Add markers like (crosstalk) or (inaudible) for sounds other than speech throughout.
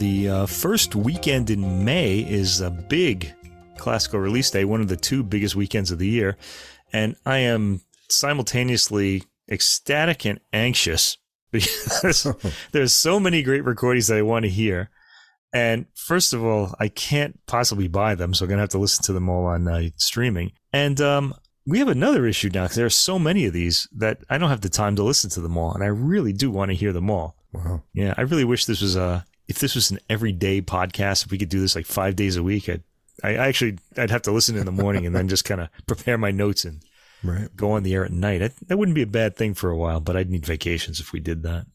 The uh, first weekend in May is a big classical release day, one of the two biggest weekends of the year. And I am simultaneously ecstatic and anxious (laughs) because (laughs) there's so many great recordings that I want to hear. And first of all, I can't possibly buy them, so I'm going to have to listen to them all on uh, streaming. And um, we have another issue now because there are so many of these that I don't have the time to listen to them all. And I really do want to hear them all. Wow. Yeah, I really wish this was a if this was an everyday podcast, if we could do this like five days a week, I'd, I actually, I'd have to listen in the morning and then just kind of (laughs) prepare my notes and right. go on the air at night. I, that wouldn't be a bad thing for a while, but I'd need vacations if we did that.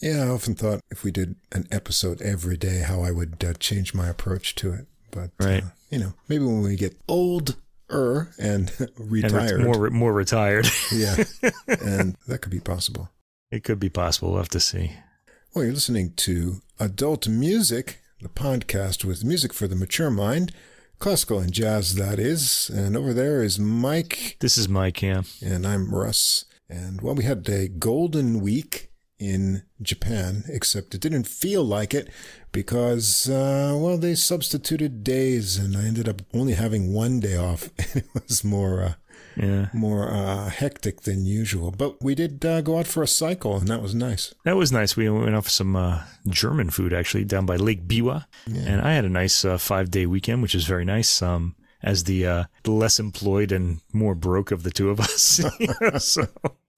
Yeah, I often thought if we did an episode every day, how I would uh, change my approach to it. But, right. Uh, you know, maybe when we get older and (laughs) retired. And more, more retired. (laughs) yeah. And that could be possible. It could be possible. We'll have to see. Well, you're listening to Adult Music, the podcast with music for the mature mind, classical and jazz, that is. And over there is Mike. This is Mike, yeah. And I'm Russ. And well, we had a golden week in Japan, except it didn't feel like it because, uh, well, they substituted days and I ended up only having one day off. (laughs) it was more, uh, yeah. more uh, hectic than usual. But we did uh, go out for a cycle, and that was nice. That was nice. We went off for some uh, German food actually down by Lake Biwa, yeah. and I had a nice uh, five day weekend, which is very nice. Um, as the uh, the less employed and more broke of the two of us, (laughs) so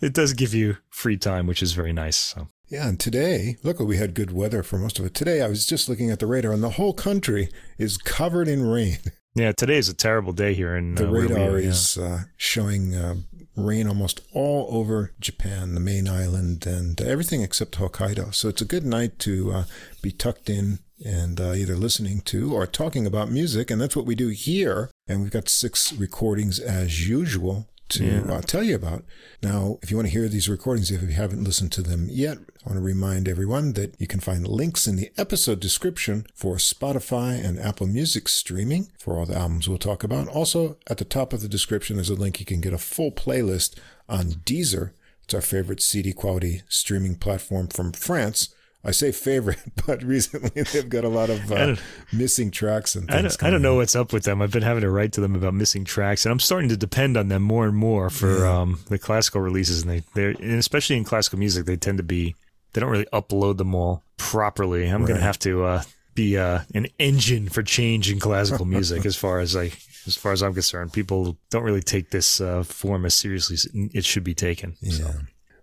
it does give you free time, which is very nice. So. Yeah, and today, look, we had good weather for most of it. Today, I was just looking at the radar, and the whole country is covered in rain. (laughs) Yeah, today is a terrible day here in the uh, radar are, is yeah. uh, showing uh, rain almost all over Japan, the main island, and everything except Hokkaido. So it's a good night to uh, be tucked in and uh, either listening to or talking about music, and that's what we do here. And we've got six recordings as usual to Yeah. uh, tell you about. Now, if you want to hear these recordings, if you haven't listened to them yet, I want to remind everyone that you can find links in the episode description for Spotify and Apple Music streaming for all the albums we'll talk about. Also, at the top of the description, there's a link you can get a full playlist on Deezer. It's our favorite CD quality streaming platform from France. I say favorite, (laughs) but recently they've got a lot of uh, missing tracks and I things. don't, I don't know what's up with them. I've been having to write to them about missing tracks, and I'm starting to depend on them more and more for Yeah. um, the classical releases. And they, they're and especially in classical music, they tend to be they don't really upload them all properly. I'm gonna have to uh, be uh, an engine for change in classical (laughs) music, as far as I as far as I'm concerned. People don't really take this uh, form as seriously as it should be taken. So. Yeah.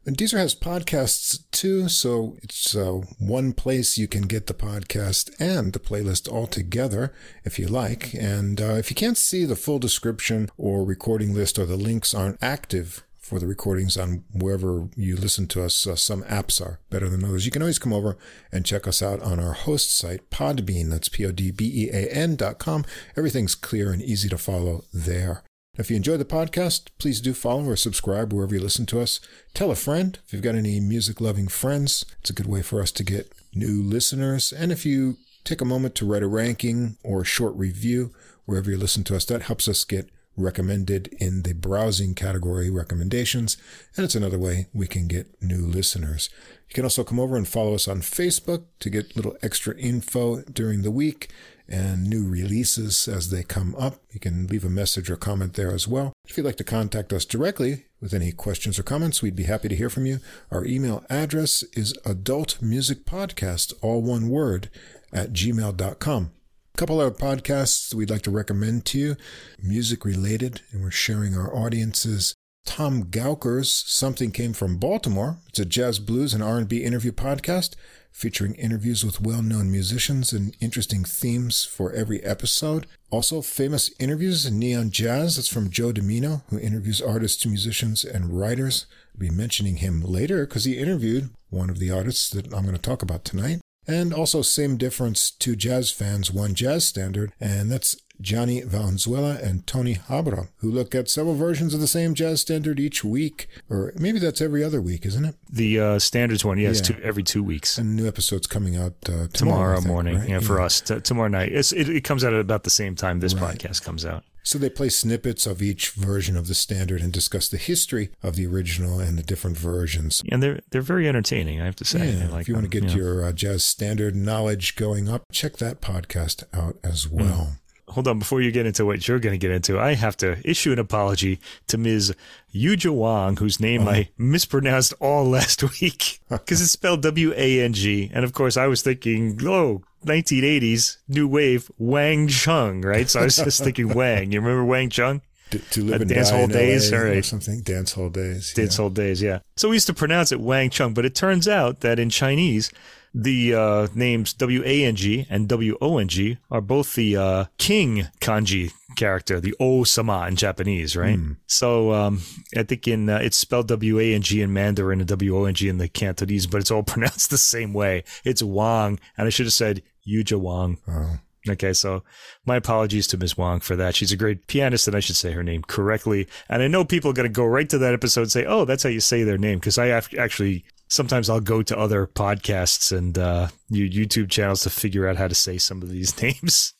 And Deezer has podcasts too, so it's uh, one place you can get the podcast and the playlist all together if you like. And uh, if you can't see the full description or recording list or the links aren't active for the recordings on wherever you listen to us, uh, some apps are better than others. You can always come over and check us out on our host site, Podbean. That's P O D B E A N dot com. Everything's clear and easy to follow there. If you enjoy the podcast, please do follow or subscribe wherever you listen to us. Tell a friend if you've got any music loving friends. It's a good way for us to get new listeners. And if you take a moment to write a ranking or a short review wherever you listen to us, that helps us get recommended in the browsing category recommendations. And it's another way we can get new listeners. You can also come over and follow us on Facebook to get little extra info during the week and new releases as they come up. You can leave a message or comment there as well. If you'd like to contact us directly with any questions or comments, we'd be happy to hear from you. Our email address is adultmusicpodcast, all one word, at gmail.com. Couple other podcasts we'd like to recommend to you, music related, and we're sharing our audiences. Tom Gauker's Something Came from Baltimore. It's a jazz, blues, and R&B interview podcast featuring interviews with well-known musicians and interesting themes for every episode. Also, famous interviews in neon jazz. That's from Joe Dimino, who interviews artists, musicians, and writers. I'll be mentioning him later because he interviewed one of the artists that I'm going to talk about tonight. And also, same difference, two jazz fans, one jazz standard, and that's Johnny Valenzuela and Tony Habra, who look at several versions of the same jazz standard each week, or maybe that's every other week, isn't it? The uh, standards one, yes, yeah. two, every two weeks. And new episodes coming out uh, tomorrow, tomorrow think, morning. Right? Yeah, for us t- tomorrow night. It, it, comes out at about the same time this right. podcast comes out. So they play snippets of each version of the standard and discuss the history of the original and the different versions. And they're they're very entertaining, I have to say. Yeah, like if you them, want to get yeah. your uh, jazz standard knowledge going up, check that podcast out as Hmm. well. Mm hold on before you get into what you're going to get into i have to issue an apology to ms yuja wang whose name i uh-huh. mispronounced all (laughs) last week because it's spelled w-a-n-g and of course i was thinking oh 1980s new wave wang chung right? So i was just thinking (laughs) wang. You remember wang chung? To, to live uh, in dance hall days? LA or something? Dance hall days dance hall days yeah. So we used to pronounce it wang chung but it turns out that in chinese the uh, names W A N G and W O N G are both the uh, king kanji character, the O sama in Japanese, right? Mm. So um, I think in uh, it's spelled W A N G in Mandarin and W O N G in the Cantonese, but it's all (laughs) pronounced the same way. It's Wang, and I should have said Yuja Wang. Oh. Okay, so my apologies to Ms. Wong for that. She's a great pianist, and I should say her name correctly. And I know people are going to go right to that episode and say, "Oh, that's how you say their name," because I actually sometimes I'll go to other podcasts and uh, YouTube channels to figure out how to say some of these (laughs) names.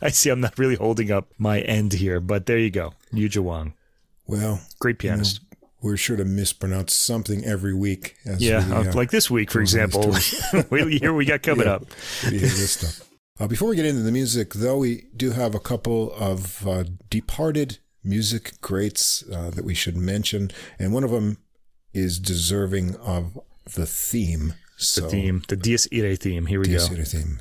I see I'm not really holding up my end here, but there you go. Yuja Wang. Well, great pianist. You know, we're sure to mispronounce something every week. yeah, we, uh, like this week, for example. (laughs) here we got coming yeah, up. We hear this stuff. (laughs) Uh, before we get into the music, though, we do have a couple of uh, departed music greats uh, that we should mention, and one of them is deserving of the theme. So, the theme, the Dies Irae theme. Here we Dies go. Irae theme.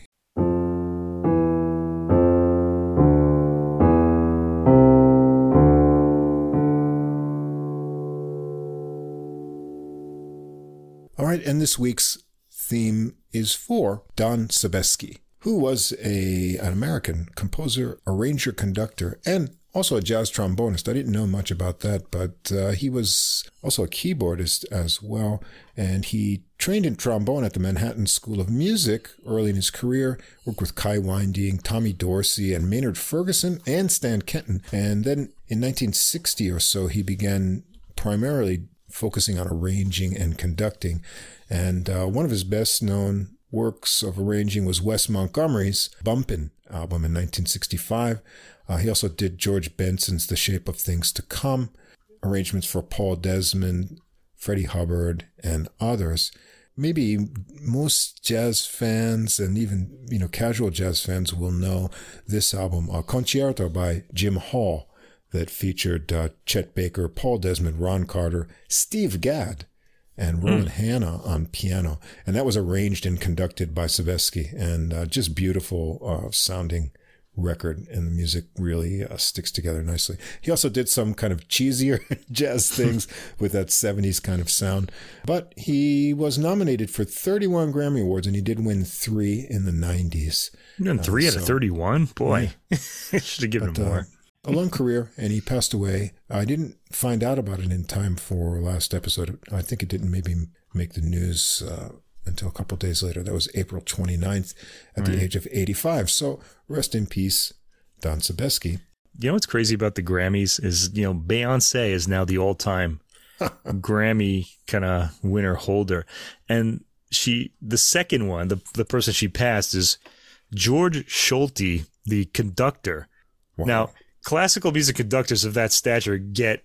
All right, and this week's theme is for Don Sebesky, who was a an American composer, arranger, conductor, and also a jazz trombonist. I didn't know much about that, but uh, he was also a keyboardist as well. And he trained in trombone at the Manhattan School of Music early in his career, worked with Kai Winding, Tommy Dorsey, and Maynard Ferguson, and Stan Kenton. And then in 1960 or so, he began primarily focusing on arranging and conducting. And uh, one of his best known works of arranging was Wes Montgomery's Bumpin' album in 1965. Uh, he also did George Benson's The Shape of Things to Come, arrangements for Paul Desmond, Freddie Hubbard, and others. Maybe most jazz fans and even you know casual jazz fans will know this album, a Concerto by Jim Hall, that featured uh, Chet Baker, Paul Desmond, Ron Carter, Steve Gadd, and Roland mm. Hanna on piano, and that was arranged and conducted by Sebesky, and uh, just beautiful uh, sounding record and the music really uh, sticks together nicely. He also did some kind of cheesier (laughs) jazz things (laughs) with that 70s kind of sound, but he was nominated for 31 Grammy Awards and he did win three in the 90s. You won three uh, out so, of 31? Boy, yeah. (laughs) should have given but, him more. Uh, a long career and he passed away. I didn't find out about it in time for last episode. I think it didn't maybe make the news uh, until a couple days later. That was April 29th at right. the age of 85. So rest in peace, Don Sebesky. You know what's crazy about the Grammys is, you know, Beyonce is now the all time (laughs) Grammy kind of winner holder. And she, the second one, the, the person she passed is George Solti, the conductor. Wow. Now, classical music conductors of that stature get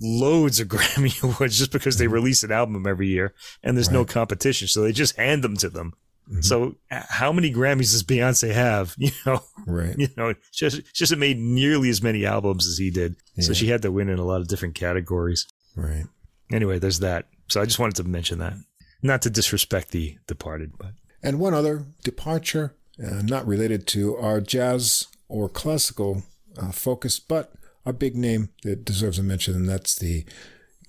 loads of (laughs) Grammy awards just because they release an album every year and there's right. no competition. So they just hand them to them. Mm-hmm. So how many Grammys does Beyonce have? (laughs) You know, right. (laughs) You know, she just, she hasn't made nearly as many albums as he did. Yeah. So she had to win in a lot of different categories. Right. Anyway, there's that. So I just wanted to mention that. Not to disrespect the departed, but. And one other departure, uh, not related to our jazz or classical uh, focus, but a big name that deserves a mention, and that's the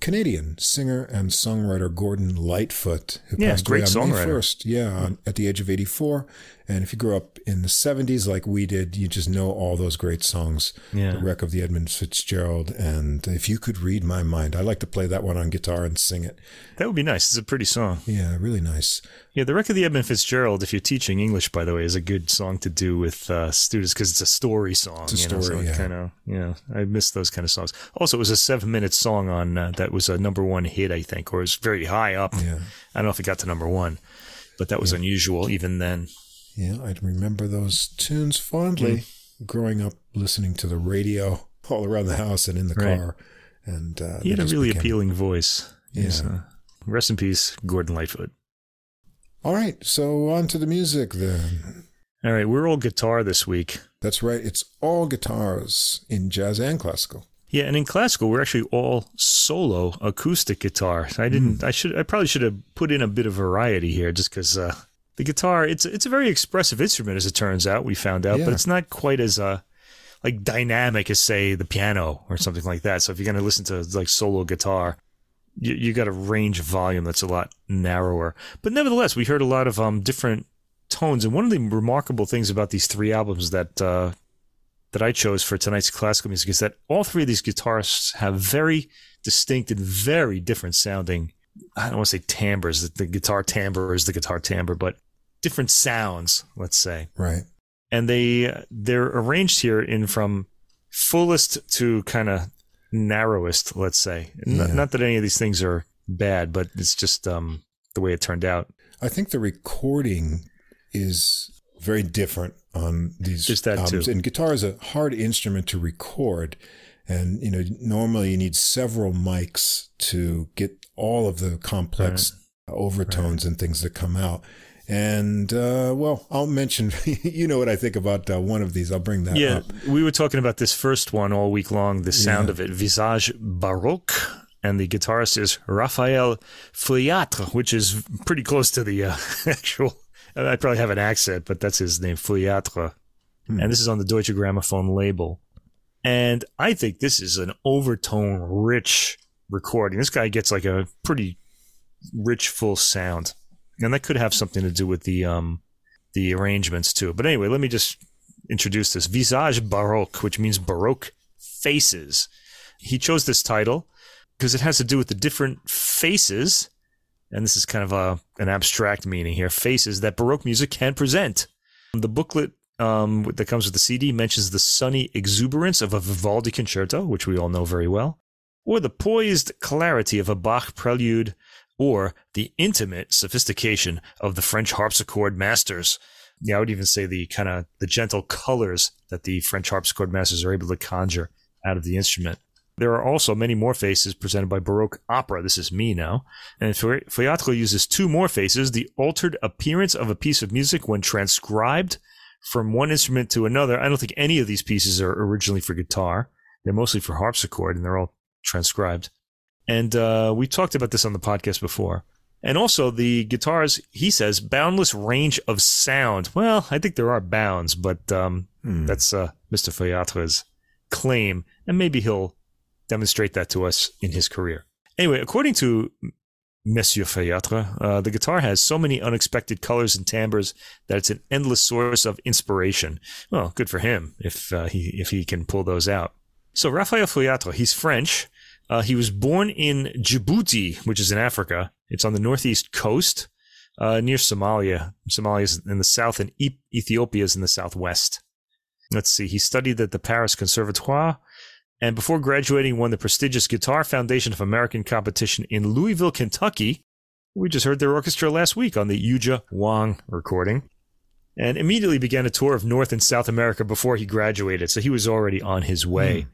Canadian singer and songwriter Gordon Lightfoot, who yeah, passed away on. May 1st, yeah, on, at the age of 84. And if you grew up in the 70s like we did, you just know all those great songs. Yeah. The Wreck of the Edmund Fitzgerald. And If You Could Read My Mind. I like to play that one on guitar and sing it. That would be nice. It's a pretty song. Yeah, really nice. Yeah, The Wreck of the Edmund Fitzgerald, if you're teaching English, by the way, is a good song to do with uh, students because it's a story song. It's a you know, story, so yeah. Kind of, you know, I miss those kind of songs. Also, it was a seven minute song on uh, that was a number one hit, I think, or it was very high up. Yeah. I don't know if it got to number one, but that was unusual even then. Yeah, I'd remember those tunes fondly growing up listening to the radio all around the house and in the Right. car. And uh, He had a really became- appealing voice. Yeah. uh, rest in peace, Gordon Lightfoot. All right, so on to the music then. All right, we're all guitar this week. That's right, it's all guitars in jazz and classical. Yeah, and in classical, we're actually all solo acoustic guitar. I didn't. I should. I probably should have put in a bit of variety here, just because uh, the guitar. It's it's a very expressive instrument, as it turns out. We found out, but it's not quite as uh, like dynamic as say the piano or something like that. So if you're going to listen to like solo guitar, you you got a range of volume that's a lot narrower. But nevertheless, we heard a lot of um different tones. And one of the remarkable things about these three albums that uh, that I chose for tonight's classical music is that all three of these guitarists have very distinct and very different sounding. I don't want to say timbres. The, the guitar timbre is the guitar timbre, but different sounds. Let's say, Right. and they they're arranged here in from fullest to kind of narrowest. Let's say, not, Yeah. not that any of these things are bad, but it's just um, the way it turned out. I think the recording is very different on these There's that albums. too. And guitar is a hard instrument to record. And, you know, normally you need several mics to get all of the complex overtones and things that come out. And, uh, well, I'll mention, (laughs) you know what I think about uh, one of these. I'll bring that Yeah, up. we were talking about this first one all week long. The sound Yeah. of it, Visages Baroques, and the guitarist is Raphael Feuillatre, which is pretty close to the uh, (laughs) actual. I probably have an accent, but that's his name, Feuillatre. Hmm. And this is on the Deutsche Grammophon label. And I think this is an overtone rich recording. This guy gets like a pretty rich, full sound, and that could have something to do with the um the arrangements too. But anyway, let me just introduce this Visages Baroques, which means Baroque faces. He chose this title because it has to do with the different faces, and this is kind of a an abstract meaning here. Faces that Baroque music can present. The booklet um, that comes with the CD mentions the sunny exuberance of a Vivaldi concerto, which we all know very well, or the poised clarity of a Bach prelude, or the intimate sophistication of the French harpsichord masters. Yeah, I would even say the kind of the gentle colors that the French harpsichord masters are able to conjure out of the instrument. There are also many more faces presented by Baroque opera. This is me now. And Feuillatre uses two more faces, the altered appearance of a piece of music when transcribed from one instrument to another. I don't think any of these pieces are originally for guitar. They're mostly for harpsichord and they're all transcribed. And uh, we talked about this on the podcast before. And also the guitars, he says, boundless range of sound. Well, I think there are bounds, but um, Hmm. that's uh, Mr. Feuillatre's claim. And maybe he'll demonstrate that to us in his career. Anyway, according to Monsieur Feuillatre, uh, the guitar has so many unexpected colors and timbres that it's an endless source of inspiration. Well, good for him if uh, he if he can pull those out. So Raphael Feuillatre, he's French. Uh, he was born in Djibouti, which is in Africa. It's on the northeast coast, uh, near Somalia. Somalia is in the south, and e- Ethiopia is in the southwest. Let's see. He studied at the Paris Conservatoire, and before graduating, won the prestigious Guitar Foundation of American competition in Louisville, Kentucky. We just heard their orchestra last week on the Yuja Wang recording, and immediately began a tour of North and South America before he graduated. So he was already on his way.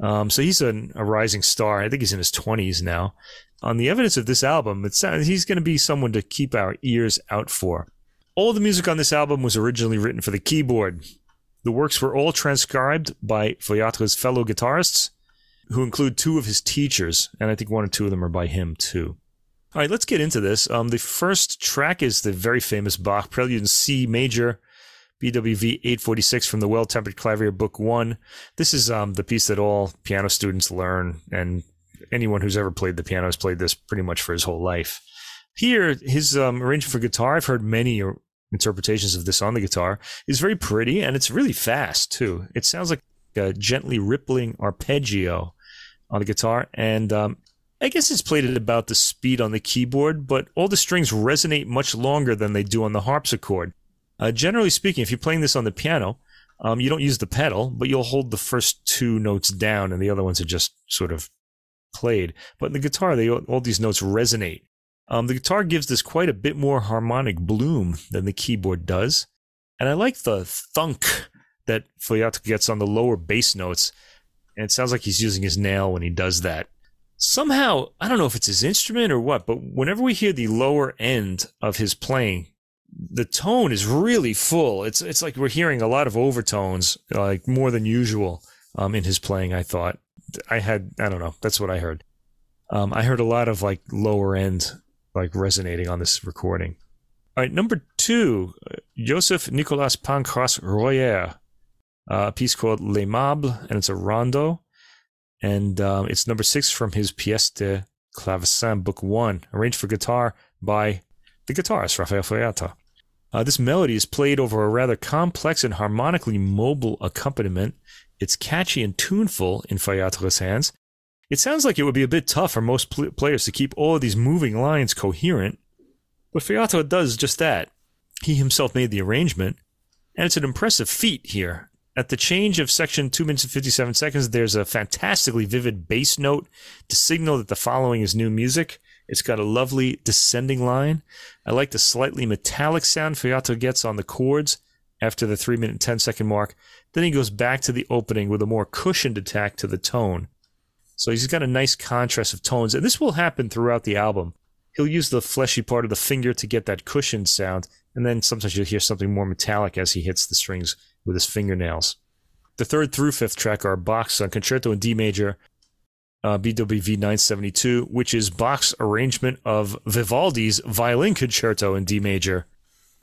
Um, so he's an, a rising star. I think he's in his 20s now. On the evidence of this album, he's going to be someone to keep our ears out for. All the music on this album was originally written for the keyboard. The works were all transcribed by Feuillatre's fellow guitarists, who include two of his teachers, and I think one or two of them are by him too. All right, let's get into this. Um, the first track is the very famous Bach Prelude in C major, BWV 846 from the Well Tempered Clavier Book 1. This is um, the piece that all piano students learn, and anyone who's ever played the piano has played this pretty much for his whole life. Here, his um, arrangement for guitar, I've heard many interpretations of this on the guitar, is very pretty and it's really fast too. It sounds like a gently rippling arpeggio on the guitar, and um, I guess it's played at about the speed on the keyboard, but all the strings resonate much longer than they do on the harpsichord. Uh, generally speaking, if you're playing this on the piano, um, you don't use the pedal, but you'll hold the first two notes down, and the other ones are just sort of played. But in the guitar, they all these notes resonate. Um, the guitar gives this quite a bit more harmonic bloom than the keyboard does, and I like the thunk that Feuillatre gets on the lower bass notes. And it sounds like he's using his nail when he does that. Somehow, I don't know if it's his instrument or what, but whenever we hear the lower end of his playing, the tone is really full. It's it's like we're hearing a lot of overtones, like more than usual, um, in his playing. I thought I had I don't know. That's what I heard. Um, I heard a lot of like lower end, like resonating on this recording. All right, number two, Joseph Nicolas Pancras Royer, uh, a piece called Les Meubles, and it's a rondo, and um, it's number six from his Pièce de Clavecin, Book One, arranged for guitar by the guitarist Raphael Feuillatre. Uh, this melody is played over a rather complex and harmonically mobile accompaniment. It's catchy and tuneful in Feuillatre's hands. It sounds like it would be a bit tough for most pl- players to keep all of these moving lines coherent, but Feuillatre does just that. He himself made the arrangement, and it's an impressive feat here. At the change of section 2 minutes and 57 seconds, there's a fantastically vivid bass note to signal that the following is new music. It's got a lovely descending line. I like the slightly metallic sound Feuillatre gets on the chords after the 3 minute 10 second mark. Then he goes back to the opening with a more cushioned attack to the tone. So he's got a nice contrast of tones, and this will happen throughout the album. He'll use the fleshy part of the finger to get that cushioned sound, and then sometimes you'll hear something more metallic as he hits the strings with his fingernails. The third through fifth track are Bach's on Concerto in D major, uh, BWV 972, which is Bach's arrangement of Vivaldi's Violin Concerto in D major.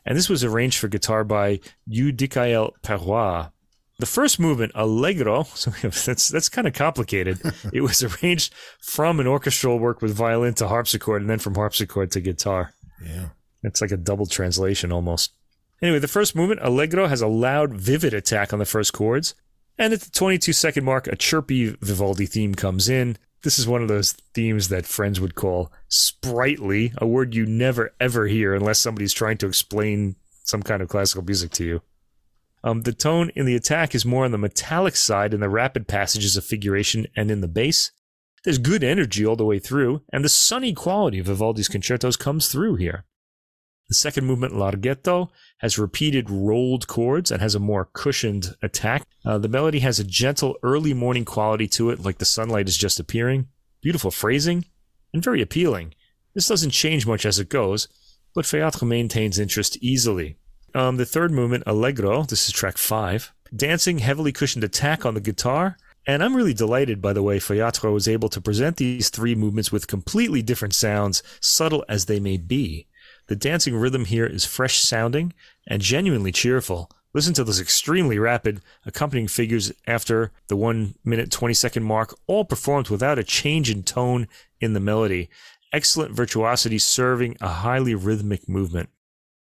And this was arranged for guitar by Judicaël Perroy. The first movement, Allegro, (laughs) so that's that's kind of complicated. (laughs) it was arranged from an orchestral work with violin to harpsichord, and then from harpsichord to guitar. Yeah, it's like a double translation almost. Anyway, the first movement, Allegro, has a loud, vivid attack on the first chords. And at the 22 second mark, a chirpy Vivaldi theme comes in. This is one of those themes that friends would call sprightly, a word you never ever hear unless somebody's trying to explain some kind of classical music to you. Um, the tone in the attack is more on the metallic side in the rapid passages of figuration and in the bass. There's good energy all the way through, and the sunny quality of Vivaldi's concertos comes through here. The second movement, Larghetto, has repeated rolled chords and has a more cushioned attack. Uh, the melody has a gentle early morning quality to it, like the sunlight is just appearing. Beautiful phrasing and very appealing. This doesn't change much as it goes, but Feuillatre maintains interest easily. Um, the third movement, Allegro, this is track five, dancing, heavily cushioned attack on the guitar. And I'm really delighted by the way Feuillatre was able to present these three movements with completely different sounds, subtle as they may be. The dancing rhythm here is fresh sounding and genuinely cheerful. Listen to those extremely rapid accompanying figures after the 1 minute 20 second mark, all performed without a change in tone in the melody. Excellent virtuosity serving a highly rhythmic movement.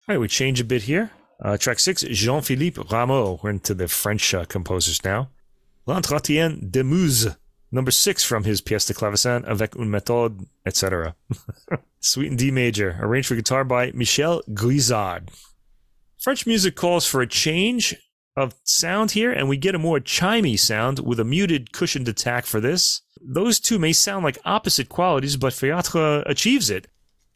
All right, we change a bit here. Uh, track 6, Jean Philippe Rameau. We're into the French uh, composers now. L'Entretien des Muses, number 6 from his Pièce de Clavecin avec une méthode, etc. Suite in D major, arranged for guitar by Michel Guizard. French music calls for a change of sound here, and we get a more chimey sound with a muted cushioned attack for this. Those two may sound like opposite qualities, but Feuillatre achieves it.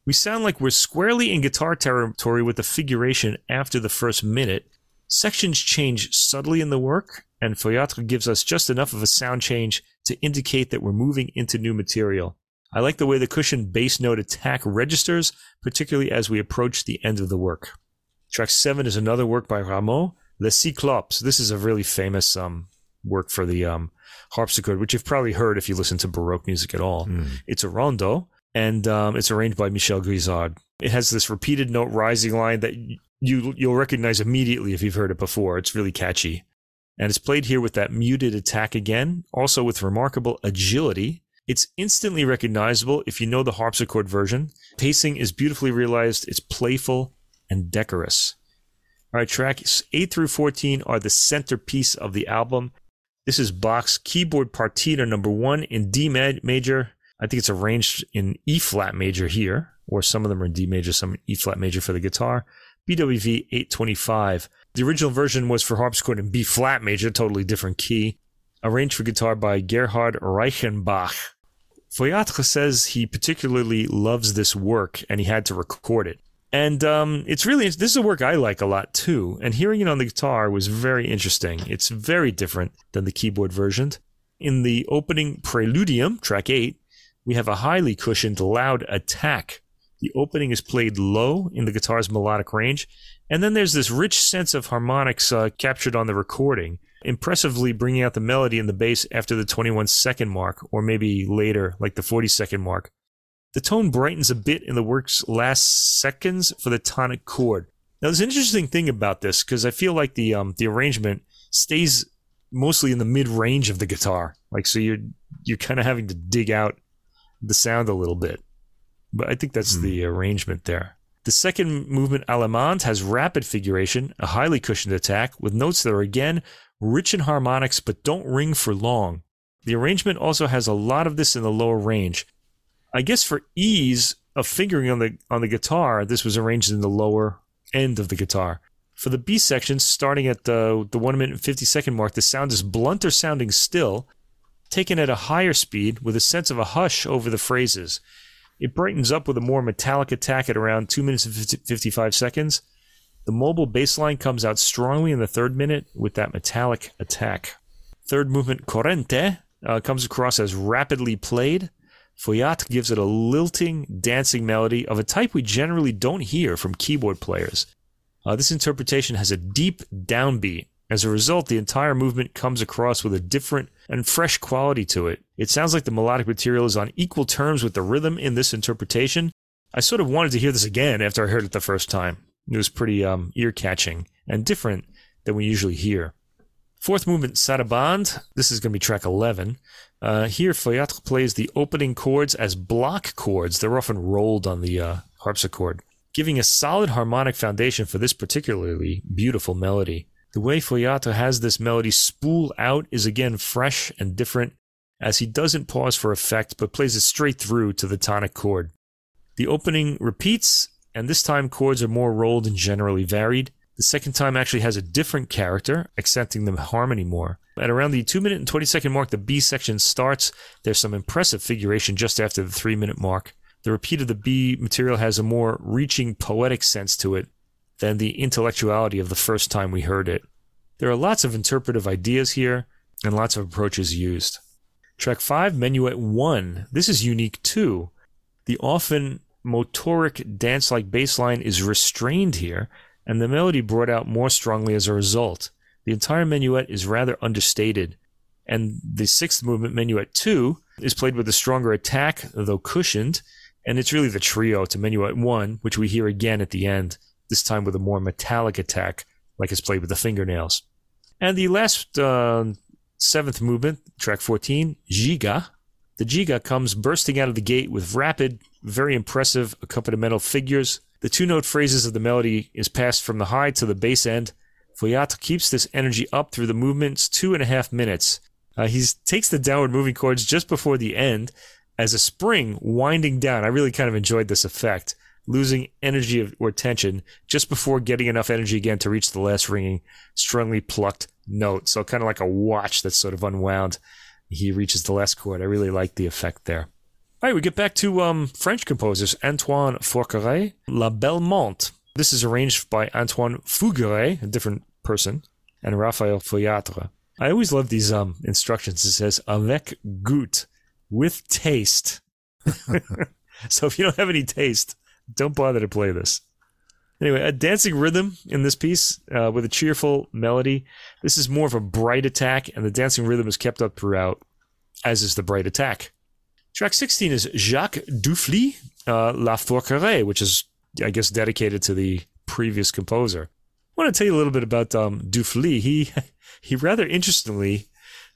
We sound like we're squarely in guitar territory with the figuration after the first minute. Sections change subtly in the work, and Feuillatre gives us just enough of a sound change to indicate that we're moving into new material. I like the way the cushion bass note attack registers, particularly as we approach the end of the work. Track 7 is another work by Rameau, Le Cyclops. This is a really famous um, work for the um, harpsichord, which you've probably heard if you listen to Baroque music at all. Mm. It's a rondo, and um, it's arranged by Michel Guizard. It has this repeated note rising line that you you'll recognize immediately if you've heard it before. It's really catchy. And it's played here with that muted attack again, also with remarkable agility it's instantly recognizable if you know the harpsichord version. Pacing is beautifully realized, it's playful and decorous. All right, tracks 8 through 14 are the centerpiece of the album. This is Bach's keyboard partita number one in D major. I think it's arranged in E flat major here, or some of them are in D major, some in E flat major for the guitar. BWV 825. The original version was for harpsichord in B flat major, totally different key. Arranged for guitar by Gerhard Reichenbach. Feuillatre says he particularly loves this work and he had to record it. And um, it's really this is a work I like a lot too. And hearing it on the guitar was very interesting. It's very different than the keyboard version. In the opening Preludium, track eight, we have a highly cushioned, loud attack. The opening is played low in the guitar's melodic range, and then there's this rich sense of harmonics uh, captured on the recording, impressively bringing out the melody in the bass after the 21 second mark, or maybe later, like the 40 second mark. The tone brightens a bit in the work's last seconds for the tonic chord. Now, there's an interesting thing about this because I feel like the um, the arrangement stays mostly in the mid range of the guitar. Like, so you're you're kind of having to dig out the sound a little bit. But I think that's mm. the arrangement there. The second movement, Allemande, has rapid figuration, a highly cushioned attack, with notes that are again rich in harmonics but don't ring for long. The arrangement also has a lot of this in the lower range. I guess for ease of fingering on the on the guitar, this was arranged in the lower end of the guitar. For the B section, starting at the the one minute and fifty second mark, the sound is blunter sounding still, taken at a higher speed with a sense of a hush over the phrases. It brightens up with a more metallic attack at around two minutes and 50, 55 seconds. The mobile bass line comes out strongly in the third minute with that metallic attack. Third movement, Corrente, uh, comes across as rapidly played. Foyat gives it a lilting, dancing melody of a type we generally don't hear from keyboard players. Uh, this interpretation has a deep downbeat. As a result, the entire movement comes across with a different and fresh quality to it. It sounds like the melodic material is on equal terms with the rhythm in this interpretation. I sort of wanted to hear this again after I heard it the first time. It was pretty um, ear catching and different than we usually hear. Fourth movement, Sarabande. This is going to be track 11. Uh, here, Feuillatre plays the opening chords as block chords. They're often rolled on the uh, harpsichord, giving a solid harmonic foundation for this particularly beautiful melody. The way Feuillatre has this melody spool out is again fresh and different, as he doesn't pause for effect but plays it straight through to the tonic chord. The opening repeats, and this time chords are more rolled and generally varied. The second time actually has a different character, accenting the harmony more. At around the 2 minute and 20 second mark, the B section starts. There's some impressive figuration just after the 3 minute mark. The repeat of the B material has a more reaching poetic sense to it than the intellectuality of the first time we heard it. There are lots of interpretive ideas here and lots of approaches used. Track 5, Menuet 1. This is unique too. The often motoric dance like bass line is restrained here and the melody brought out more strongly as a result. The entire minuet is rather understated, and the sixth movement, Menuet 2, is played with a stronger attack, though cushioned, and it's really the trio to Menuet 1, which we hear again at the end, this time with a more metallic attack, like it's played with the fingernails. And the last uh, seventh movement, track 14, Giga. The Giga comes bursting out of the gate with rapid, very impressive accompanimental figures the two note phrases of the melody is passed from the high to the bass end. Foyat keeps this energy up through the movement's two and a half minutes. Uh, he takes the downward moving chords just before the end as a spring winding down. I really kind of enjoyed this effect, losing energy or tension just before getting enough energy again to reach the last ringing, strongly plucked note. So kind of like a watch that's sort of unwound. He reaches the last chord. I really like the effect there. All right, we get back to um, French composers Antoine Forqueray, La Belle Monte. This is arranged by Antoine Fougueray, a different person, and Raphael Feuillatre. I always love these um, instructions. It says avec goût, with taste. (laughs) so if you don't have any taste, don't bother to play this. Anyway, a dancing rhythm in this piece uh, with a cheerful melody. This is more of a bright attack, and the dancing rhythm is kept up throughout, as is the bright attack. Track 16 is Jacques Duphly, uh, La Forqueray, which is, I guess, dedicated to the previous composer. I want to tell you a little bit about um, Duphly. He, (laughs) he rather interestingly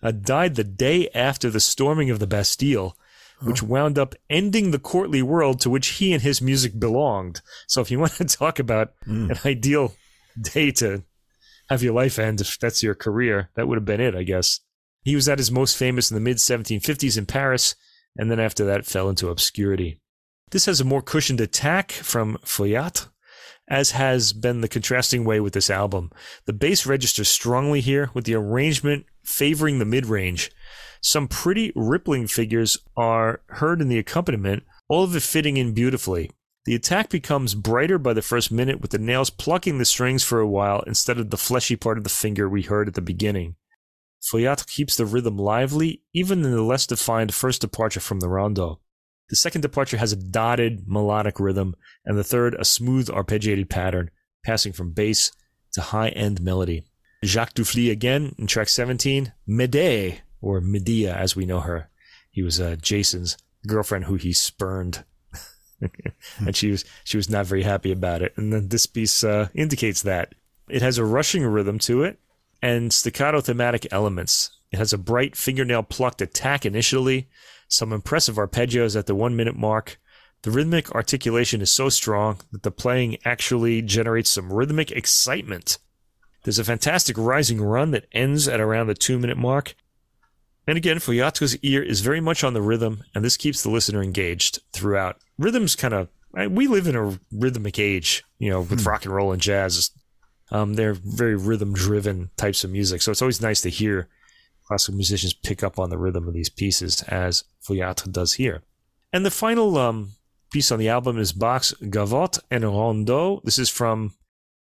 uh, died the day after the storming of the Bastille, which wound up ending the courtly world to which he and his music belonged. So if you (laughs) want to talk about mm. an ideal day to have your life end if that's your career. That would have been it, I guess. He was at his most famous in the mid 1750s in Paris, and then after that fell into obscurity. This has a more cushioned attack from Foyat, as has been the contrasting way with this album. The bass registers strongly here, with the arrangement favoring the mid range. Some pretty rippling figures are heard in the accompaniment, all of it fitting in beautifully. The attack becomes brighter by the first minute, with the nails plucking the strings for a while instead of the fleshy part of the finger we heard at the beginning. Foyat keeps the rhythm lively, even in the less defined first departure from the rondo. The second departure has a dotted melodic rhythm, and the third a smooth arpeggiated pattern, passing from bass to high end melody. Jacques Duphly again in track 17, Médée, or Medea as we know her. He was uh, Jason's girlfriend who he spurned (laughs) and she was she was not very happy about it. And then this piece uh, indicates that it has a rushing rhythm to it and staccato thematic elements. It has a bright fingernail plucked attack initially, some impressive arpeggios at the one minute mark. The rhythmic articulation is so strong that the playing actually generates some rhythmic excitement. There's a fantastic rising run that ends at around the two minute mark. And again, Foyat's ear is very much on the rhythm, and this keeps the listener engaged throughout rhythm's kind of we live in a rhythmic age, you know, with hmm. rock and roll and jazz. Um, they're very rhythm driven types of music, so it's always nice to hear classical musicians pick up on the rhythm of these pieces, as Foyat does here. And the final um, piece on the album is Bach's Gavotte and Rondeau. This is from,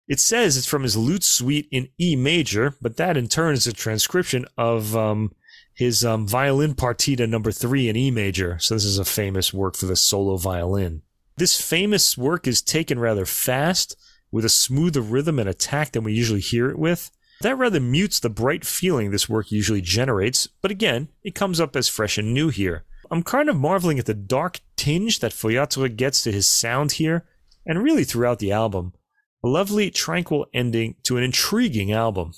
it says it's from his lute suite in E major, but that in turn is a transcription of um, his um, violin partita number three in E major. So this is a famous work for the solo violin. This famous work is taken rather fast with a smoother rhythm and attack than we usually hear it with. That rather mutes the bright feeling this work usually generates, but again, it comes up as fresh and new here. I'm kind of marveling at the dark tinge that Feuillatre gets to his sound here, and really throughout the album. A lovely, tranquil ending to an intriguing album.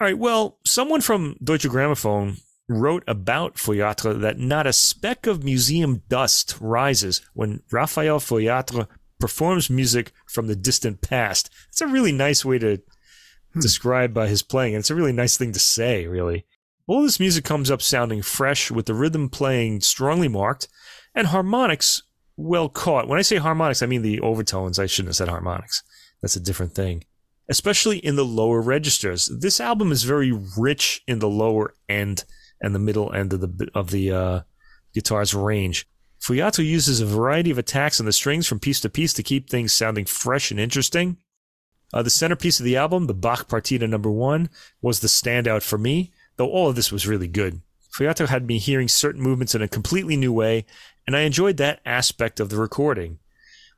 Alright, well, someone from Deutsche Grammophon wrote about Feuillatre that not a speck of museum dust rises when Raphael Feuillatre performs music from the distant past. It's a really nice way to hmm. describe uh, his playing, and it's a really nice thing to say, really. All this music comes up sounding fresh, with the rhythm playing strongly marked, and harmonics well caught. When I say harmonics, I mean the overtones. I shouldn't have said harmonics. That's a different thing. Especially in the lower registers. This album is very rich in the lower end and the middle end of the of the uh, guitar's range. Feuillatre uses a variety of attacks on the strings from piece to piece to keep things sounding fresh and interesting. Uh, the centerpiece of the album, the Bach Partita Number One, was the standout for me, though all of this was really good. Feuillatre had me hearing certain movements in a completely new way, and I enjoyed that aspect of the recording.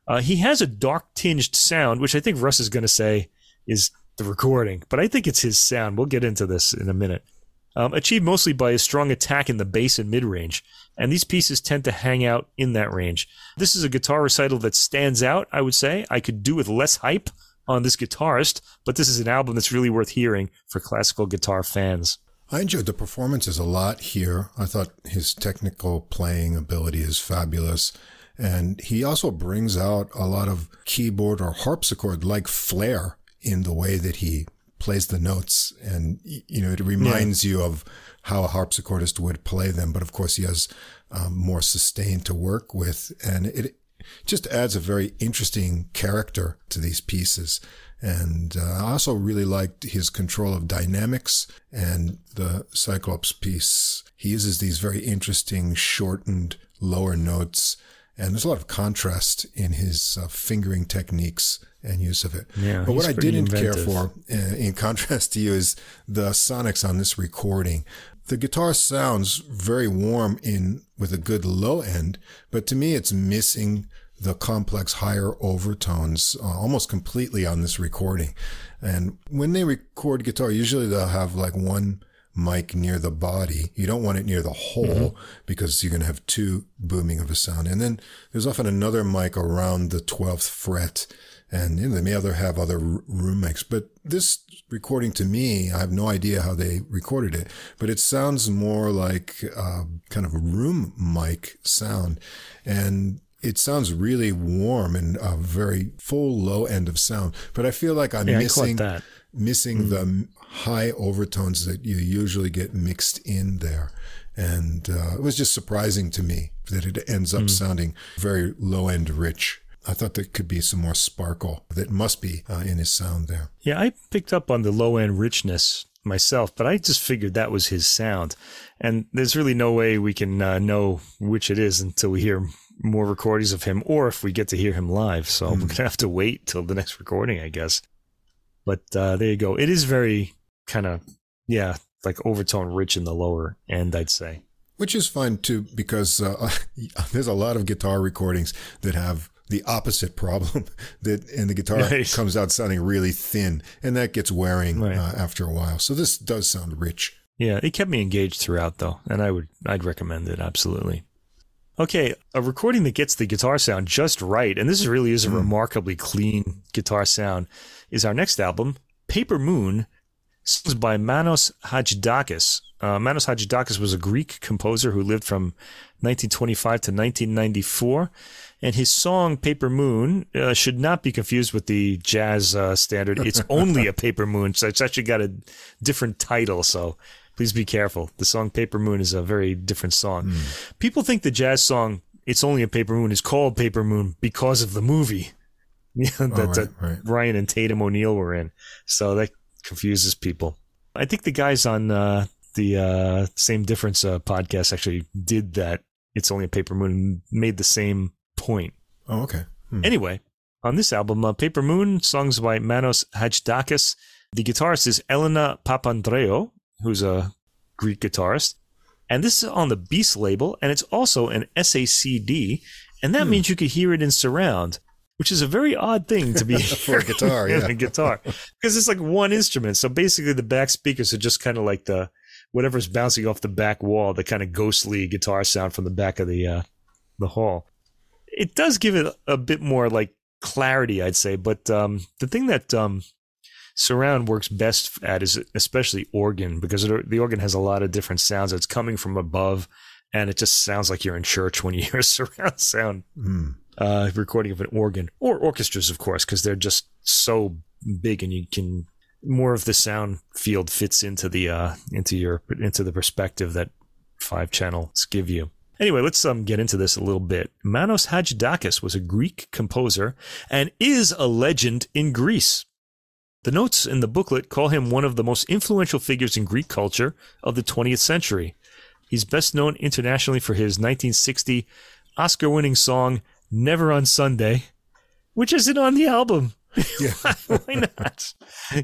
Uh, he has a dark tinged sound, which I think Russ is going to say is the recording, but I think it's his sound. We'll get into this in a minute um, achieved mostly by a strong attack in the bass and mid range, and these pieces tend to hang out in that range. This is a guitar recital that stands out, I would say. I could do with less hype on this guitarist, but this is an album that's really worth hearing for classical guitar fans. I enjoyed the performances a lot here. I thought his technical playing ability is fabulous. And he also brings out a lot of keyboard or harpsichord like flair in the way that he plays the notes and you know it reminds yeah. you of how a harpsichordist would play them but of course he has um, more sustain to work with and it just adds a very interesting character to these pieces and uh, I also really liked his control of dynamics and the Cyclops piece. He uses these very interesting shortened lower notes and there's a lot of contrast in his uh, fingering techniques and use of it. Yeah, but what I didn't inventive. care for, uh, in contrast to you, is the sonics on this recording. The guitar sounds very warm in with a good low end, but to me, it's missing the complex higher overtones uh, almost completely on this recording. And when they record guitar, usually they'll have like one mic near the body. You don't want it near the hole mm-hmm. because you're going to have too booming of a sound. And then there's often another mic around the 12th fret. And you know, they may other have other room mics, but this recording to me, I have no idea how they recorded it, but it sounds more like uh, kind of a room mic sound. And it sounds really warm and a very full low end of sound. But I feel like I'm Yeah, missing missing the high overtones that you usually get mixed in there. And uh, it was just surprising to me that it ends up sounding very low end rich. I thought there could be some more sparkle that must be uh, in his sound there. Yeah, I picked up on the low end richness myself, but I just figured that was his sound. And there's really no way we can uh, know which it is until we hear more recordings of him or if we get to hear him live. So we're going to have to wait till the next recording, I guess. But uh, there you go. It is very kind of, yeah, like overtone rich in the lower end, I'd say. Which is fine too, because uh, (laughs) there's a lot of guitar recordings that have the opposite problem (laughs) that, and the guitar Right. comes out sounding really thin, and that gets wearing Right. uh, after a while. So this does sound rich. Yeah, it kept me engaged throughout though, and I would I'd recommend it absolutely. Okay, a recording that gets the guitar sound just right, and this really is a remarkably clean guitar sound, is our next album, Paper Moon, songs by Manos Hadjidakis. Uh, Manos Hadjidakis was a Greek composer who lived from 1925 to 1994, and his song Paper Moon uh, should not be confused with the jazz uh, standard. It's (laughs) only a Paper Moon, so it's actually got a different title. So please be careful. The song Paper Moon is a very different song. People think the jazz song It's Only a Paper Moon is called Paper Moon because of the movie (laughs) yeah, that, right, that right. Ryan and Tatum O'Neal were in. So that confuses people. I think the guys on uh, the uh, Same Difference uh, podcast actually did that. It's Only a Paper Moon made the same point. Oh, okay. Hmm. Anyway, on this album, uh, Paper Moon, songs by Manos Hadjidakis. The guitarist is Elena Papandreou, who's a Greek guitarist. And this is on the BIS label, and it's also an SACD, and that means you could hear it in surround, which is a very odd thing to be (laughs) For a (laughs) guitar, yeah. a guitar, because it's like one instrument. So basically, the back speakers are just kind of like the whatever's bouncing off the back wall, the kind of ghostly guitar sound from the back of the uh, the hall. It does give it a bit more like clarity, I'd say. But um, the thing that um, surround works best at is especially organ because it, the organ has a lot of different sounds. It's coming from above, and it just sounds like you're in church when you hear (laughs) surround sound Hmm. Uh, recording of an organ or orchestras, of course, because they're just so big and you can more of the sound field fits into the uh, into your into the perspective that five channels give you. Anyway, let's um get into this a little bit. Manos Hadjidakis was a Greek composer and is a legend in Greece. The notes in the booklet call him one of the most influential figures in Greek culture of the 20th century. He's best known internationally for his 1960 Oscar winning song Never on Sunday, which isn't on the album. Yeah. (laughs) Why not?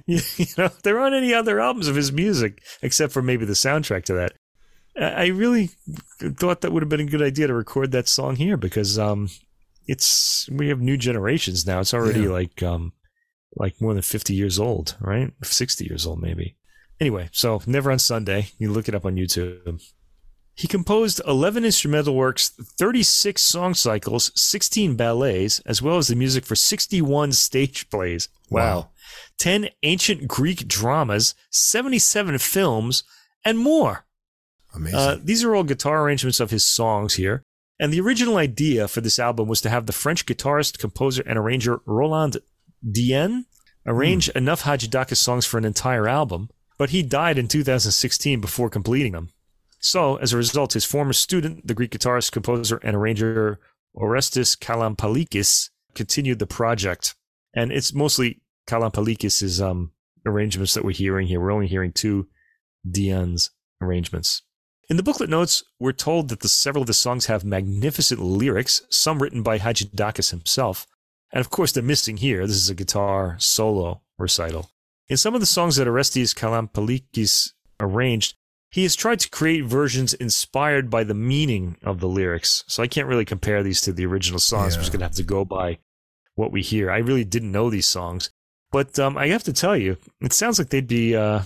You, (laughs) you know, there aren't any other albums of his music except for maybe the soundtrack to that. I really thought that would have been a good idea to record that song here because um, it's we have new generations now. It's already Yeah. like um, like more than fifty years old, right? Sixty years old, maybe. Anyway, so Never on Sunday. You look it up on YouTube. He composed 11 instrumental works, 36 song cycles, 16 ballets, as well as the music for 61 stage plays. Wow. Wow. 10 ancient Greek dramas, 77 films, and more. Amazing. Uh, these are all guitar arrangements of his songs here. And the original idea for this album was to have the French guitarist, composer, and arranger Roland Dyens arrange enough Hadjidakis songs for an entire album, but he died in 2016 before completing them. So, as a result, his former student, the Greek guitarist, composer, and arranger Orestes Kalampalikis, continued the project. And it's mostly Kalampalikis' um, arrangements that we're hearing here. We're only hearing two Dyens' arrangements. In the booklet notes, we're told that the, several of the songs have magnificent lyrics, some written by Hadjidakis himself. And of course, they're missing here. This is a guitar solo recital. In some of the songs that Orestes Kalampalikis arranged, he has tried to create versions inspired by the meaning of the lyrics. So I can't really compare these to the original songs. I'm just going to have to go by what we hear. I really didn't know these songs. But um, I have to tell you, it sounds like they'd be uh,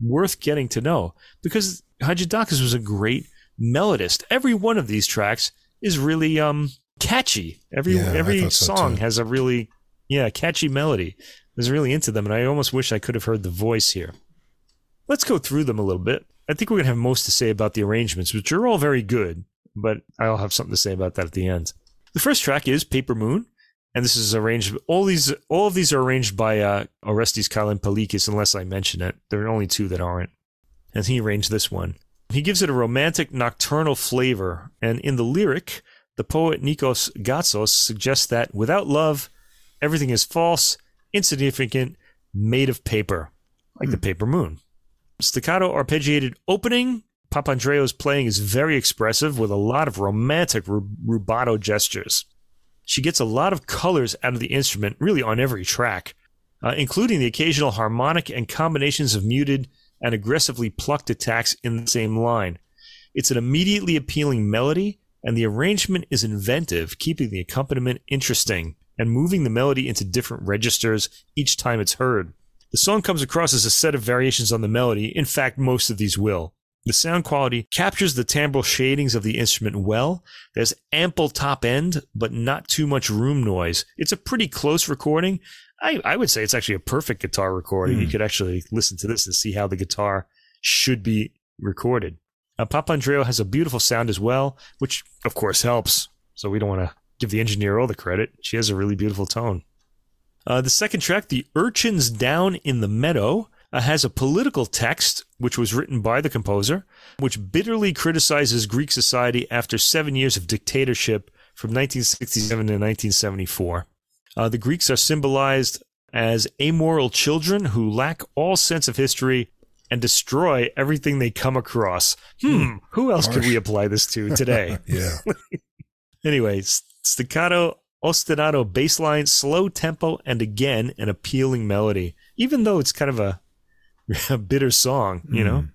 worth getting to know because Hadjidakis was a great melodist. Every one of these tracks is really um, catchy. Every Yeah, every so, song has a really yeah catchy melody. I was really into them, and I almost wish I could have heard the voice here. Let's go through them a little bit. I think we're gonna have most to say about the arrangements, which are all very good, but I'll have something to say about that at the end. The first track is Paper Moon, and this is arranged. All these, all of these are arranged by uh, Orestes Kalampalikis, unless I mention it. There are only two that aren't, and he arranged this one. He gives it a romantic, nocturnal flavor, and in the lyric, the poet Nikos Gatsos suggests that without love, everything is false, insignificant, made of paper, like the paper moon. Staccato arpeggiated opening. Papandreou's playing is very expressive with a lot of romantic rubato gestures. She gets a lot of colors out of the instrument, really on every track, uh, including the occasional harmonic and combinations of muted and aggressively plucked attacks in the same line. It's an immediately appealing melody, and the arrangement is inventive, keeping the accompaniment interesting and moving the melody into different registers each time it's heard. The song comes across as a set of variations on the melody. In fact, most of these will. The sound quality captures the timbral shadings of the instrument well. There's ample top end, but not too much room noise. It's a pretty close recording. I, I would say it's actually a perfect guitar recording. Mm. You hmm. could actually listen to this and see how the guitar should be recorded. Uh, Papandreou has a beautiful sound as well, which of course helps. So we don't want to give the engineer all the credit. She has a really beautiful tone. Uh, the second track, The Urchins Down in the Meadow, uh, has a political text which was written by the composer, which bitterly criticizes Greek society after seven years of dictatorship from 1967 to 1974. Uh, the Greeks are symbolized as amoral children who lack all sense of history and destroy everything they come across. Hmm, who else Harsh. could we apply this to (laughs) today? yeah. (laughs) anyway, staccato, ostinato bass line, slow tempo, and again, an appealing melody, even though it's kind of a (laughs) a bitter song, you know? Mm.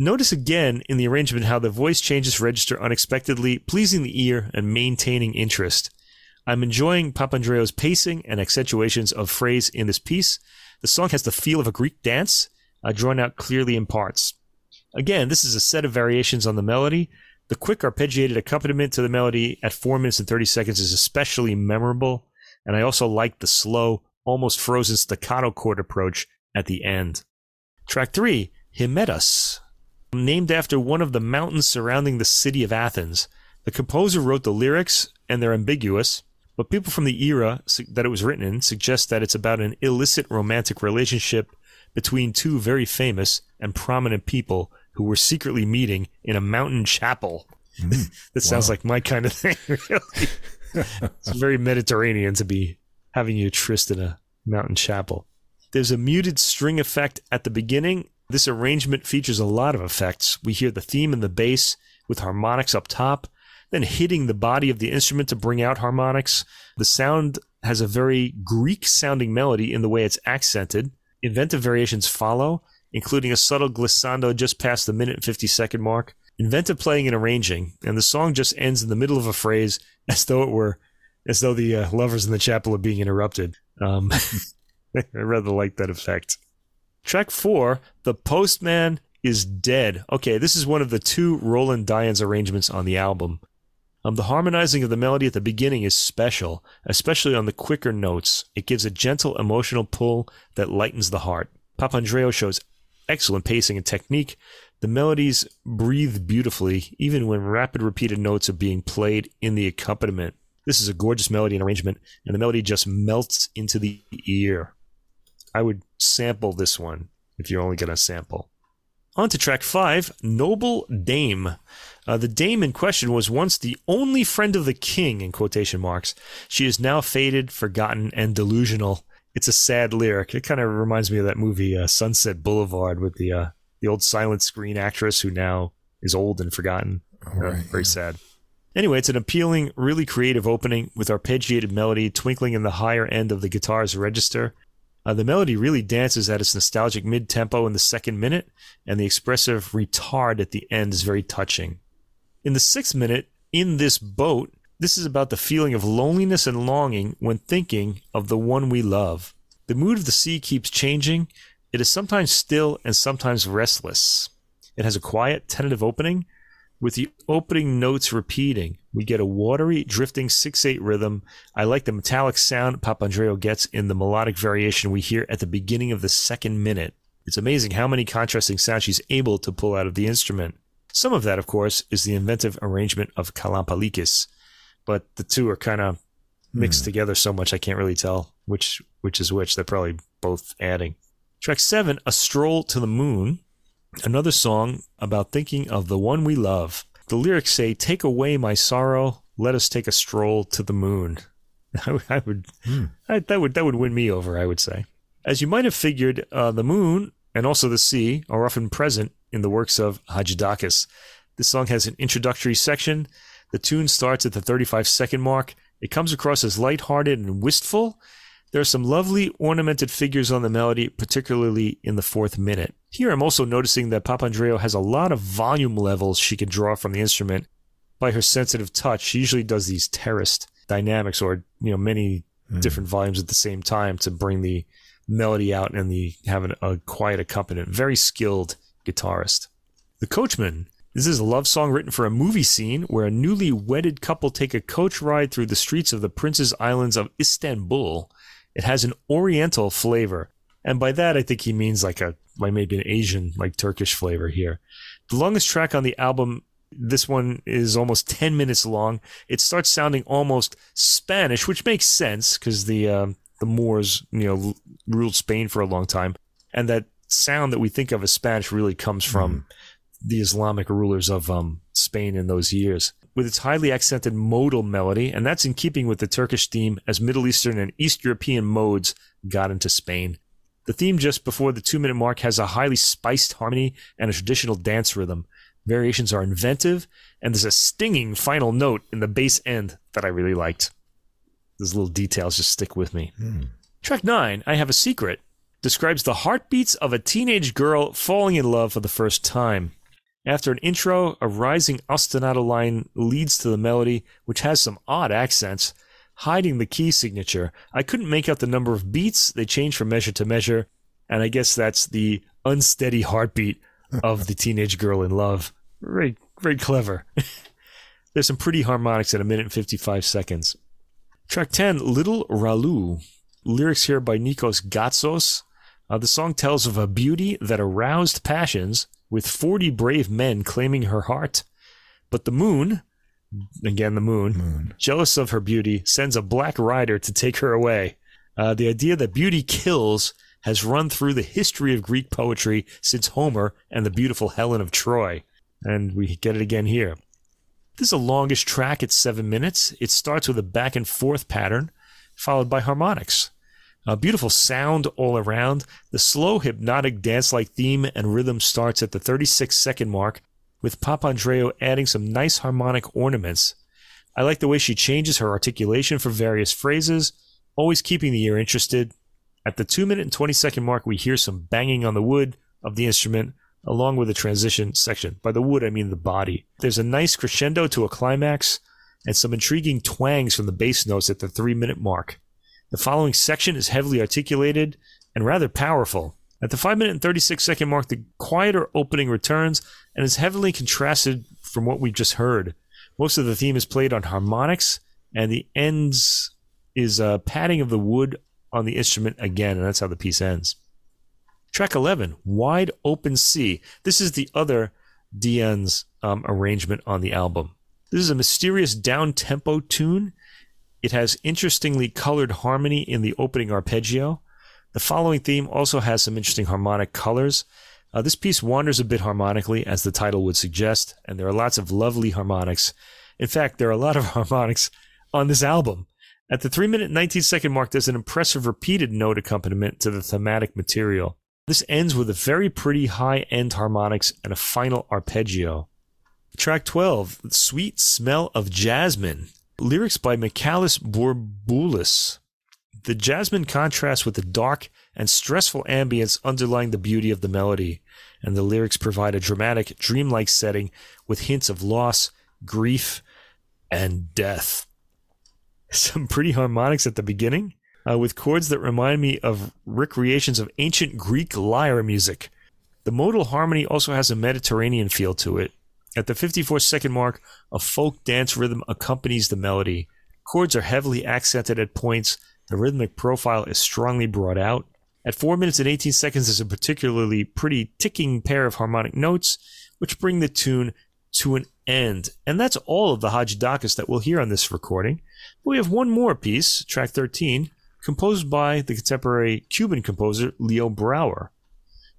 Notice again in the arrangement how the voice changes register unexpectedly, pleasing the ear and maintaining interest. I'm enjoying Papandreou's pacing and accentuations of phrase in this piece. The song has the feel of a Greek dance, uh, drawn out clearly in parts. Again, this is a set of variations on the melody. The quick arpeggiated accompaniment to the melody at 4 minutes and 30 seconds is especially memorable, and I also like the slow, almost frozen staccato chord approach at the end. Track 3, Hymettus. Named after one of the mountains surrounding the city of Athens. The composer wrote the lyrics, and they're ambiguous, but people from the era that it was written in suggest that it's about an illicit romantic relationship between two very famous and prominent people who were secretly meeting in a mountain chapel. Mm, (laughs) this wow. sounds like my kind of thing, (laughs) really. (laughs) it's very Mediterranean to be having you tryst in a mountain chapel. There's a muted string effect at the beginning. This arrangement features a lot of effects. We hear the theme and the bass with harmonics up top, then hitting the body of the instrument to bring out harmonics. The sound has a very Greek sounding melody in the way it's accented. Inventive variations follow, including a subtle glissando just past the minute and 50 second mark. Inventive playing and arranging, and the song just ends in the middle of a phrase (laughs) as though it were, as though the uh, lovers in the chapel are being interrupted. Um, (laughs) I rather like that effect. Track four, The Postman is Dead. Okay, this is one of the two Roland Dyens arrangements on the album. Um, the harmonizing of the melody at the beginning is special, especially on the quicker notes. It gives a gentle emotional pull that lightens the heart. Papandreou shows excellent pacing and technique. The melodies breathe beautifully, even when rapid repeated notes are being played in the accompaniment. This is a gorgeous melody and arrangement, and the melody just melts into the ear. I would sample this one if you're only going to sample. On to track five, Noble Dame. Uh, the dame in question was once the only friend of the king, in quotation marks. She is now faded, forgotten, and delusional. It's a sad lyric. It kind of reminds me of that movie uh, Sunset Boulevard with the uh, the old silent screen actress who now is old and forgotten. Right, very yeah. sad. Anyway, it's an appealing, really creative opening with arpeggiated melody twinkling in the higher end of the guitar's register uh, the melody really dances at its nostalgic mid tempo in the second minute, and the expressive retard at the end is very touching. In the sixth minute, in this boat, this is about the feeling of loneliness and longing when thinking of the one we love. The mood of the sea keeps changing. It is sometimes still and sometimes restless. It has a quiet, tentative opening, with the opening notes repeating. We get a watery, drifting 6 8 rhythm. I like the metallic sound Papandreou gets in the melodic variation we hear at the beginning of the second minute. It's amazing how many contrasting sounds she's able to pull out of the instrument. Some of that, of course, is the inventive arrangement of Kalampalikis. But the two are kind of mixed Hmm. together so much I can't really tell which which is which. They're probably both adding. Track seven, A Stroll to the Moon, another song about thinking of the one we love. The lyrics say, Take away my sorrow, let us take a stroll to the moon. (laughs) I, would- I would, Hmm. I, that would, that would win me over, I would say. As you might have figured, uh, the moon and also the sea are often present in the works of Hadjidakis. This song has an introductory section. The tune starts at the 35 second mark. It comes across as lighthearted and wistful. There are some lovely ornamented figures on the melody, particularly in the fourth minute. Here I'm also noticing that Papandreou has a lot of volume levels she can draw from the instrument by her sensitive touch. She usually does these terraced dynamics or, you know, many Hmm. different volumes at the same time to bring the melody out and the have an, a quiet accompaniment. Very skilled guitarist. The Coachman. This is a love song written for a movie scene where a newly wedded couple take a coach ride through the streets of the Prince's Islands of Istanbul. It has an oriental flavor. And by that, I think he means like a, like maybe an Asian, like Turkish flavor here. The longest track on the album, this one is almost 10 minutes long. It starts sounding almost Spanish, which makes sense because the, um, the Moors, you know, ruled Spain for a long time. And that sound that we think of as Spanish really comes from the Islamic rulers of um, Spain in those years. With its highly accented modal melody, and that's in keeping with the Turkish theme as Middle Eastern and East European modes got into Spain. The theme just before the two minute mark has a highly spiced harmony and a traditional dance rhythm. Variations are inventive, and there's a stinging final note in the bass end that I really liked. Those little details just stick with me. Hmm. Track 9, I Have a Secret, describes the heartbeats of a teenage girl falling in love for the first time. After an intro, a rising ostinato line leads to the melody, which has some odd accents, hiding the key signature. I couldn't make out the number of beats, they change from measure to measure, and I guess that's the unsteady heartbeat of the (laughs) teenage girl in love. Very, very clever. (laughs) There's some pretty harmonics at a minute and 55 seconds. Track 10, Little Ralu. Lyrics here by Nikos Gatsos. Uh, the song tells of a beauty that aroused passions, with 40 brave men claiming her heart. But the moon, again the moon, Moon. jealous of her beauty, sends a black rider to take her away. Uh, the idea that beauty kills has run through the history of Greek poetry since Homer and the beautiful Helen of Troy. And we get it again here. This is the longest track at seven minutes. It starts with a back and forth pattern, followed by harmonics. A beautiful sound all around. The slow hypnotic dance like theme and rhythm starts at the 36 second mark, with Papandreou adding some nice harmonic ornaments. I like the way she changes her articulation for various phrases, always keeping the ear interested. At the 2 minute and 20 second mark, we hear some banging on the wood of the instrument, along with a transition section. By the wood, I mean the body. There's a nice crescendo to a climax, and some intriguing twangs from the bass notes at the 3 minute mark. The following section is heavily articulated and rather powerful. At the 5 minute and 36 second mark, the quieter opening returns and is heavily contrasted from what we've just heard. Most of the theme is played on harmonics, and the ends is a padding of the wood on the instrument again, and that's how the piece ends. Track 11, Wide Open Sea. This is the other Dyens' um, arrangement on the album. This is a mysterious down tempo tune. It has interestingly colored harmony in the opening arpeggio. The following theme also has some interesting harmonic colors. Uh, this piece wanders a bit harmonically, as the title would suggest, and there are lots of lovely harmonics. In fact, there are a lot of (laughs) harmonics on this album. At the 3 minute 19 second mark, there's an impressive repeated note accompaniment to the thematic material. This ends with a very pretty high end harmonics and a final arpeggio. Track 12, Sweet Smell of Jasmine. Lyrics by Michalis Borboulis. The jasmine contrasts with the dark and stressful ambience underlying the beauty of the melody, and the lyrics provide a dramatic, dreamlike setting with hints of loss, grief, and death. (laughs) Some pretty harmonics at the beginning, uh, with chords that remind me of recreations of ancient Greek lyre music. The modal harmony also has a Mediterranean feel to it. At the 54 second mark, a folk dance rhythm accompanies the melody. Chords are heavily accented at points. The rhythmic profile is strongly brought out. At 4 minutes and 18 seconds, there's a particularly pretty ticking pair of harmonic notes, which bring the tune to an End. And that's all of the Hadjidakis that we'll hear on this recording. We have one more piece, track 13, composed by the contemporary Cuban composer Leo Brouwer.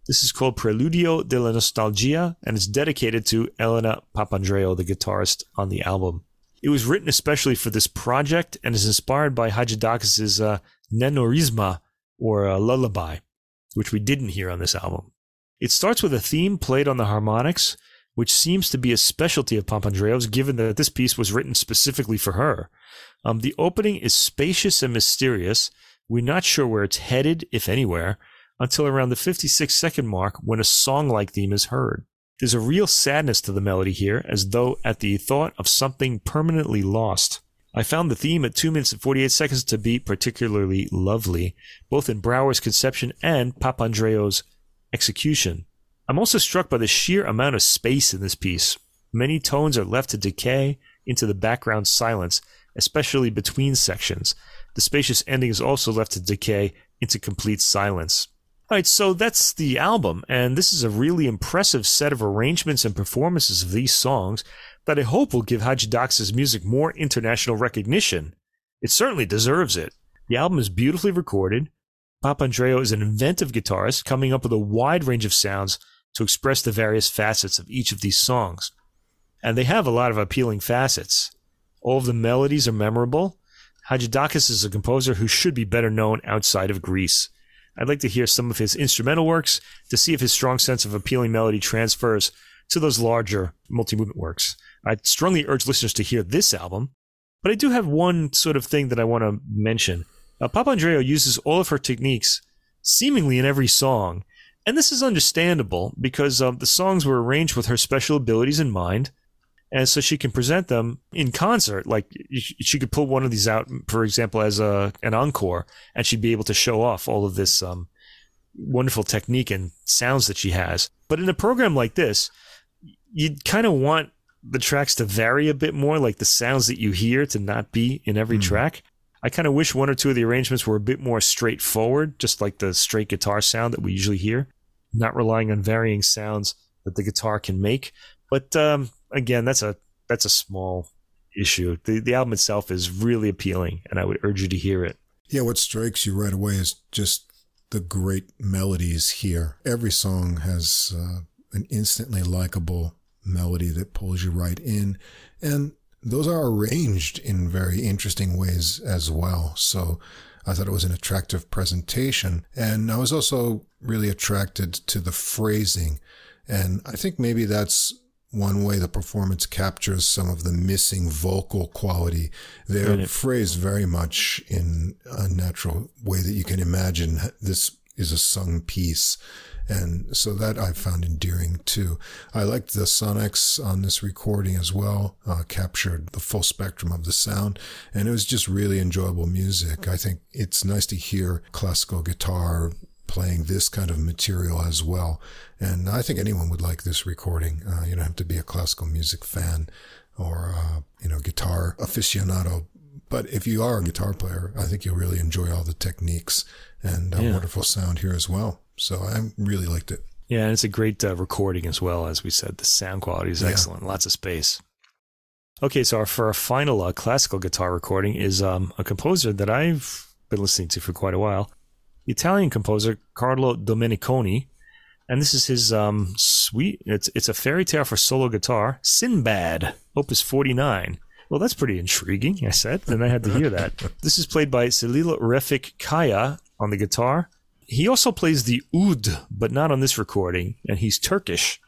This is called Preludio de la Nostalgia, and it's dedicated to Elena Papandreou, the guitarist on the album. It was written especially for this project and is inspired by Hadjidakis' uh, Nanourisma, or uh, Lullaby, which we didn't hear on this album. It starts with a theme played on the harmonics, which seems to be a specialty of Papandreou's, given that this piece was written specifically for her. Um, the opening is spacious and mysterious. We're not sure where it's headed, if anywhere, until around the 56 second mark when a song like theme is heard. There's a real sadness to the melody here, as though at the thought of something permanently lost. I found the theme at 2 minutes and 48 seconds to be particularly lovely, both in Brouwer's conception and Papandreou's execution. I'm also struck by the sheer amount of space in this piece. Many tones are left to decay into the background silence, especially between sections. The spacious ending is also left to decay into complete silence. All right, so that's the album, and this is a really impressive set of arrangements and performances of these songs that I hope will give Hadjidakis' music more international recognition. It certainly deserves it. The album is beautifully recorded. Papandreou is an inventive guitarist, coming up with a wide range of sounds to express the various facets of each of these songs. And they have a lot of appealing facets. All of the melodies are memorable. Hagiodakis is a composer who should be better known outside of Greece. I'd like to hear some of his instrumental works to see if his strong sense of appealing melody transfers to those larger multi movement works. I'd strongly urge listeners to hear this album, but I do have one sort of thing that I want to mention. Uh, Papandreou uses all of her techniques seemingly in every song, and this is understandable because um, the songs were arranged with her special abilities in mind and so she can present them in concert. Like she could pull one of these out, for example, as a an encore, and she'd be able to show off all of this um, wonderful technique and sounds that she has. But in a program like this, you'd kind of want the tracks to vary a bit more, like the sounds that you hear to not be in every mm. track. I kind of wish one or two of the arrangements were a bit more straightforward, just like the straight guitar sound that we usually hear, not relying on varying sounds that the guitar can make. But um, again, that's a that's a small issue. The the album itself is really appealing, and I would urge you to hear it. Yeah, what strikes you right away is just the great melodies here. Every song has uh, an instantly likable melody that pulls you right in, and those are arranged in very interesting ways as well. So I thought it was an attractive presentation, and I was also really attracted to the phrasing. And I think maybe that's one way the performance captures some of the missing vocal quality. They're right. phrased very much in a natural way that you can imagine. This is a sung piece. And so that I found endearing too. I liked the sonics on this recording as well, uh, captured the full spectrum of the sound. And it was just really enjoyable music. I think it's nice to hear classical guitar playing this kind of material as well. And I think anyone would like this recording. Uh, you don't have to be a classical music fan or, uh, you know, guitar aficionado. But if you are a guitar player, I think you'll really enjoy all the techniques and a yeah. wonderful sound here as well. So I really liked it. Yeah, and it's a great uh, recording as well. As we said, the sound quality is excellent. Yeah. Lots of space. Okay, so our, for our final uh, classical guitar recording is um, a composer that I've been listening to for quite a while. Italian composer Carlo Domeniconi, and this is his um, suite. It's it's a fairy tale for solo guitar, Sinbad, Opus 49. Well, that's pretty intriguing. I said, and I had to hear that. (laughs) this is played by Celil Refik Kaya on the guitar. He also plays the oud, but not on this recording, and he's Turkish.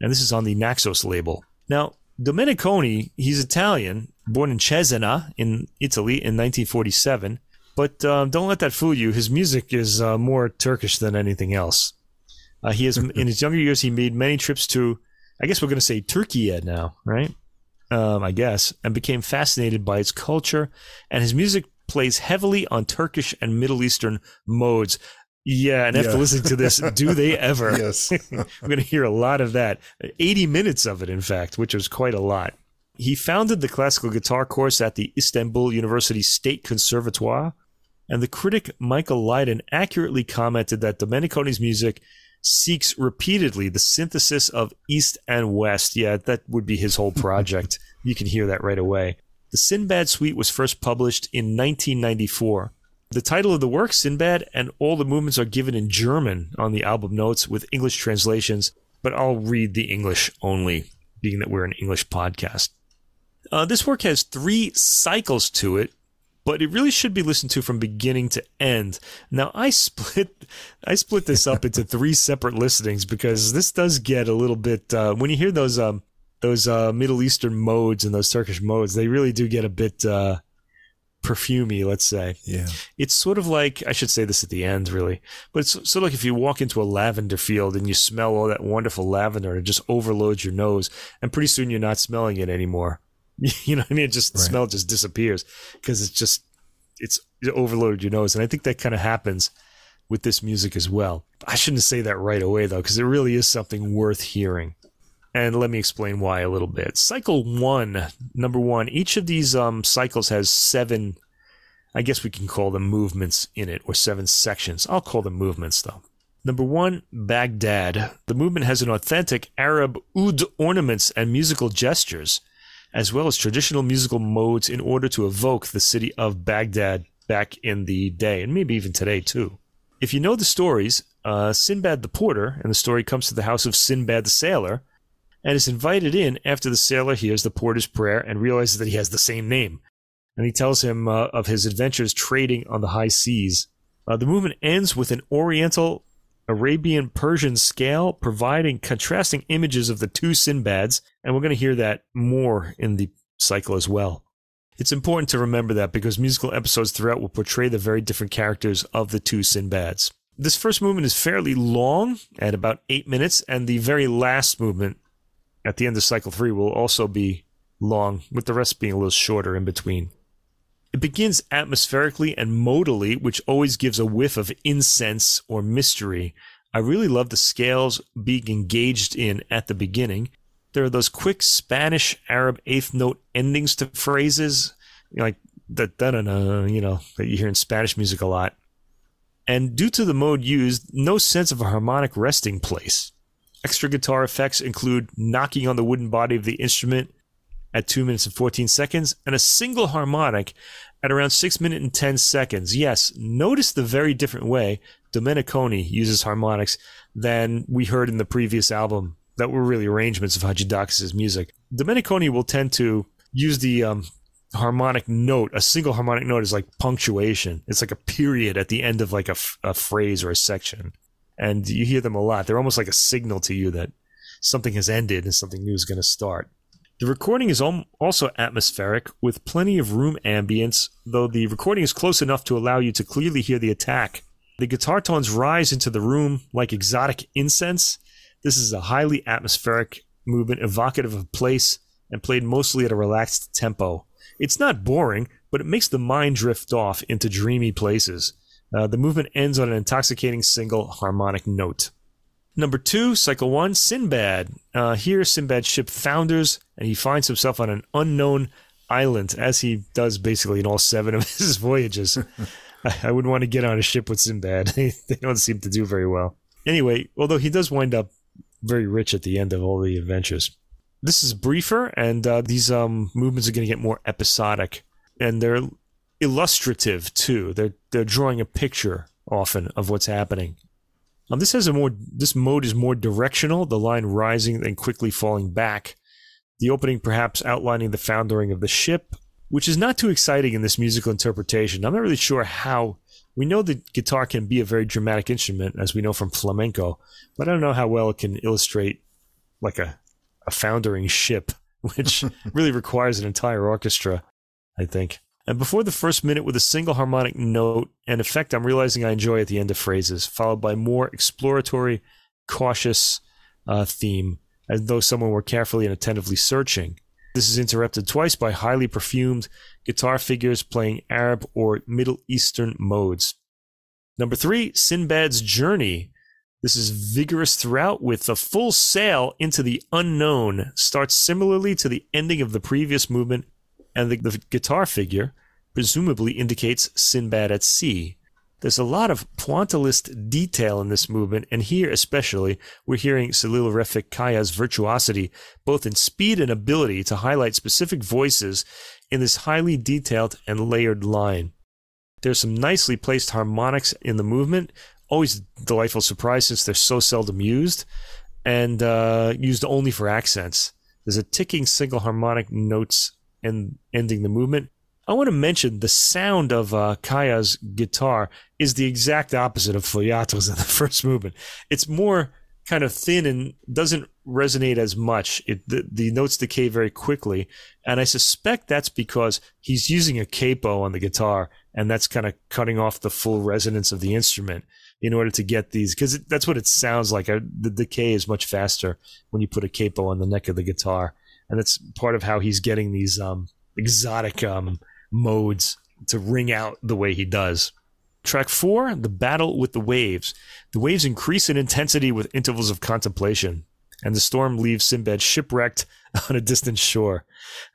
And this is on the Naxos label. Now, Domeniconi, he's Italian, born in Cesena in Italy in 1947. But uh, don't let that fool you. His music is uh, more Turkish than anything else. Uh, he has, (laughs) in his younger years, he made many trips to, I guess we're going to say Turkey now, right? Um, I guess, and became fascinated by its culture. And his music plays heavily on Turkish and Middle Eastern modes. Yeah, and after yeah. listening to this, do (laughs) they ever? yes. (laughs) We're going to hear a lot of that. 80 minutes of it, in fact, which was quite a lot. He founded the classical guitar course at the Istanbul University State Conservatoire, and the critic Michael Lydon accurately commented that Domeniconi's music seeks repeatedly the synthesis of East and West. Yeah, that would be his whole project. (laughs) you can hear that right away. The Sinbad Suite was first published in 1994. The title of the work, Sinbad, and all the movements are given in German on the album notes with English translations, but I'll read the English only, being that we're an English podcast. Uh, this work has three cycles to it, but it really should be listened to from beginning to end. Now I split I split this up into (laughs) three separate listenings because this does get a little bit uh, when you hear those um those uh, Middle Eastern modes and those Turkish modes, they really do get a bit uh, perfumey, let's say. Yeah. It's sort of like I should say this at the end, really, but it's sort of like if you walk into a lavender field and you smell all that wonderful lavender, and it just overloads your nose, and pretty soon you're not smelling it anymore. (laughs) You know what I mean? It just the Right. smell just disappears because it's just it's it overloaded your nose, and I think that kind of happens with this music as well. I shouldn't say that right away though, because it really is something worth hearing. And let me explain why a little bit. Cycle one, number one, each of these um, cycles has seven, I guess we can call them movements in it, or seven sections. I'll call them movements though. Number one, Baghdad. The movement has an authentic Arab oud ornaments and musical gestures, as well as traditional musical modes in order to evoke the city of Baghdad back in the day, and maybe even today too. If you know the stories, uh, Sinbad the porter, and the story comes to the house of Sinbad the sailor, and is invited in after the sailor hears the porter's prayer and realizes that he has the same name. And he tells him uh, of his adventures trading on the high seas. Uh, the movement ends with an Oriental Arabian Persian scale, providing contrasting images of the two Sinbads, and we're going to hear that more in the cycle as well. It's important to remember that because musical episodes throughout will portray the very different characters of the two Sinbads. This first movement is fairly long, at about eight minutes, and the very last movement at the end of cycle three will also be long, with the rest being a little shorter in between. It begins atmospherically and modally, which always gives a whiff of incense or mystery. I really love the scales being engaged in at the beginning. There are those quick Spanish Arab eighth note endings to phrases, like da da da da, you know, that you hear in Spanish music a lot. And due to the mode used, no sense of a harmonic resting place. Extra guitar effects include knocking on the wooden body of the instrument at 2 minutes and 14 seconds and a single harmonic at around 6 minutes and 10 seconds. Yes, notice the very different way Domeniconi uses harmonics than we heard in the previous album that were really arrangements of Hadjidakis' music. Domeniconi will tend to use the um, harmonic note, a single harmonic note is like punctuation. It's like a period at the end of like a, f- a phrase or a section. And you hear them a lot. They're almost like a signal to you that something has ended and something new is going to start. The recording is also atmospheric with plenty of room ambience, though the recording is close enough to allow you to clearly hear the attack. The guitar tones rise into the room like exotic incense. This is a highly atmospheric movement, evocative of place, and played mostly at a relaxed tempo. It's not boring, but it makes the mind drift off into dreamy places. Uh, the movement ends on an intoxicating single harmonic note. Number two, Cycle One, Sinbad. Uh, here, Sinbad's ship founders, and he finds himself on an unknown island, as he does basically in all seven of (laughs) his voyages. I, I wouldn't want to get on a ship with Sinbad. (laughs) they don't seem to do very well. Anyway, although he does wind up very rich at the end of all the adventures. This is briefer, and uh, these um, movements are going to get more episodic, and they're illustrative too. They're they're drawing a picture often of what's happening. Now this has a more this mode is more directional, the line rising and quickly falling back. The opening perhaps outlining the foundering of the ship, which is not too exciting in this musical interpretation. I'm not really sure how we know the guitar can be a very dramatic instrument, as we know from flamenco, but I don't know how well it can illustrate like a, a foundering ship, (laughs) which (laughs) really requires an entire orchestra, I think. And before the first minute with a single harmonic note, an effect I'm realizing I enjoy at the end of phrases, followed by more exploratory, cautious uh, theme, as though someone were carefully and attentively searching. This is interrupted twice by highly perfumed guitar figures playing Arab or Middle Eastern modes. Number three, Sinbad's Journey. This is vigorous throughout with a full sail into the unknown. Starts similarly to the ending of the previous movement, and the, the guitar figure presumably indicates Sinbad at sea. There's a lot of pointillist detail in this movement, and here especially, we're hearing Celil Refik Kaya's virtuosity, both in speed and ability to highlight specific voices in this highly detailed and layered line. There's some nicely placed harmonics in the movement, always a delightful surprise since they're so seldom used, and uh, used only for accents. There's a ticking single harmonic notes and ending the movement. I want to mention the sound of uh, Kaya's guitar is the exact opposite of Feuillatre's in the (laughs) first movement. It's more kind of thin and doesn't resonate as much. It, the, the notes decay very quickly. And I suspect that's because he's using a capo on the guitar and that's kind of cutting off the full resonance of the instrument in order to get these because that's what it sounds like. The decay is much faster when you put a capo on the neck of the guitar, and that's part of how he's getting these um, exotic um, modes to ring out the way he does. Track four, the battle with the waves. The waves increase in intensity with intervals of contemplation, and the storm leaves Sinbad shipwrecked (laughs) on a distant shore.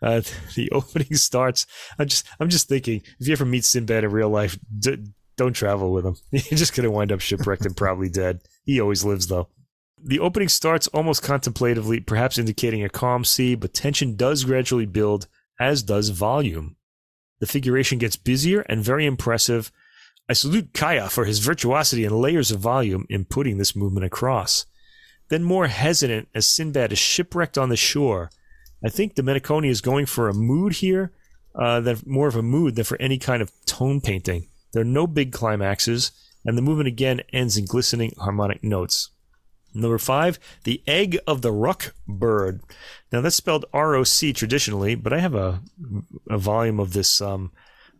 Uh, (laughs) the opening starts. I'm just, I'm just thinking, if you ever meet Sinbad in real life, d- don't travel with him. (laughs) You're just to wind up shipwrecked and probably dead. He always lives, though. The opening starts almost contemplatively, perhaps indicating a calm sea, but tension does gradually build, as does volume. The figuration gets busier and very impressive. I salute Kaya for his virtuosity and layers of volume in putting this movement across. Then, more hesitant as Sinbad is shipwrecked on the shore, I think Domeniconi is going for a mood here, uh, that more of a mood than for any kind of tone painting. There are no big climaxes, and the movement again ends in glistening harmonic notes. Number five, the egg of the ruck bird. Now that's spelled R-O-C traditionally, but I have a a volume of this um,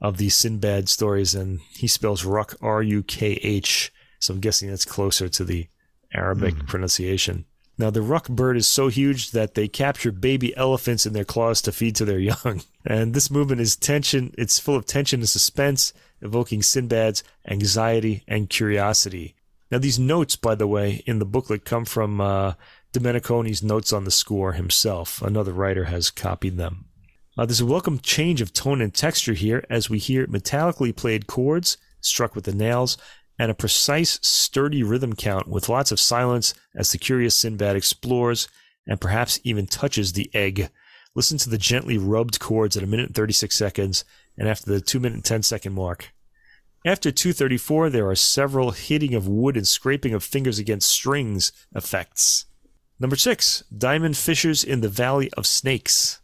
of these Sinbad stories, and he spells ruck R-U-K-H. So I'm guessing that's closer to the Arabic mm. pronunciation. Now the ruck bird is so huge that they capture baby elephants in their claws to feed to their (laughs) young. And this movement is tension. It's full of tension and suspense, evoking Sinbad's anxiety and curiosity. Now, these notes, by the way, in the booklet come from uh, Domeniconi's notes on the score himself. Another writer has copied them. Uh, there's a welcome change of tone and texture here as we hear metallically played chords struck with the nails and a precise, sturdy rhythm count with lots of silence as the curious Sinbad explores and perhaps even touches the egg. Listen to the gently rubbed chords at a minute and 36 seconds and after the 2 minute and 10 second mark. After 234, there are several hitting of wood and scraping of fingers against strings effects. Number six, diamond fissures in the Valley of Snakes.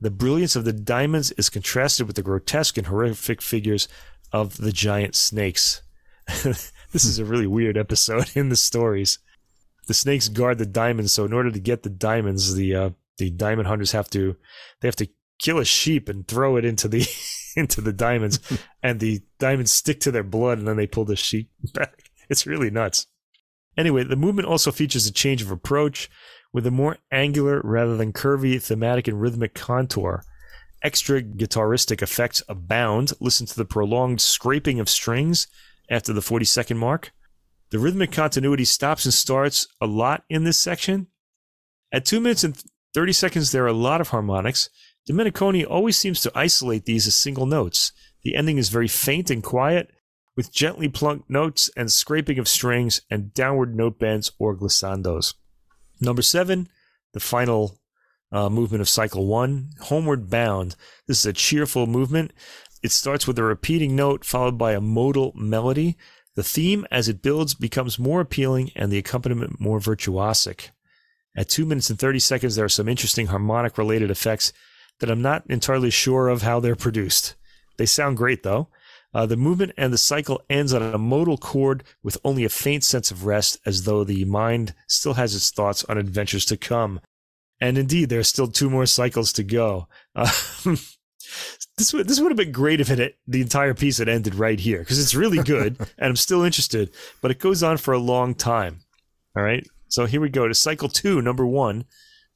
The brilliance of the diamonds is contrasted with the grotesque and horrific figures of the giant snakes. (laughs) this is a really weird episode in the stories. The snakes guard the diamonds, so in order to get the diamonds, the uh, the diamond hunters have to they have to kill a sheep and throw it into the (laughs) (laughs) into the diamonds, (laughs) and the diamonds stick to their blood, and then they pull the sheet (laughs) back. It's really nuts. Anyway, the movement also features a change of approach with a more angular rather than curvy thematic and rhythmic contour. Extra guitaristic effects abound. Listen to the prolonged scraping of strings after the 40 second mark. The rhythmic continuity stops and starts a lot in this section. At 2 minutes and 30 seconds, there are a lot of harmonics, Domeniconi always seems to isolate these as single notes. The ending is very faint and quiet, with gently plunked notes and scraping of strings and downward note bends or glissandos. Number seven, the final uh, movement of cycle one, Homeward Bound. This is a cheerful movement. It starts with a repeating note followed by a modal melody. The theme, as it builds, becomes more appealing and the accompaniment more virtuosic. At 2 minutes and 30 seconds, there are some interesting harmonic related effects that I'm not entirely sure of how they're produced. They sound great though. Uh, the movement and the cycle ends on a modal chord with only a faint sense of rest, as though the mind still has its thoughts on adventures to come. And indeed, there are still two more cycles to go. Uh, (laughs) this would this would have been great if it the entire piece had ended right here because it's really good (laughs) and I'm still interested, but it goes on for a long time. All right, so here we go to cycle two, number one,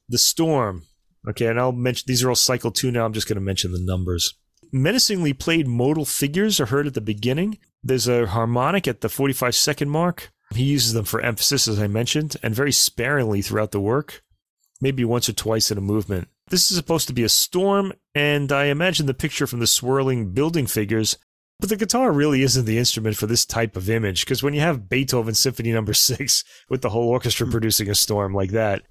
the storm. Okay, and I'll mention these are all cycle two now. I'm just going to mention the numbers. Menacingly played modal figures are heard at the beginning. There's a harmonic at the 45 second mark. He uses them for emphasis, as I mentioned, and very sparingly throughout the work, maybe once or twice in a movement. This is supposed to be a storm, and I imagine the picture from the swirling building figures But the guitar really isn't the instrument for this type of image because when you have Beethoven Symphony Number no. (laughs) Six with the whole orchestra hmm. producing a storm like that,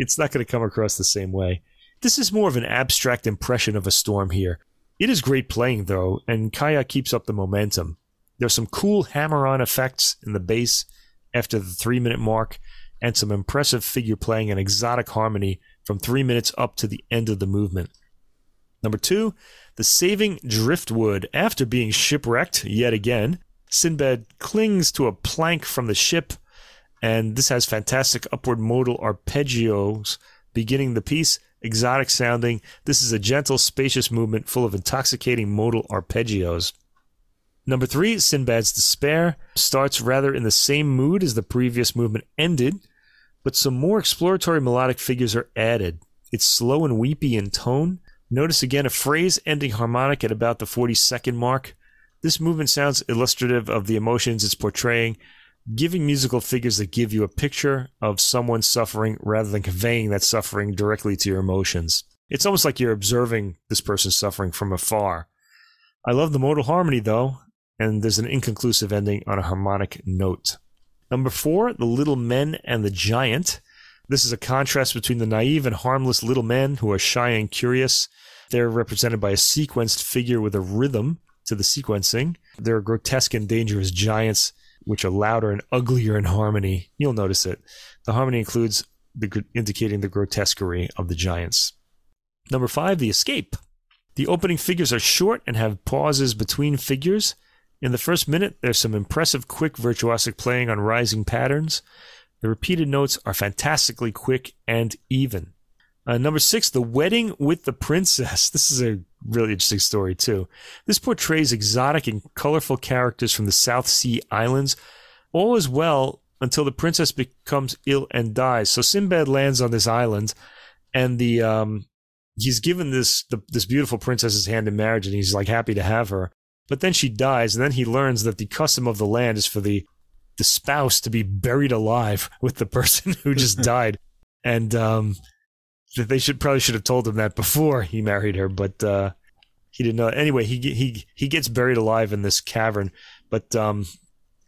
it's not going to come across the same way. This is more of an abstract impression of a storm here. It is great playing though, and Kaya keeps up the momentum. There's some cool hammer-on effects in the bass after the three-minute mark, and some impressive figure playing and exotic harmony from three minutes up to the end of the movement. Number two, the saving driftwood. After being shipwrecked yet again, Sinbad clings to a plank from the ship, and this has fantastic upward modal arpeggios beginning the piece. Exotic sounding. This is a gentle, spacious movement full of intoxicating modal arpeggios. Number three, Sinbad's Despair starts rather in the same mood as the previous movement ended, but some more exploratory melodic figures are added. It's slow and weepy in tone, Notice again a phrase ending harmonic at about the 40 second mark. This movement sounds illustrative of the emotions it's portraying, giving musical figures that give you a picture of someone suffering rather than conveying that suffering directly to your emotions. It's almost like you're observing this person suffering from afar. I love the modal harmony though, and there's an inconclusive ending on a harmonic note. Number four, The Little Men and the Giant. This is a contrast between the naive and harmless little men who are shy and curious. They're represented by a sequenced figure with a rhythm to the sequencing. They're grotesque and dangerous giants, which are louder and uglier in harmony. You'll notice it. The harmony includes the, indicating the grotesquerie of the giants. Number five, the escape. The opening figures are short and have pauses between figures. In the first minute, there's some impressive, quick, virtuosic playing on rising patterns. The repeated notes are fantastically quick and even. Uh, number six, The Wedding with the Princess. (laughs) This is a really interesting story, too. This portrays exotic and colorful characters from the South Sea Islands. All is well until the princess becomes ill and dies. So Sinbad lands on this island, and the um, he's given this the, this beautiful princess's hand in marriage, and he's like happy to have her. But then she dies, and then he learns that the custom of the land is for the the spouse to be buried alive with the person (laughs) who just (laughs) died. And um, they should probably should have told him that before he married her, but uh, he didn't know. Anyway, he he he gets buried alive in this cavern, but um,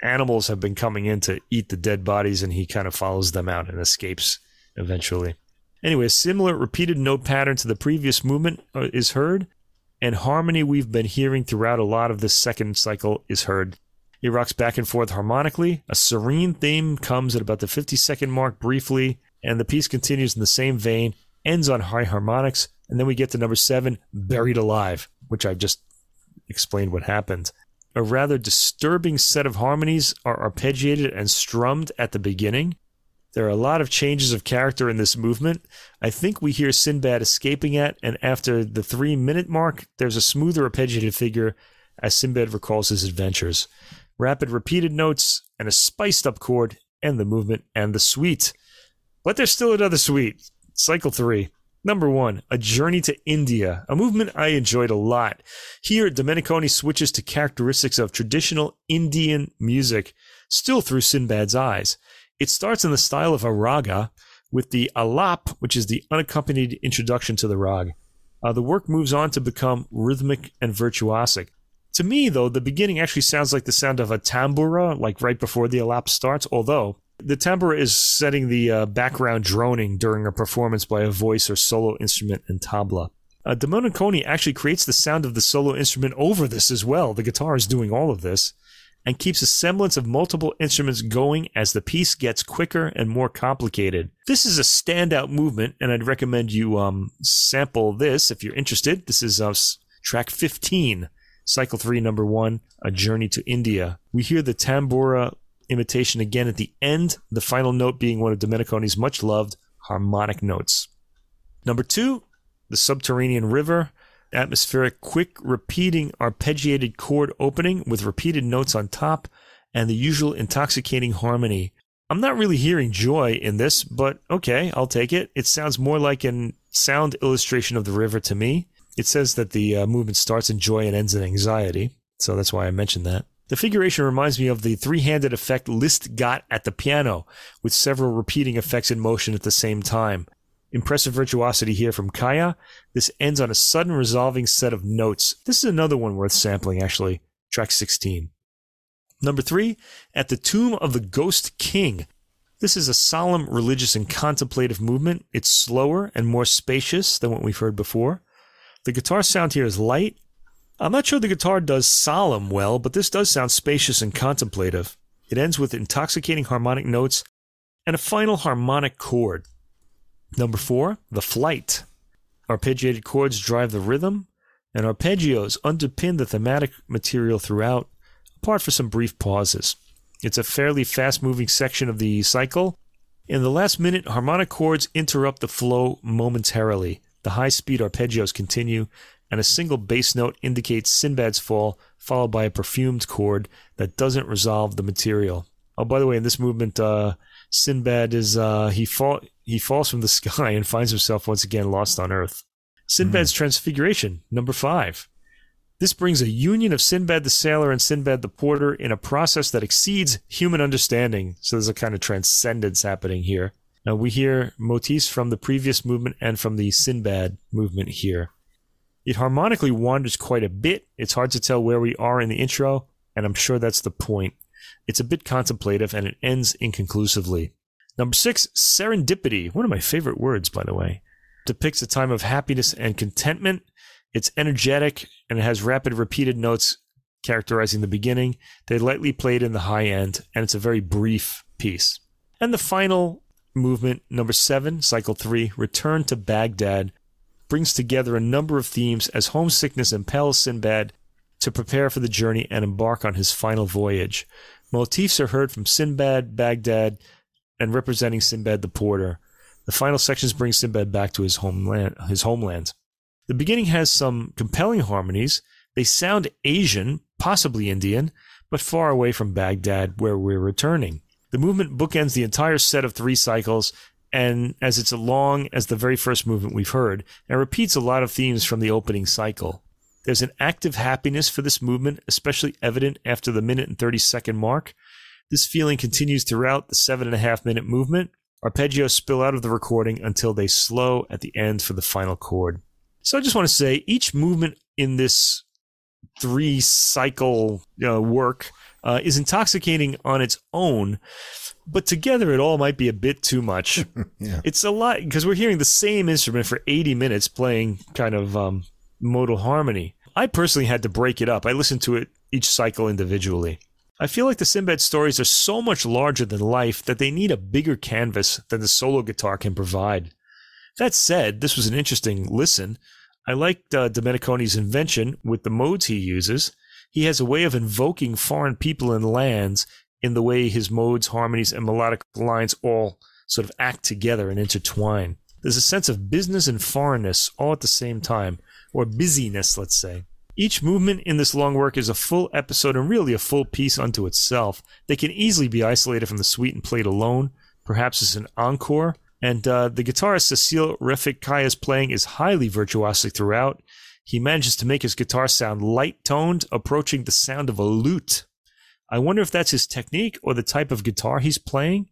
animals have been coming in to eat the dead bodies, and he kind of follows them out and escapes eventually. Anyway, a similar repeated note pattern to the previous movement uh, is heard, and harmony we've been hearing throughout a lot of this second cycle is heard. It rocks back and forth harmonically. A serene theme comes at about the 50 second mark briefly, and the piece continues in the same vein, ends on high harmonics, and then we get to number seven, Buried Alive, which I've just explained what happened. A rather disturbing set of harmonies are arpeggiated and strummed at the beginning. There are a lot of changes of character in this movement. I think we hear Sinbad escaping at, and after the three minute mark, there's a smoother arpeggiated figure as Sinbad recalls his adventures rapid repeated notes, and a spiced up chord, and the movement and the suite. But there's still another suite. Cycle 3. Number 1, A Journey to India, a movement I enjoyed a lot. Here, Domeniconi switches to characteristics of traditional Indian music, still through Sinbad's eyes. It starts in the style of a raga, with the alap, which is the unaccompanied introduction to the rag. Uh, the work moves on to become rhythmic and virtuosic. To me, though, the beginning actually sounds like the sound of a tambura, like right before the alap starts, although the tambura is setting the uh, background droning during a performance by a voice or solo instrument and tabla. Uh, actually creates the sound of the solo instrument over this as well. The guitar is doing all of this and keeps a semblance of multiple instruments going as the piece gets quicker and more complicated. This is a standout movement, and I'd recommend you um, sample this if you're interested. This is uh, track 15 Cycle 3, number 1, A Journey to India. We hear the tambura imitation again at the end, the final note being one of Domeniconi's much loved harmonic notes. Number 2, The Subterranean River. Atmospheric, quick, repeating, arpeggiated chord opening with repeated notes on top and the usual intoxicating harmony. I'm not really hearing joy in this, but okay, I'll take it. It sounds more like an sound illustration of the river to me. It says that the uh, movement starts in joy and ends in anxiety, so that's why I mentioned that. The figuration reminds me of the three handed effect Liszt got at the piano, with several repeating effects in motion at the same time. Impressive virtuosity here from Kaya. This ends on a sudden resolving set of notes. This is another one worth sampling, actually. track 16. Number three, At the Tomb of the Ghost King. This is a solemn, religious, and contemplative movement. It's slower and more spacious than what we've heard before. The guitar sound here is light. I'm not sure the guitar does solemn well, but this does sound spacious and contemplative. It ends with intoxicating harmonic notes and a final harmonic chord. Number four, the flight. Arpeggiated chords drive the rhythm, and arpeggios underpin the thematic material throughout, apart for some brief pauses. It's a fairly fast moving section of the cycle. In the last minute, harmonic chords interrupt the flow momentarily. The high speed arpeggios continue, and a single bass note indicates Sinbad's fall, followed by a perfumed chord that doesn't resolve the material. Oh, by the way, in this movement, uh, Sinbad is uh, he fall he falls from the (laughs) sky and finds himself once again lost on Earth. Sinbad's mm. Transfiguration, number five. This brings a union of Sinbad the sailor and Sinbad the porter in a process that exceeds human understanding. So there's a kind of transcendence happening here. Now we hear motifs from the previous movement and from the Sinbad movement here. It harmonically wanders quite a bit. It's hard to tell where we are in the intro, and I'm sure that's the point. It's a bit contemplative and it ends inconclusively. Number six, serendipity. One of my favorite words, by the way. Depicts a time of happiness and contentment it's energetic and it has rapid repeated notes characterizing the beginning. They lightly played in the high end, and it's a very brief piece. And the final movement, number seven, cycle three, Return to Baghdad, brings together a number of themes as homesickness impels Sinbad to prepare for the journey and embark on his final voyage. Motifs are heard from Sinbad, Baghdad, and representing Sinbad the porter. The final sections bring Sinbad back to his homeland. His homeland. The beginning has some compelling harmonies. They sound Asian, possibly Indian, but far away from Baghdad, where we're returning. The movement bookends the entire set of three cycles, and as it's long as the very first movement we've heard, and repeats a lot of themes from the opening cycle. There's an active happiness for this movement, especially evident after the minute and 30 second mark. This feeling continues throughout the seven and a half minute movement. Arpeggios spill out of the recording until they slow at the end for the final chord. So I just want to say each movement in this three cycle uh, work uh, is intoxicating on its own, but together it all might be a bit too much. (laughs) yeah. It's a lot because we're hearing the same instrument for 80 minutes playing kind of um, modal harmony. I personally had to break it up. I listened to it each cycle individually. I feel like the Sinbad stories are so much larger than life that they need a bigger canvas than the solo guitar can provide. That said, this was an interesting listen. I liked uh, Domeniconi's invention with the modes he uses. He has a way of invoking foreign people and lands in the way his modes, harmonies, and melodic lines all sort of act together and intertwine. There's a sense of business and foreignness all at the same time, or busyness, let's say. Each movement in this long work is a full episode and really a full piece unto itself. They can easily be isolated from the suite and played alone, perhaps as an encore, and uh, the guitarist Celil Refik-Kaya's playing is highly virtuosic throughout. He manages to make his guitar sound light toned, approaching the sound of a lute. I wonder if that's his technique or the type of guitar he's playing.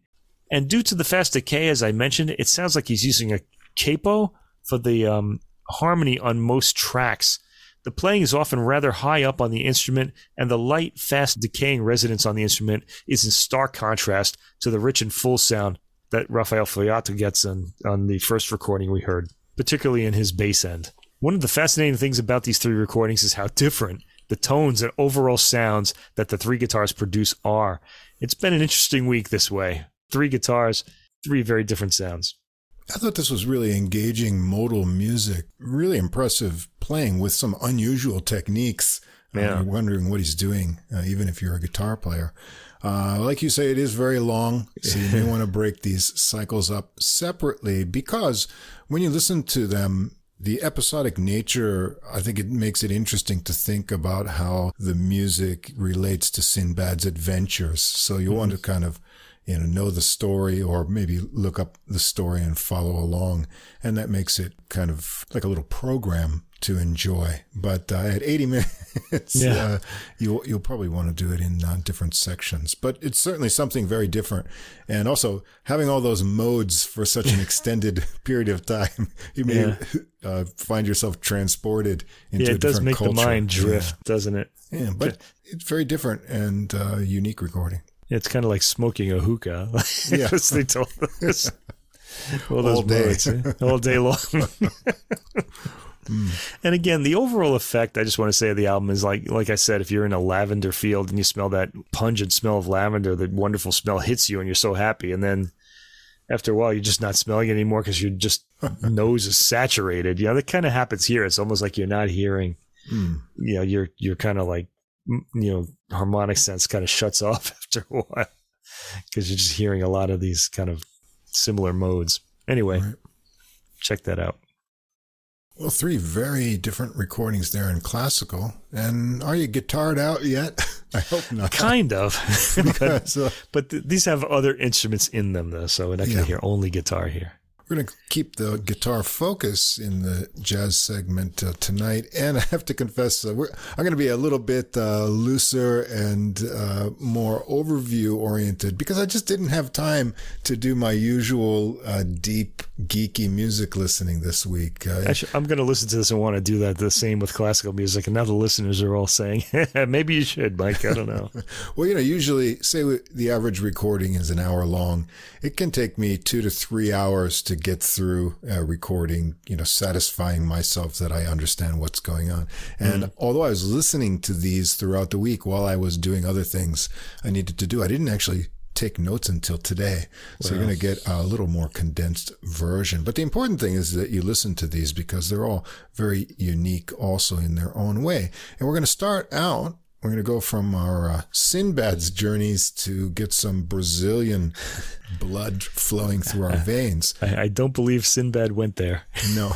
And due to the fast decay, as I mentioned, it sounds like he's using a capo for the um, harmony on most tracks. The playing is often rather high up on the instrument, and the light, fast decaying resonance on the instrument is in stark contrast to the rich and full sound that Raphael Feuillatre gets on, on the first recording we heard, particularly in his bass end. One of the fascinating things about these three recordings is how different the tones and overall sounds that the three guitars produce are. It's been an interesting week this way. Three guitars, three very different sounds. I thought this was really engaging modal music, really impressive playing with some unusual techniques. Yeah. I'm wondering what he's doing, uh, even if you're a guitar player. Uh, like you say, it is very long, so you may (laughs) want to break these cycles up separately because when you listen to them, the episodic nature, I think it makes it interesting to think about how the music relates to Sinbad's adventures. So you mm-hmm. want to mm-hmm. kind of, you know, know the story or maybe look up the story and follow along. And that makes it kind of like a little program to enjoy. But uh, at 80 minutes, Yeah. uh, you'll you'll probably want to do it in uh, different sections. But it's certainly something very different. And also having all those modes for such an (laughs) extended period of time, (laughs) you may Yeah. (laughs) uh, find yourself transported into Yeah, it does make culture. the mind Yeah. drift, doesn't it? Yeah, but it's very different and uh, unique recording. It's kind of like smoking a hookah. Yeah. They told us. All those All day. modes, eh? all day long. And again, the overall effect I just want to say of the album is like, like I said, if you're in a lavender field and you smell that pungent smell of lavender, that wonderful smell hits you, and you're so happy, and then after a while, you're just not smelling it anymore because your just (laughs) nose is saturated. You know, that kind of happens here. It's almost like you're not hearing. Hmm. You know, you're you're kind of like, mm, you know, harmonic sense kind of shuts (laughs) off after a while because you're just hearing a lot of these kind of similar modes. Anyway, Right. check that out. Well, three very different recordings there in classical. And are you guitared out yet? (laughs) I hope not. Kind of, (laughs) (laughs) but, so but th- these have other instruments in them though, so we're not gonna hear only guitar here. we're going to keep the guitar focus in the jazz segment uh, tonight. And I have to confess, uh, we're, I'm going to be a little bit uh, looser and uh, more overview oriented because I just didn't have time to do my usual uh, deep, geeky music listening this week. Uh, Actually, I'm gonna listen to this and want to do that the same with classical music, and now the listeners are all saying, (laughs) maybe you should, Mike. I don't know. (laughs) Well, you know, usually, say the average recording is an hour long. It can take me two to three hours to get through a recording, you know, satisfying myself that I understand what's going on. And although I was listening to these throughout the week while I was doing other things I needed to do, I didn't actually take notes until today. So you're going to get a little more condensed version. But the important thing is that you listen to these because they're all very unique also in their own way. And we're going to start out we're going to go from our uh, Sinbad's journeys to get some Brazilian blood flowing through our (laughs) veins. I, I don't believe Sinbad went there. (laughs) No.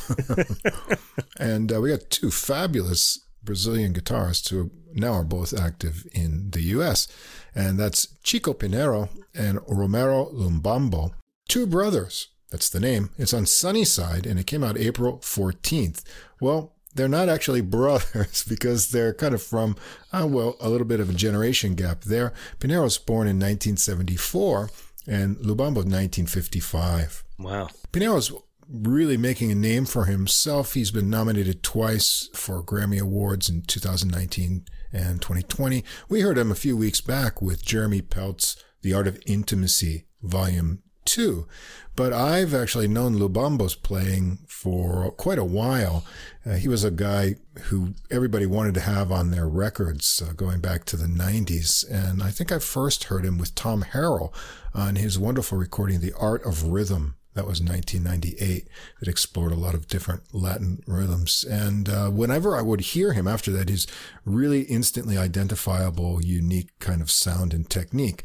(laughs) and uh, we got two fabulous Brazilian guitarists who now are both active in the U.S. And that's Chico Pinheiro and Romero Lubambo, two brothers. That's the name. It's on Sunnyside and it came out April 14th. Well, they're not actually (laughs) brothers because they're kind of from, uh, well, a little bit of a generation gap there. Pinheiro was born in 1974 and Lubambo 1955. Wow. Pinheiro's really making a name for himself. He's been nominated twice for Grammy Awards in 2019 and 2020. We heard him a few weeks back with Jeremy Pelt's The Art of Intimacy, Volume 2. But I've actually known Lubambo's playing for quite a while. Uh, he was a guy who everybody wanted to have on their records uh, going back to the 90s. And I think I first heard him with Tom Harrell on his wonderful recording, The Art of Rhythm. That was 1998. That explored a lot of different Latin rhythms. And uh, whenever I would hear him after that, his really instantly identifiable, unique kind of sound and technique,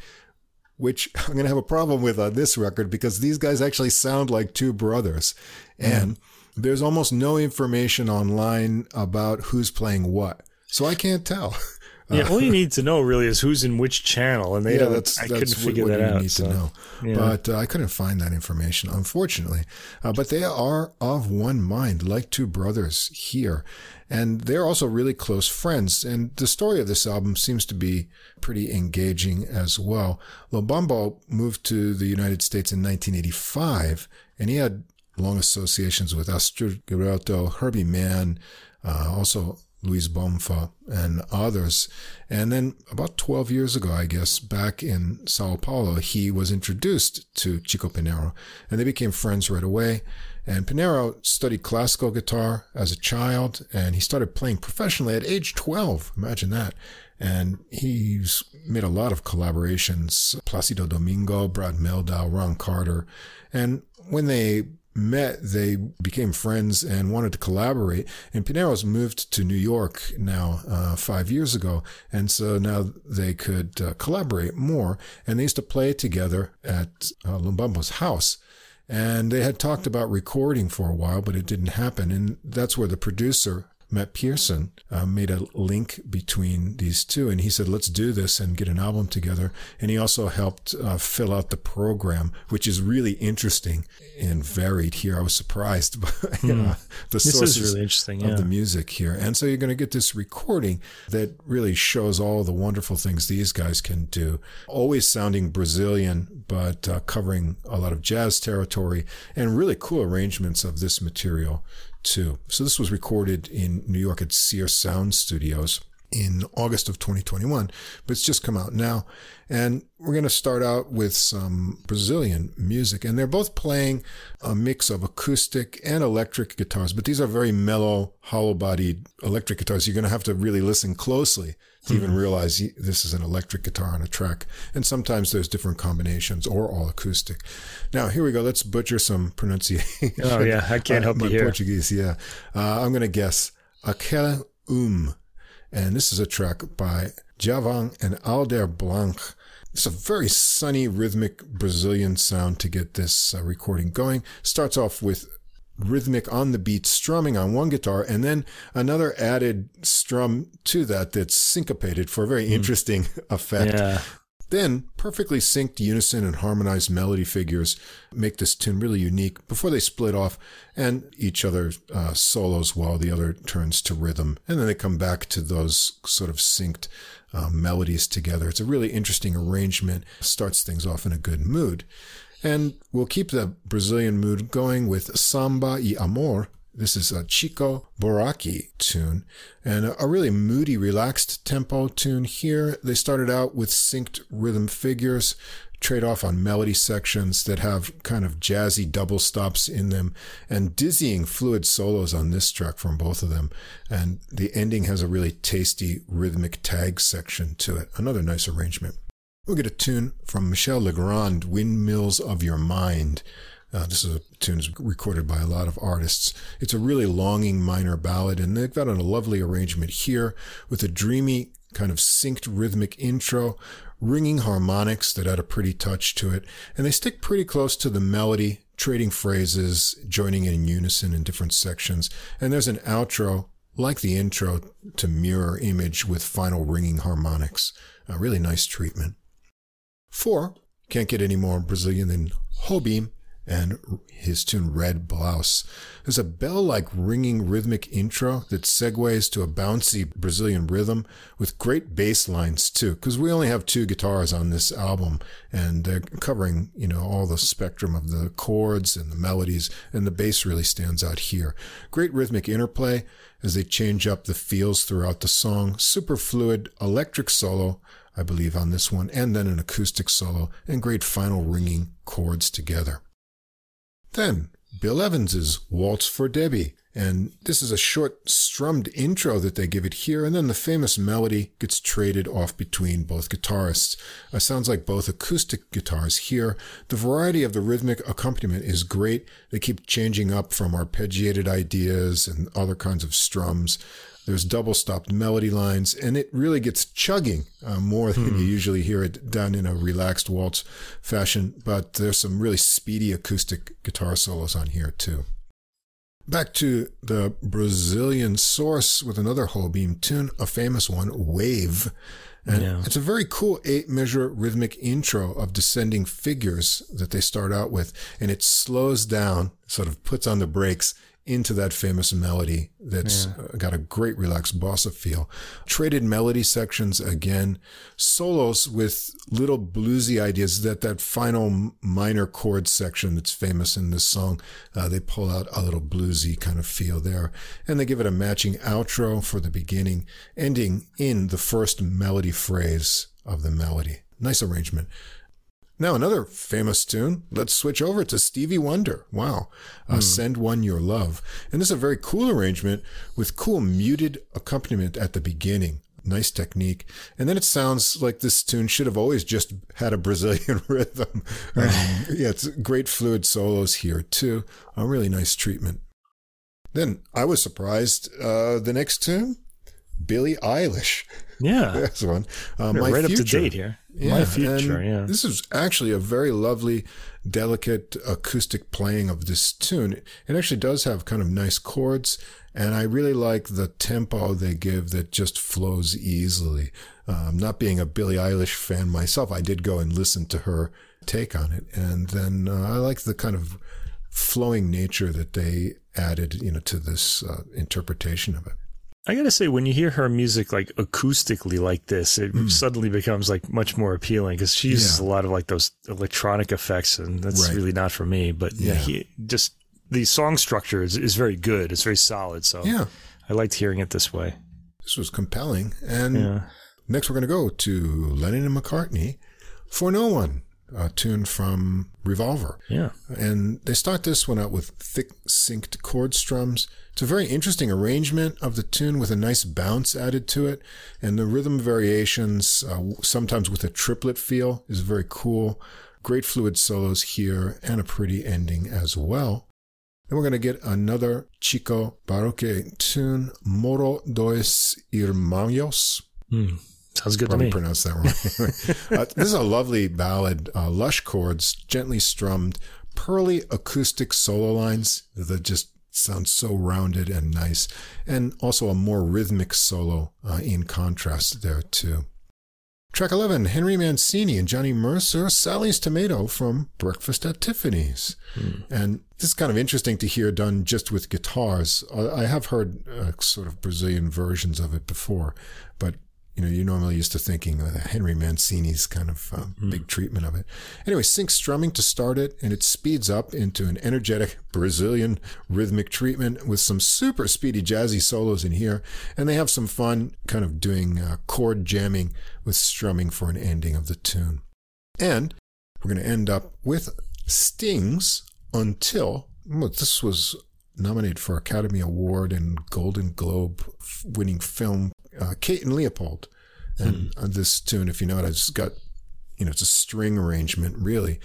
which (laughs) I'm going to have a problem with on this record because these guys actually sound like two brothers. And there's almost no information online about who's playing what. So I can't tell. (laughs) Yeah, all you need to know really is who's in which channel, and they yeah, that's I that's couldn't what, figure what that you out. need so, to know. yeah. But uh, I couldn't find that information, unfortunately. Uh, but they are of one mind, like two brothers here, and they're also really close friends. And the story of this album seems to be pretty engaging as well. Lubambo moved to the United States in 1985, and he had long associations with Astrud Gilberto, Herbie Mann, uh, also Luis Bonfa, and others. And then about 12 years ago, I guess, back in Sao Paulo, he was introduced to Chico Pinheiro and they became friends right away. And Pinero studied classical guitar as a child and he started playing professionally at age 12. Imagine that. And he's made a lot of collaborations. Placido Domingo, Brad Mehldau, Ron Carter. And when they met, they became friends and wanted to collaborate. And Pinheiro's moved to New York now uh, five years ago, and so now they could uh, collaborate more. And they used to play together at uh, house. And they had talked about recording for a while, but it didn't happen. And that's where the producer Matt Pierson uh, made a link between these two, and he said, "Let's do this and get an album together." And he also helped uh, fill out the program, which is really interesting and varied. Here, I was surprised (laughs) by hmm. the sources really interesting, yeah. of the music here, and so you're going to get this recording that really shows all the wonderful things these guys can do. Always sounding Brazilian, but uh, covering a lot of jazz territory and really cool arrangements of this material too. So this was recorded in New York at Sear Sound Studios in August of 2021, but it's just come out now. And we're going to start out with some Brazilian music. And they're both playing a mix of acoustic and electric guitars, but these are very mellow, hollow bodied electric guitars. You're going to have to really listen closely even mm-hmm. realize this is an electric guitar on a track. And sometimes there's different combinations or all acoustic. Now, here we go. Let's butcher some pronunciation. Oh, yeah. I can't (laughs) help uh, you here. Portuguese, yeah. Uh, I'm going to guess Aquela Um. And this is a track by Djavan and Aldir Blanc. It's a very sunny, rhythmic Brazilian sound to get this uh, recording going. Starts off with rhythmic on the beat strumming on one guitar and then another added strum to that that's syncopated for a very mm. interesting (laughs) effect. Yeah. Then perfectly synced unison and harmonized melody figures make this tune really unique before they split off and each other uh, solos while the other turns to rhythm. And then they come back to those sort of synced uh, melodies together. It's a really interesting arrangement, starts things off in a good mood. And we'll keep the Brazilian mood going with Samba e Amor. This is a Chico Buarque tune and a really moody, relaxed tempo tune here. They started out with synced rhythm figures, trade off on melody sections that have kind of jazzy double stops in them and dizzying fluid solos on this track from both of them. And the ending has a really tasty rhythmic tag section to it. Another nice arrangement. We'll get a tune from Michel Legrand, Windmills of Your Mind. Uh, this is a tune recorded by a lot of artists. It's a really longing minor ballad, and they've got a lovely arrangement here with a dreamy, kind of synced rhythmic intro, ringing harmonics that add a pretty touch to it, and they stick pretty close to the melody, trading phrases, joining in unison in different sections. And there's an outro, like the intro, to mirror image with final ringing harmonics. A really nice treatment. Four, can't get any more Brazilian than Jobim and his tune Red Blouse. There's a bell like ringing rhythmic intro that segues to a bouncy Brazilian rhythm with great bass lines too, because we only have two guitars on this album and they're covering, you know, all the spectrum of the chords and the melodies, and the bass really stands out here. Great rhythmic interplay as they change up the feels throughout the song, super fluid electric solo I believe, on this one, and then an acoustic solo and great final ringing chords together. Then Bill Evans's Waltz for Debby. And this is a short strummed intro that they give it here. And then the famous melody gets traded off between both guitarists. It sounds like both acoustic guitars here. The variety of the rhythmic accompaniment is great. They keep changing up from arpeggiated ideas and other kinds of strums. There's double stopped melody lines, and it really gets chugging uh, more than mm. you usually hear it done in a relaxed waltz fashion. But there's some really speedy acoustic guitar solos on here, too. Back to the Brazilian source with another Jobim tune, a famous one, Wave. And yeah. it's a very cool eight measure rhythmic intro of descending figures that they start out with. And it slows down, sort of puts on the brakes into that famous melody that's yeah. Uh, got a great relaxed bossa feel. Traded melody sections again, solos with little bluesy ideas that that final minor chord section that's famous in this song, uh, they pull out a little bluesy kind of feel there. And they give it a matching outro for the beginning, ending in the first melody phrase of the melody. Nice arrangement. Now, another famous tune. Let's switch over to Stevie Wonder. Wow. Uh, mm. Send One Your Love. And this is a very cool arrangement with cool muted accompaniment at the beginning. Nice technique. And then it sounds like this tune should have always just had a Brazilian (laughs) rhythm. Um, (laughs) yeah, it's great fluid solos here too. A really nice treatment. Then I was surprised. Uh, the next tune, Billie Eilish. Yeah, (laughs) That's one. Uh, my right future. up to date here. Yeah, My future, and yeah. This is actually a very lovely, delicate acoustic playing of this tune. It actually does have kind of nice chords, and I really like the tempo they give that just flows easily. Um, not being a Billie Eilish fan myself, I did go and listen to her take on it, and then uh, I like the kind of flowing nature that they added, you know, to this uh, interpretation of it. I gotta say, when you hear her music like acoustically like this, it hmm. suddenly becomes like much more appealing because she uses. Yeah. a lot of like those electronic effects, and that's Right. really not for me. But yeah, Yeah. he just the song structure is, is very good. It's very solid. So Yeah, I liked hearing it this way. this was compelling, and. Yeah. Next, we're going to go to Lennon and McCartney for No One, a tune from Revolver. Yeah. And they start this one out with thick synced chord strums. It's a very interesting arrangement of the tune with a nice bounce added to it. And the rhythm variations, uh, sometimes with a triplet feel, is very cool. Great fluid solos here and a pretty ending as well. Then we're going to get another Chico Buarque tune, Morro dos Irmãos. Hmm. Sounds good Probably to me. pronounced that wrong. (laughs) (laughs) uh, this is a lovely ballad, uh, lush chords, gently strummed, pearly acoustic solo lines that just sound so rounded and nice, and also a more rhythmic solo uh, in contrast there too. Track 11, Henry Mancini and Johnny Mercer, Sally's Tomato from Breakfast at Tiffany's. And this is kind of interesting to hear done just with guitars. I have heard uh, sort of Brazilian versions of it before, you know, you're normally used to thinking of Henry Mancini's kind of uh, big treatment of it. Anyway, sync strumming to start it, and it speeds up into an energetic Brazilian rhythmic treatment with some super speedy jazzy solos in here. And they have some fun kind of doing uh, chord jamming with strumming for an ending of the tune. And we're going to end up with Sting's until well, this was nominated for Academy Award and Golden Globe winning film uh, Kate and Leopold. And on this tune, if you know it, it's got, you know, it's a string arrangement really.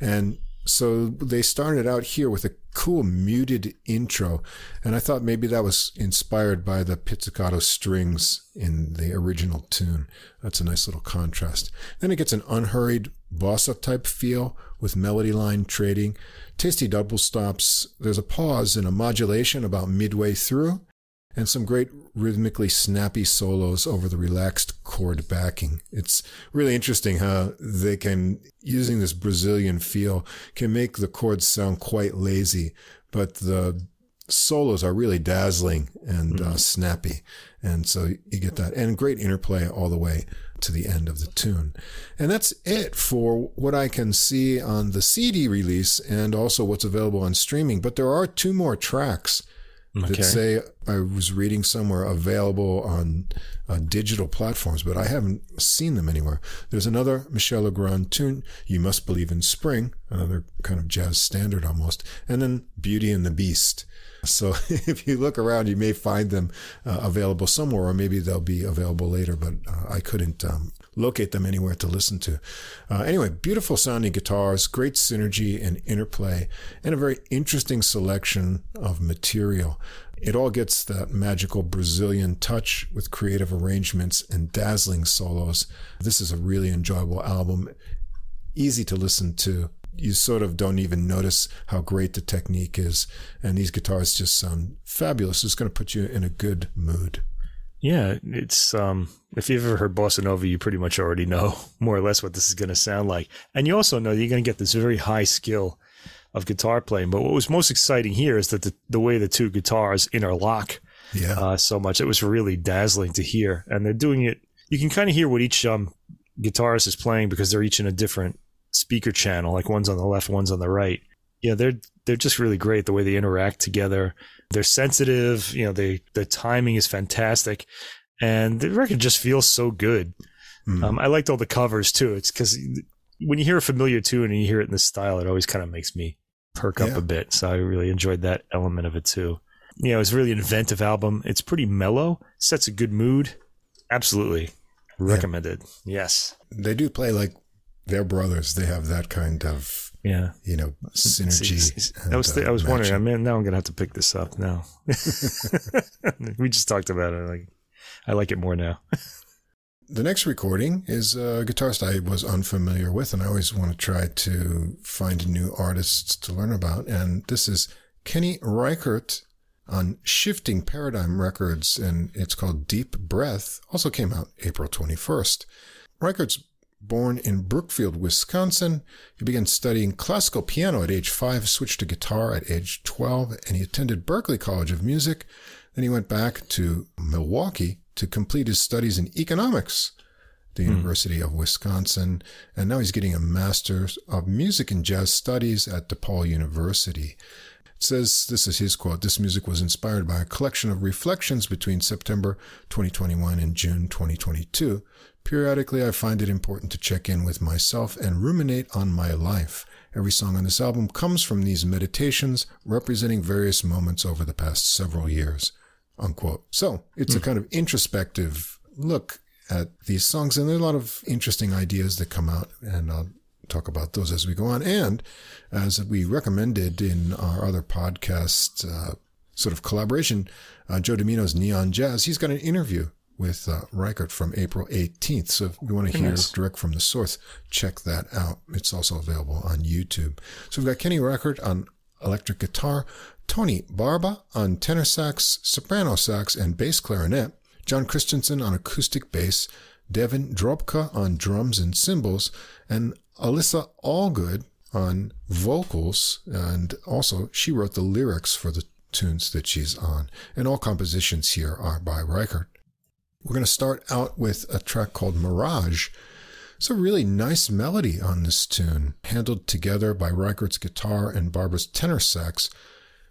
And so they started out here with a cool muted intro. And I thought maybe that was inspired by the pizzicato strings in the original tune. That's a nice little contrast. Then it gets an unhurried bossa type feel with melody line trading, tasty double stops. There's a pause and a modulation about midway through and some great rhythmically snappy solos over the relaxed chord backing. It's really interesting how they can, using this Brazilian feel, can make the chords sound quite lazy, but the solos are really dazzling and uh, snappy. And so you get that. And great interplay all the way to the end of the tune. And that's it for what I can see on the CD release and also what's available on streaming. But there are two more tracks Okay. that say I was reading somewhere available on uh, digital platforms, but I haven't seen them anywhere. There's another Michel Legrand tune, "You Must Believe in Spring," another kind of jazz standard almost, and then "Beauty and the Beast." So (laughs) if you look around, you may find them uh, available somewhere, or maybe they'll be available later. But uh, I couldn't um, locate them anywhere to listen to. Uh, anyway, beautiful sounding guitars, great synergy and interplay, and a very interesting selection of material. It all gets that magical Brazilian touch with creative arrangements and dazzling solos. This is a really enjoyable album, easy to listen to. You sort of don't even notice how great the technique is. And these guitars just sound fabulous. It's going to put you in a good mood. Yeah, it's um if you've ever heard bossa nova, you pretty much already know (laughs) more or less what this is going to sound like, and you also know you're going to get this very high skill of guitar playing. But what was most exciting here is that the the way the two guitars interlock Yeah. uh, so much, it was really dazzling to hear, and they're doing it. You can kind of hear what each um guitarist is playing because they're each in a different speaker channel. Like one's on the left, one's on the right. Yeah, they're they're just really great the way they interact together. They're sensitive. You know, they the timing is fantastic, and the record just feels so good. Mm. Um, I liked all the covers too. It's because when you hear a familiar tune and you hear it in this style, it always kind of makes me perk up Yeah. a bit. So I really enjoyed that element of it too. You know, it's a really inventive album. It's pretty mellow, sets a good mood. Absolutely recommended. Yes. they do play like they're brothers. They have that kind of, Yeah. you know, (laughs) synergy. See, see, I and, was uh, I was wondering. I mean, now I'm gonna have to pick this up now. (laughs) we just talked about it. Like, I like it more now. (laughs) the next recording is a guitarist I was unfamiliar with, and I always want to try to find new artists to learn about. And this is Kenny Reichert on Shifting Paradigm Records, and it's called Deep Breath. Also came out April 21st. Reichert's born in Brookfield, Wisconsin. He began studying classical piano at age five, switched to guitar at age 12, and he attended Berklee College of Music. Then he went back to Milwaukee to complete his studies in economics the hmm. University of Wisconsin, and now he's getting a Master's of Music and Jazz Studies at DePaul University. It says, this is his quote, this music was inspired by a collection of reflections between September 2021 and June 2022. Periodically, I find it important to check in with myself and ruminate on my life. Every song on this album comes from these meditations representing various moments over the past several years. Unquote. So it's a hmm. kind of introspective look at these songs, and there are a lot of interesting ideas that come out, and I'll talk about those as we go on. And as we recommended in our other podcast, uh, sort of collaboration, uh, Joe Dimino's Neon Jazz, he's got an interview with uh, Reichert from April 18th. So if you want to hear nice. direct from the source, check that out. It's also available on YouTube. So we've got Kenny Reichert on electric guitar, Tony Barba on tenor sax, soprano sax, and bass clarinet, John Christensen on acoustic bass, Devin Drobka on drums and cymbals, and Alyssa Allgood on vocals. And also, she wrote the lyrics for the tunes that she's on. And all compositions here are by Reichert. We're going to start out with a track called Mirage. It's a really nice melody on this tune, handled together by Reichert's guitar and Barba's tenor sax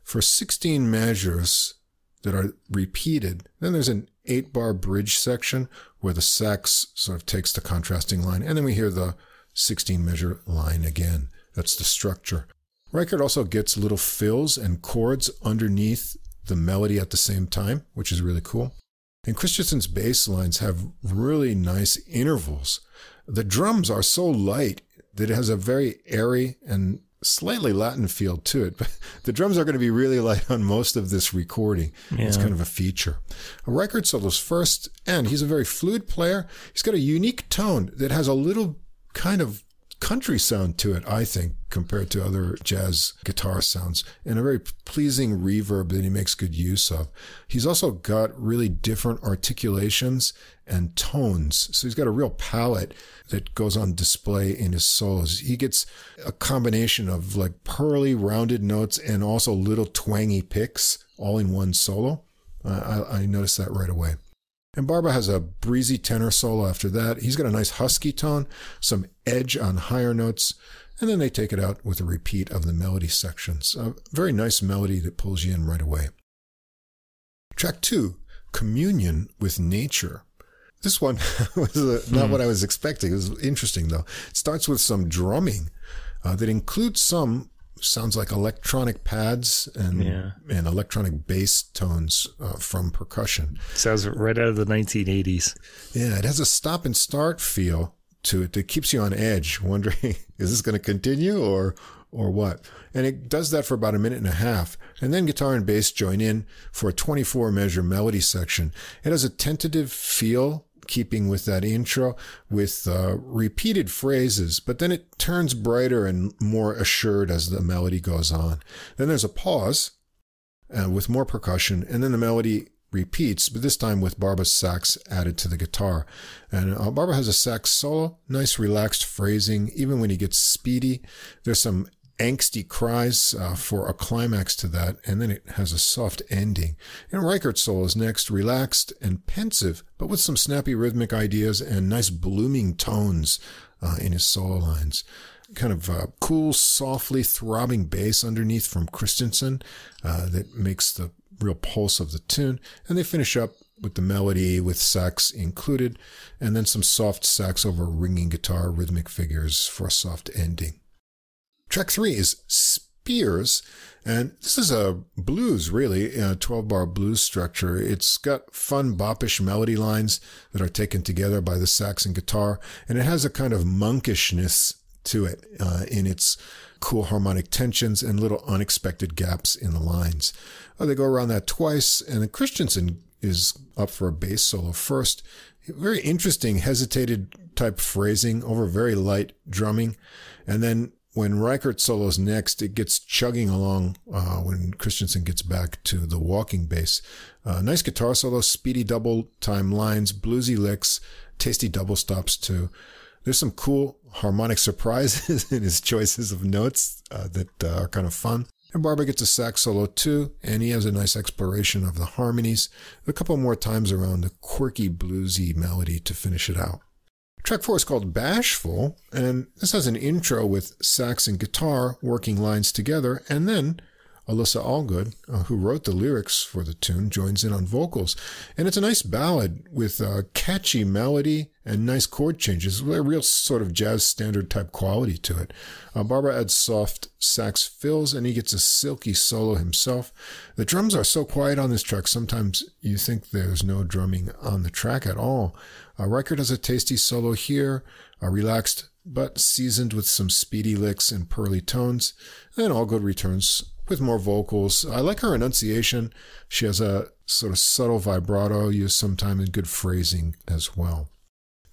for 16 measures that are repeated. Then there's an eight bar bridge section where the sax sort of takes the contrasting line, and then we hear the 16 measure line again. That's the structure. Reichert also gets little fills and chords underneath the melody at the same time, which is really cool. And Christensen's bass lines have really nice intervals. The drums are so light that it has a very airy and slightly Latin feel to it. But (laughs) the drums are going to be really light on most of this recording. Yeah. It's kind of a feature. Reichert solos first, and he's a very fluid player. He's got a unique tone that has a little kind of country sound to it, I think, compared to other jazz guitar sounds, and a very pleasing reverb that he makes good use of. He's also got really different articulations and tones. So he's got a real palette that goes on display in his solos. He gets a combination of like pearly, rounded notes and also little twangy picks all in one solo. I, I noticed that right away. And Barba has a breezy tenor solo after that. He's got a nice husky tone, some edge on higher notes, and then they take it out with a repeat of the melody sections. A very nice melody that pulls you in right away. Track two, Communion with Nature. This one (laughs) was uh, not mm. what I was expecting. It was interesting though. It starts with some drumming uh, that includes some sounds like electronic pads and yeah. and electronic bass tones uh, from percussion. Sounds right out of the 1980s. Yeah, it has a stop and start feel to it that keeps you on edge, (laughs) wondering is this going to continue or or what? And it does that for about a minute and a half. And then guitar and bass join in for a 24 measure melody section. It has a tentative feel keeping with that intro with uh, repeated phrases, but then it turns brighter and more assured as the melody goes on. Then there's a pause uh, with more percussion, and then the melody repeats, but this time with Barba's sax added to the guitar. And uh, Barba has a sax solo, nice relaxed phrasing, even when he gets speedy. There's some angsty cries uh, for a climax to that, and then it has a soft ending. And Reichert's solo is next, relaxed and pensive, but with some snappy rhythmic ideas and nice blooming tones uh, in his solo lines. Kind of uh, cool, softly throbbing bass underneath from Christensen uh, that makes the real pulse of the tune. And they finish up with the melody with sax included, and then some soft sax over ringing guitar rhythmic figures for a soft ending. Track three is Spears. And this is a blues, really, a 12 bar blues structure. It's got fun, boppish melody lines that are taken together by the sax and guitar. And it has a kind of monkishness to it uh, in its cool harmonic tensions and little unexpected gaps in the lines. Uh, they go around that twice, and then Christensen is up for a bass solo first. Very interesting, hesitated type phrasing over very light drumming. And then when Reichert solos next, it gets chugging along uh, when Christensen gets back to the walking bass. Uh, nice guitar solo, speedy double time lines, bluesy licks, tasty double stops too. There's some cool harmonic (laughs) surprises in his choices of notes uh, that uh, are kind of fun. And Barba gets a sax solo too, and he has a nice exploration of the harmonies, a couple more times around the quirky bluesy melody to finish it out. Track four is called Bashful, and this has an intro with sax and guitar working lines together, and then Alyssa Allgood, uh, who wrote the lyrics for the tune, joins in on vocals. And it's a nice ballad with a catchy melody and nice chord changes, a real sort of jazz standard type quality to it. Uh, Barba adds soft sax fills, and he gets a silky solo himself. The drums are so quiet on this track, sometimes you think there's no drumming on the track at all. Uh, Reichert has a tasty solo here, a relaxed but seasoned with some speedy licks and pearly tones. And Allgood returns with more vocals. I like her enunciation. She has a sort of subtle vibrato used sometimes in good phrasing as well.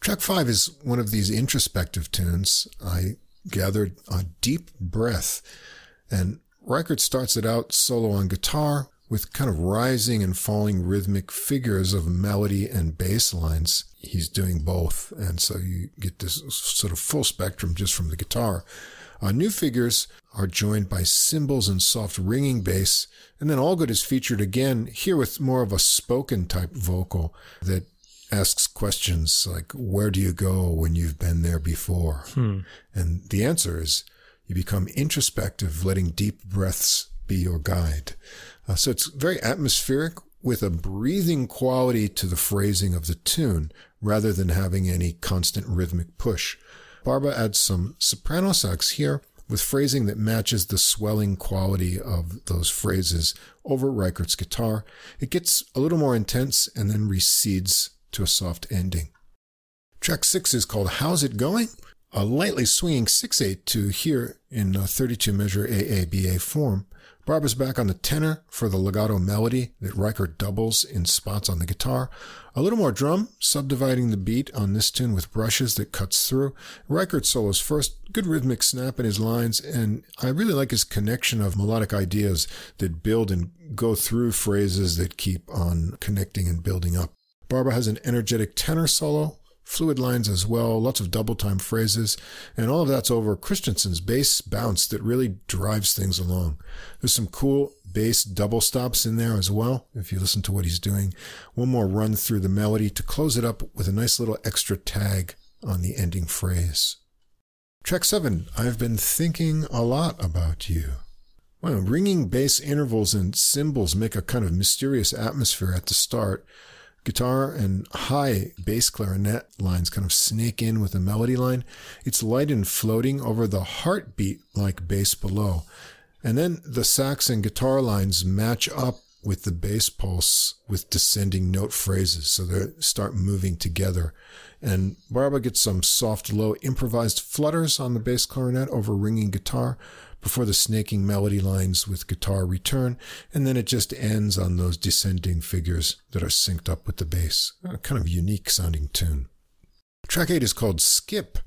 Track five is one of these introspective tunes. I gathered a deep breath and Reichert starts it out solo on guitar with kind of rising and falling rhythmic figures of melody and bass lines. He's doing both. And so you get this sort of full spectrum just from the guitar. Uh, new figures are joined by cymbals and soft ringing bass. And then Allgood is featured again here with more of a spoken type vocal that asks questions like, where do you go when you've been there before? Hmm. And the answer is you become introspective, letting deep breaths be your guide. Uh, so it's very atmospheric with a breathing quality to the phrasing of the tune rather than having any constant rhythmic push. Barba adds some soprano sax here with phrasing that matches the swelling quality of those phrases over Reichert's guitar. It gets a little more intense and then recedes to a soft ending. Track six is called How's It Going? A lightly swinging 6-8 to here in uh, 32 measure AABA form. Barba's back on the tenor for the legato melody that Reichert doubles in spots on the guitar. A little more drum, subdividing the beat on this tune with brushes that cuts through. Reichert solos first, good rhythmic snap in his lines, and I really like his connection of melodic ideas that build and go through phrases that keep on connecting and building up. Barbara has an energetic tenor solo, fluid lines as well, lots of double time phrases, and all of that's over Christensen's bass bounce that really drives things along. There's some cool bass double stops in there as well, if you listen to what he's doing. One more run through the melody to close it up with a nice little extra tag on the ending phrase. Track 7, I've been thinking a lot about you. Well, ringing bass intervals and cymbals make a kind of mysterious atmosphere at the start, guitar and high bass clarinet lines kind of snake in with the melody line. It's light and floating over the heartbeat like bass below. And then the sax and guitar lines match up with the bass pulse with descending note phrases. So they start moving together. And Barba gets some soft, low improvised flutters on the bass clarinet over ringing guitar before the snaking melody lines with guitar return, and then it just ends on those descending figures that are synced up with the bass. A kind of unique sounding tune. Track 8 is called Skip,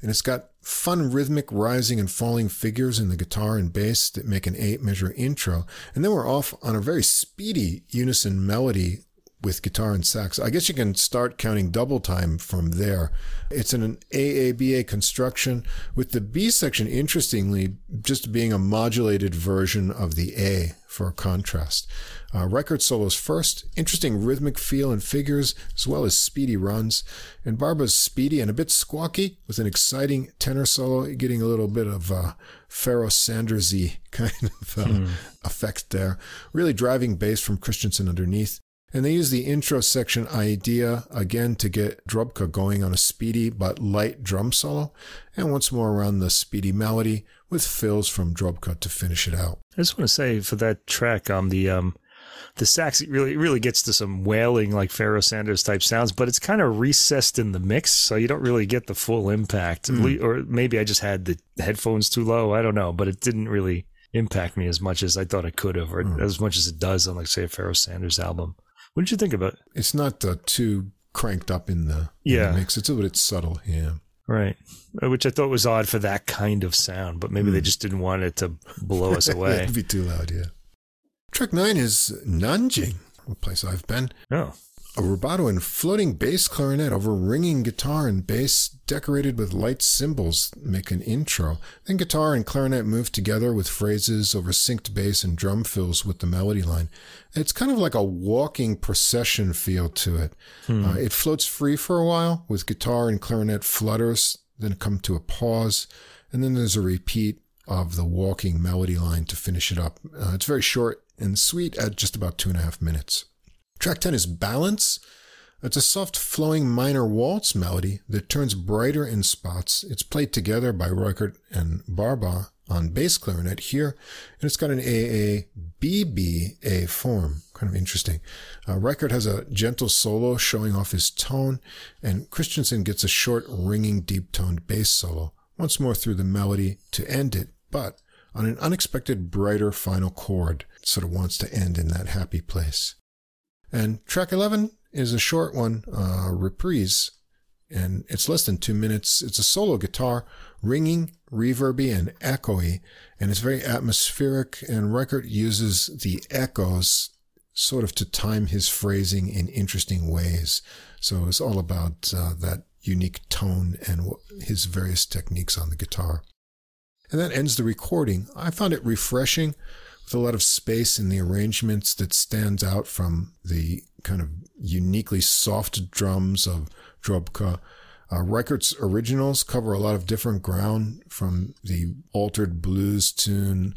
and it's got fun rhythmic rising and falling figures in the guitar and bass that make an eight measure intro. And then we're off on a very speedy unison melody with guitar and sax. I guess you can start counting double time from there. It's an AABA construction with the B section, interestingly, just being a modulated version of the A for contrast. Uh, Reichert solos first, interesting rhythmic feel and figures, as well as speedy runs. And Barba's speedy and a bit squawky with an exciting tenor solo, getting a little bit of uh, Pharoah Sandersy (laughs) kind of uh, mm. effect there. Really driving bass from Christensen underneath. And they use the intro section idea again to get Drobka going on a speedy but light drum solo, and once more around the speedy melody with fills from Drobka to finish it out. I just want to say for that track, um, the um, the sax really really gets to some wailing like Pharoah Sanders type sounds, but it's kind of recessed in the mix, so you don't really get the full impact. Mm. Or maybe I just had the headphones too low. I don't know, but it didn't really impact me as much as I thought it could have, or mm. as much as it does on like say a Pharoah Sanders album. What did you think about it? It's not uh, too cranked up in the, in Yeah. the mix. It's a bit subtle. Yeah. Right. Uh, Which I thought was odd for that kind of sound, but maybe they just didn't want it to blow (laughs) us Yeah, away. It'd be too loud. Yeah. Track nine is Nanjing, a place I've been. oh. A rubato and floating bass clarinet over ringing guitar and bass decorated with light cymbals make an intro. Then guitar and clarinet move together with phrases over synced bass and drum fills with the melody line. It's kind of like a walking procession feel to it. Uh, it floats free for a while with guitar and clarinet flutters, then come to a pause, and then there's a repeat of the walking melody line to finish it up. Uh, it's very short and sweet at just about two and a half minutes. Track 10 is Balance. It's a soft flowing minor waltz melody that turns brighter in spots. It's played together by Reichert and Barba on bass clarinet here, and it's got an AA BBA form. Kind of interesting. Uh, Reichert has a gentle solo showing off his tone, and Christensen gets a short, ringing, deep toned bass solo, once more through the melody to end it, but on an unexpected, brighter final chord. It sort of wants to end in that happy place. And track 11 is a short one, uh, reprise, and it's less than two minutes. It's a solo guitar, ringing, reverby, and echoey, and it's very atmospheric. And Reichert uses the echoes sort of to time his phrasing in interesting ways. So it's all about uh, that unique tone and his various techniques on the guitar. And that ends the recording. I found it refreshing with a lot of space in the arrangements that stands out from the kind of uniquely soft drums of Drobka. Uh, originals cover a lot of different ground from the altered blues tune,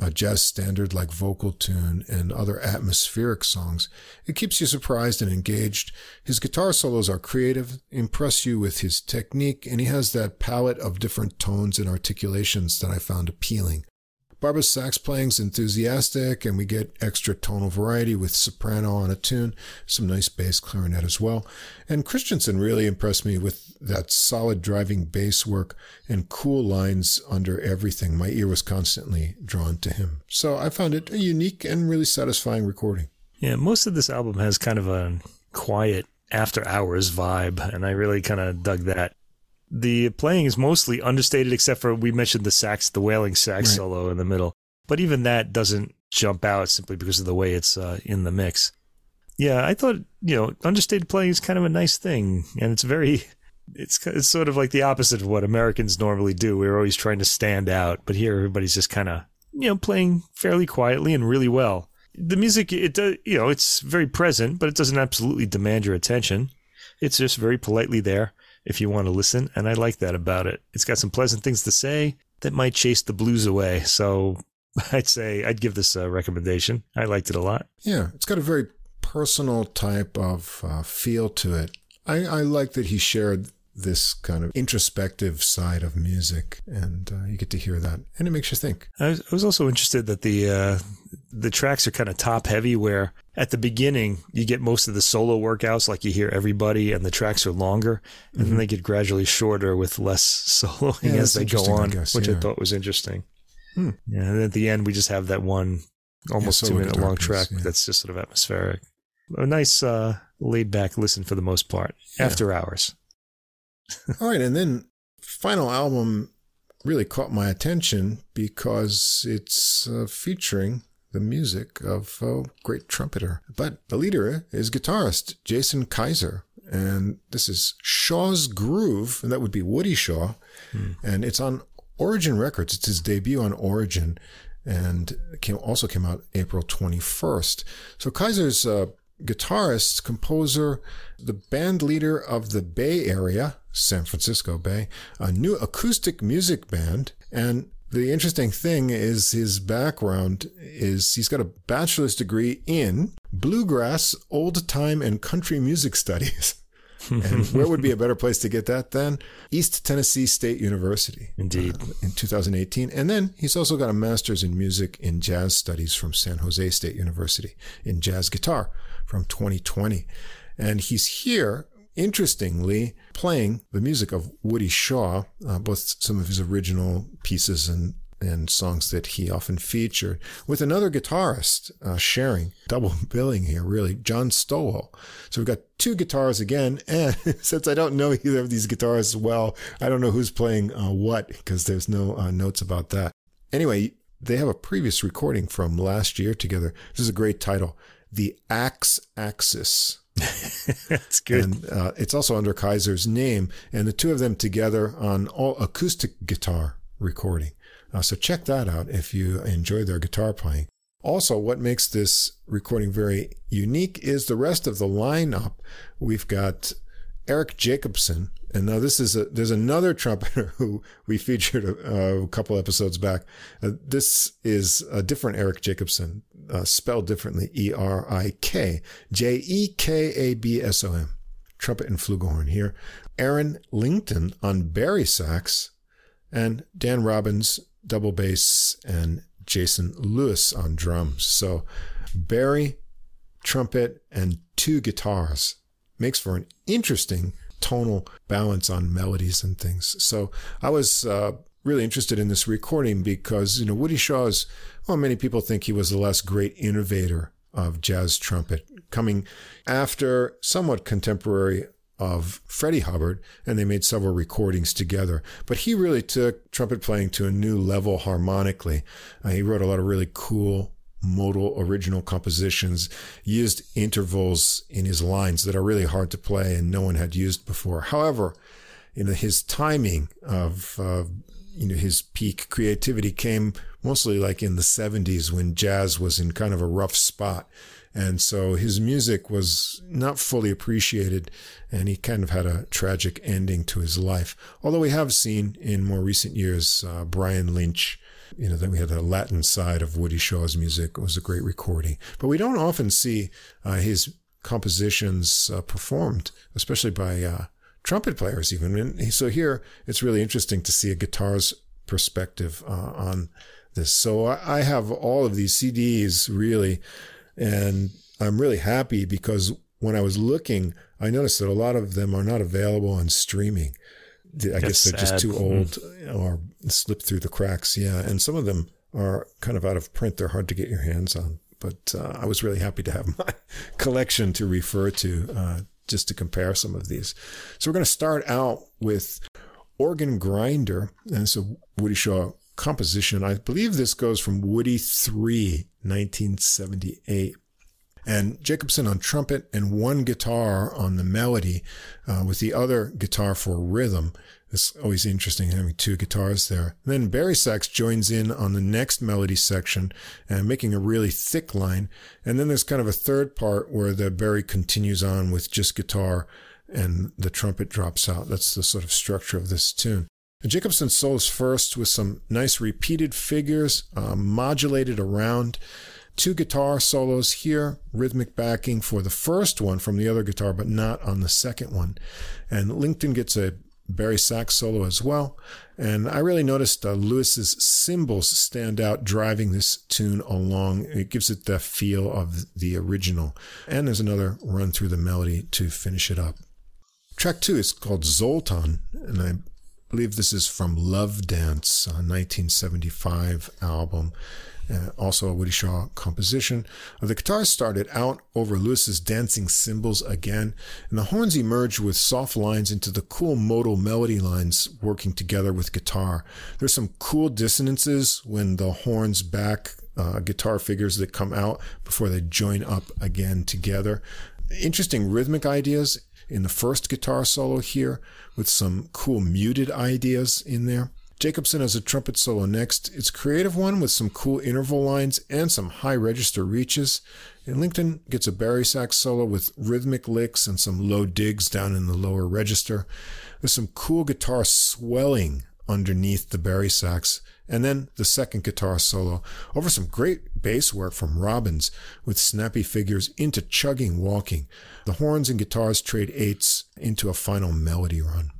a jazz standard like vocal tune, and other atmospheric songs. It keeps you surprised and engaged. His guitar solos are creative, impress you with his technique, and he has that palette of different tones and articulations that I found appealing. Barba's sax playing's enthusiastic, and we get extra tonal variety with soprano on a tune, some nice bass clarinet as well. And Christensen really impressed me with that solid driving bass work and cool lines under everything. My ear was constantly drawn to him. So I found it a unique and really satisfying recording. Yeah, most of this album has kind of a quiet after hours vibe, and I really kind of dug that. The playing is mostly understated, except for we mentioned the sax, the wailing sax Right. solo in the middle. But even that doesn't jump out simply because of the way it's uh, in the mix. Yeah, I thought you know understated playing is kind of a nice thing, and it's very. (laughs) It's it's sort of like the opposite of what Americans normally do. We're always trying to stand out, but here everybody's just kind of you know playing fairly quietly and really well. The music, it does, you know, it's very present, but it doesn't absolutely demand your attention. It's just very politely there if you want to listen, and I like that about it. It's got some pleasant things to say that might chase the blues away. So (laughs) I'd say I'd give this a recommendation. I liked it a lot. Yeah, it's got a very personal type of uh, feel to it. I, I like that he shared this kind of introspective side of music, and uh, you get to hear that, and it makes you think. I was, I was also interested that the uh, the tracks are kind of top heavy, where at the beginning you get most of the solo workouts, like you hear everybody, and the tracks are longer, and then they get gradually shorter with less (laughs) soloing Yeah, as they go interesting, I on, guess, which I thought was interesting. Hmm. Yeah, and at the end we just have that one almost two minute long track yeah. that's just sort of atmospheric. A nice uh, laid back listen for the most part. Yeah. After hours. (laughs) All right, and then final album really caught my attention because it's uh, featuring the music of a great trumpeter. But the leader is guitarist Jason Keiser. And this is Shaw's Groove, and that would be Woody Shaw. Hmm. And it's on Origin Records. It's his debut on Origin. And came, also came out April 21st. So Keiser's a guitarist, composer, the band leader of the Bay Area, San Francisco Bay, a new acoustic music band. And the interesting thing is his background is he's got a bachelor's degree in bluegrass, old time, and country music studies. (laughs) and where would be a better place to get that than East Tennessee State University? Indeed. uh, in 2018. And then he's also got a master's in music in jazz studies from San Jose State University in jazz guitar from 2020. And he's here, interestingly, playing the music of Woody Shaw, uh, both some of his original pieces and and songs that he often featured with another guitarist uh, sharing double (laughs) billing here really john stowell. So we've got two guitars again (laughs) and since i don't know either of these guitars well i don't know who's playing uh, what because there's no uh, notes about that. Anyway they have a previous recording from last year together. This is a great title the axe axis (laughs) That's good. And uh, it's also under Keiser's name, and the two of them together on all acoustic guitar recording. Uh, so check that out if you enjoy their guitar playing. Also, what makes this recording very unique is the rest of the lineup. We've got Erik Jekabson, and now this is a, there's another trumpeter (laughs) who we featured a, a couple episodes back. Uh, this is a different Erik Jekabson, uh, spelled differently, E-R-I-K, J-E-K-A-B-S-O-N. Trumpet and flugelhorn here. Aaron Lington on bari sax, and Dan Robbins double bass and Jason Lewis on drums. So bari, trumpet, and two guitars makes for an interesting tonal balance on melodies and things. So I was uh, really interested in this recording because, you know, Woody Shaw is, well, many people think he was the last great innovator of jazz trumpet, coming after somewhat contemporary of Freddie Hubbard, and they made several recordings together. But he really took trumpet playing to a new level harmonically. Uh, he wrote a lot of really cool modal original compositions, used intervals in his lines that are really hard to play and no one had used before. However, you know, his timing of, uh, you know, his peak creativity came mostly like in the 70s when jazz was in kind of a rough spot. And so his music was not fully appreciated and he kind of had a tragic ending to his life. Although we have seen in more recent years, uh, Brian Lynch, you know, that we had the Latin side of Woody Shaw's music. It was a great recording, but we don't often see uh, his compositions uh, performed, especially by uh, trumpet players even. And so here it's really interesting to see a guitar's perspective uh, on this. So I have all of these CDs really, and I'm really happy because when I was looking, I noticed that a lot of them are not available on streaming. I guess they're sad. just too hmm. old or slipped through the cracks. Yeah. And some of them are kind of out of print. They're hard to get your hands on. But uh, I was really happy to have (laughs) my collection to refer to uh, just to compare some of these. So we're going to start out with Organ Grinder. And it's a Woody Shaw composition. I believe this goes from Woody 3, 1978 and Jekabson on trumpet and one guitar on the melody, uh, with the other guitar for rhythm. It's always interesting having two guitars there. And then bari sax joins in on the next melody section and making a really thick line. And then there's kind of a third part where the bari continues on with just guitar and the trumpet drops out. That's the sort of structure of this tune. Jekabson solos first with some nice repeated figures, uh, modulated around two guitar solos here, rhythmic backing for the first one from the other guitar, but not on the second one. And Lington gets a bari sax solo as well. And I really noticed uh, Lewis's cymbals stand out driving this tune along. It gives it the feel of the original. And there's another run through the melody to finish it up. Track two is called Zoltan, and I believe this is from Love Dance, a 1975 album uh, also a Woody Shaw composition. The guitars started out over Lewis's dancing cymbals again, and the horns emerged with soft lines into the cool modal melody lines working together with guitar. There's some cool dissonances when the horns back uh, guitar figures that come out before they join up again together. Interesting rhythmic ideas in the first guitar solo here with some cool muted ideas in there. Jekabson has a trumpet solo next. It's a creative one with some cool interval lines and some high register reaches. And Lington gets a bari sax solo with rhythmic licks and some low digs down in the lower register. There's some cool guitar swelling underneath the bari sax. And then the second guitar solo over some great bass work from Robbins with snappy figures into chugging walking. The horns and guitars trade eights into a final melody run.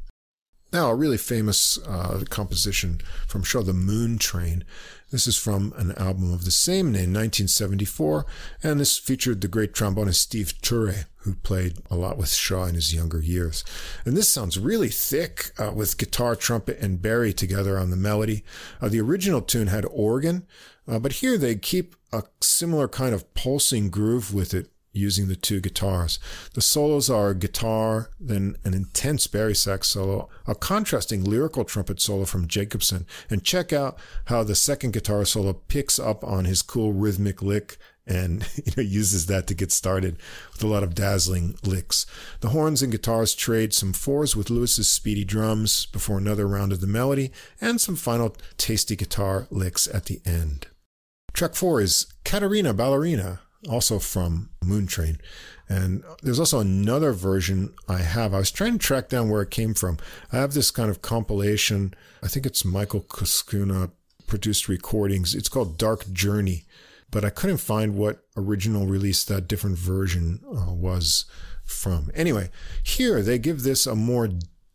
Now, a really famous uh, composition from Shaw, The Moon Train. This is from an album of the same name, 1974, and this featured the great trombonist Steve Turre, who played a lot with Shaw in his younger years. And this sounds really thick uh, with guitar, trumpet, and bari together on the melody. Uh, the original tune had organ, uh, but here they keep a similar kind of pulsing groove with it using the two guitars. The solos are guitar, then an intense bari sax solo, a contrasting lyrical trumpet solo from Jekabson, and check out how the second guitar solo picks up on his cool rhythmic lick and (laughs) you know uses that to get started with a lot of dazzling licks. The horns and guitars trade some fours with Lewis's speedy drums before another round of the melody and some final tasty guitar licks at the end. Track four is Katerina Ballerina, also from Moon Train. And there's also another version I have. I was trying to track down where it came from. I have this kind of compilation. I think it's Michael Cuscuna produced recordings. It's called Dark Journey, but I couldn't find what original release that different version uh, was from. Anyway, here they give this a more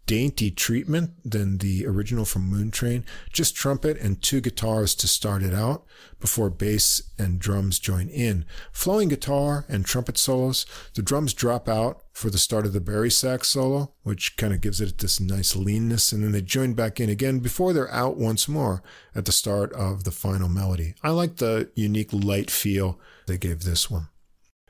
dainty treatment than the original from Moon Train. Just trumpet and two guitars to start it out before bass and drums join in. Flowing guitar and trumpet solos. The drums drop out for the start of the bari sax solo, which kind of gives it this nice leanness, and then they join back in again before they're out once more at the start of the final melody. I like the unique light feel they gave this one.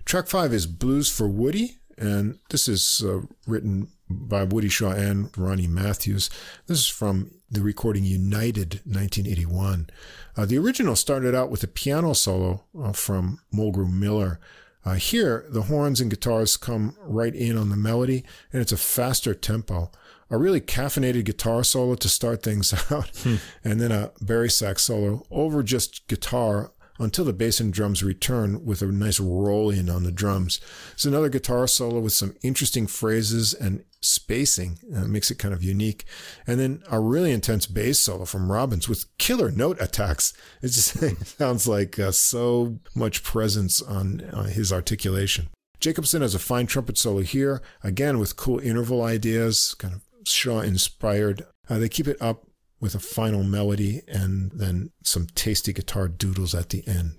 Track five is Blues for Woody, and this is uh, written by Woody Shaw and Ronnie Matthews. This is from the recording United 1981. Uh, the original started out with a piano solo uh, from Mulgrew Miller. Uh, here, the horns and guitars come right in on the melody, and it's a faster tempo. A really caffeinated guitar solo to start things (laughs) out, hmm. and then a bari sax solo over just guitar until the bass and drums return with a nice roll in on the drums. It's another guitar solo with some interesting phrases and spacing. Uh, makes it kind of unique. And then a really intense bass solo from Robbins with killer note attacks. It just (laughs) sounds like uh, so much presence on uh, his articulation. Jekabson has a fine trumpet solo here, again with cool interval ideas, kind of Shaw inspired. Uh, they keep it up with a final melody and then some tasty guitar doodles at the end.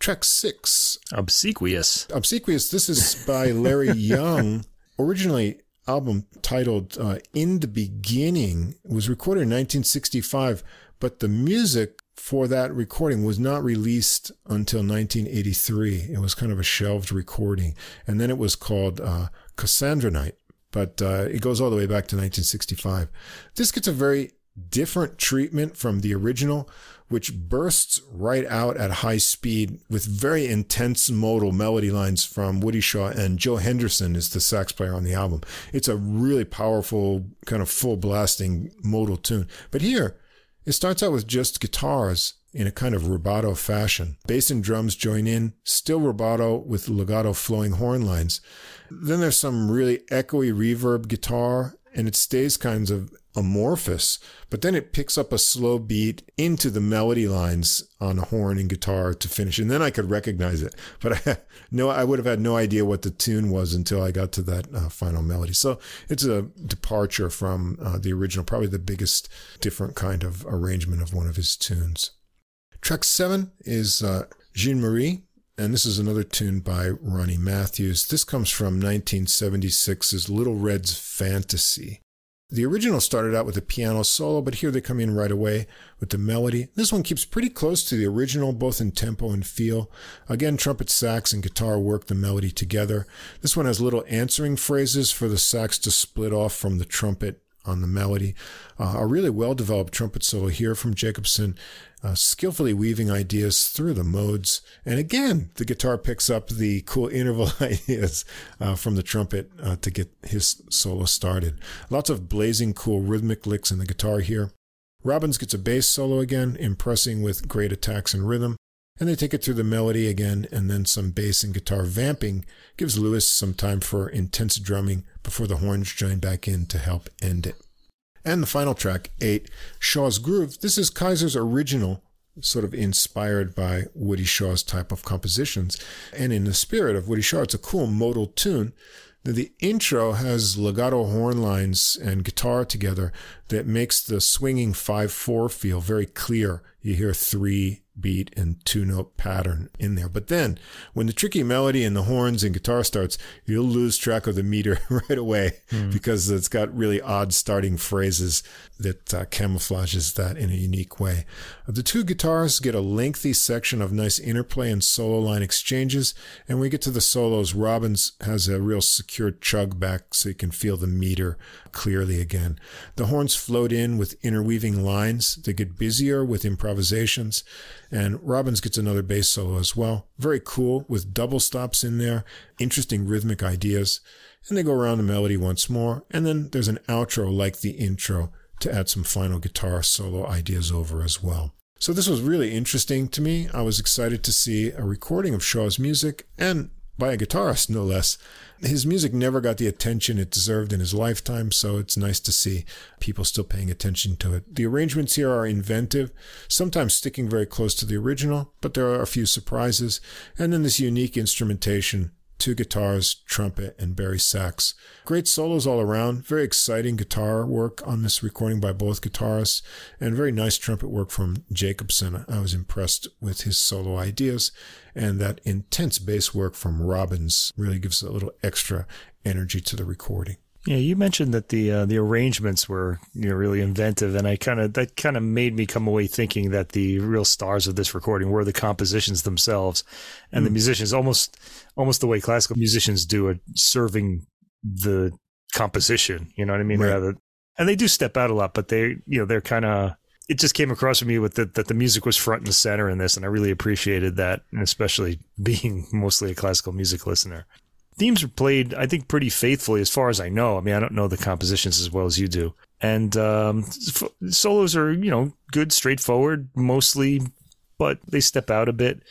Track six Obsequious. Obsequious. This is by Larry (laughs) Young. Originally, album titled uh, In the Beginning was recorded in 1965, but the music for that recording was not released until 1983. It was kind of a shelved recording. And then it was called uh, Cassandranite, but uh, it goes all the way back to 1965. This gets a very different treatment from the original, which bursts right out at high speed with very intense modal melody lines from Woody Shaw and Joe Henderson is the sax player on the album. It's a really powerful, kind of full blasting modal tune. But here, it starts out with just guitars in a kind of rubato fashion. Bass and drums join in, still rubato with legato flowing horn lines. Then there's some really echoey reverb guitar, and it stays kinds of amorphous, but then it picks up a slow beat into the melody lines on a horn and guitar to finish. And then I could recognize it, but I no, I would have had no idea what the tune was until I got to that uh, final melody. So it's a departure from uh, the original, probably the biggest different kind of arrangement of one of his tunes. Track seven is uh, Jean Marie. And this is another tune by Ronnie Matthews. This comes from 1976's Little Red's Fantasy. The original started out with a piano solo, but here they come in right away with the melody. This one keeps pretty close to the original, both in tempo and feel. Again, trumpet, sax, and guitar work the melody together. This one has little answering phrases for the sax to split off from the trumpet on the melody. Uh, a really well developed trumpet solo here from Jekabson, uh, skillfully weaving ideas through the modes. And again, the guitar picks up the cool interval (laughs) ideas uh, from the trumpet uh, to get his solo started. Lots of blazing cool rhythmic licks in the guitar here. Robbins gets a bass solo again, impressing with great attacks and rhythm. And they take it through the melody again, and then some bass and guitar vamping gives Lewis some time for intense drumming before the horns join back in to help end it. And the final track, eight, Shaw's Groove. This is Keiser's original, sort of inspired by Woody Shaw's type of compositions. And in the spirit of Woody Shaw, it's a cool modal tune. The intro has legato horn lines and guitar together that makes the swinging 5 4 feel very clear. You hear three beat and two note pattern in there. But then when the tricky melody and the horns and guitar starts, you'll lose track of the meter (laughs) right away mm. because it's got really odd starting phrases that uh, camouflages that in a unique way. The two guitars get a lengthy section of nice interplay and solo line exchanges. And when we get to the solos, Robbins has a real secure chug back so you can feel the meter clearly again. The horns float in with interweaving lines. They get busier with improvisations. And Robbins gets another bass solo as well. Very cool with double stops in there, interesting rhythmic ideas. And they go around the melody once more. And then there's an outro like the intro to add some final guitar solo ideas over as well. So this was really interesting to me. I was excited to see a recording of Shaw's music and by a guitarist, no less. His music never got the attention it deserved in his lifetime, so it's nice to see people still paying attention to it. The arrangements here are inventive, sometimes sticking very close to the original, but there are a few surprises, and then this unique instrumentation two guitars, trumpet, and bari sax. Great solos all around. Very exciting guitar work on this recording by both guitarists, and very nice trumpet work from Jekabson. I was impressed with his solo ideas, and that intense bass work from Robbins really gives a little extra energy to the recording. Yeah, you mentioned that the uh, the arrangements were you know really inventive, and I kind of that kind of made me come away thinking that the real stars of this recording were the compositions themselves, and mm. the musicians almost almost the way classical musicians do it, serving the composition. You know what I mean? Right. Rather, and they do step out a lot, but they you know they're kind of it just came across to me with the, that the music was front and center in this, and I really appreciated that, and especially (laughs) being mostly a classical music listener themes are played, I think, pretty faithfully as far as I know. I mean, I don't know the compositions as well as you do. And um, f- solos are, you know, good, straightforward, mostly, but they step out a bit.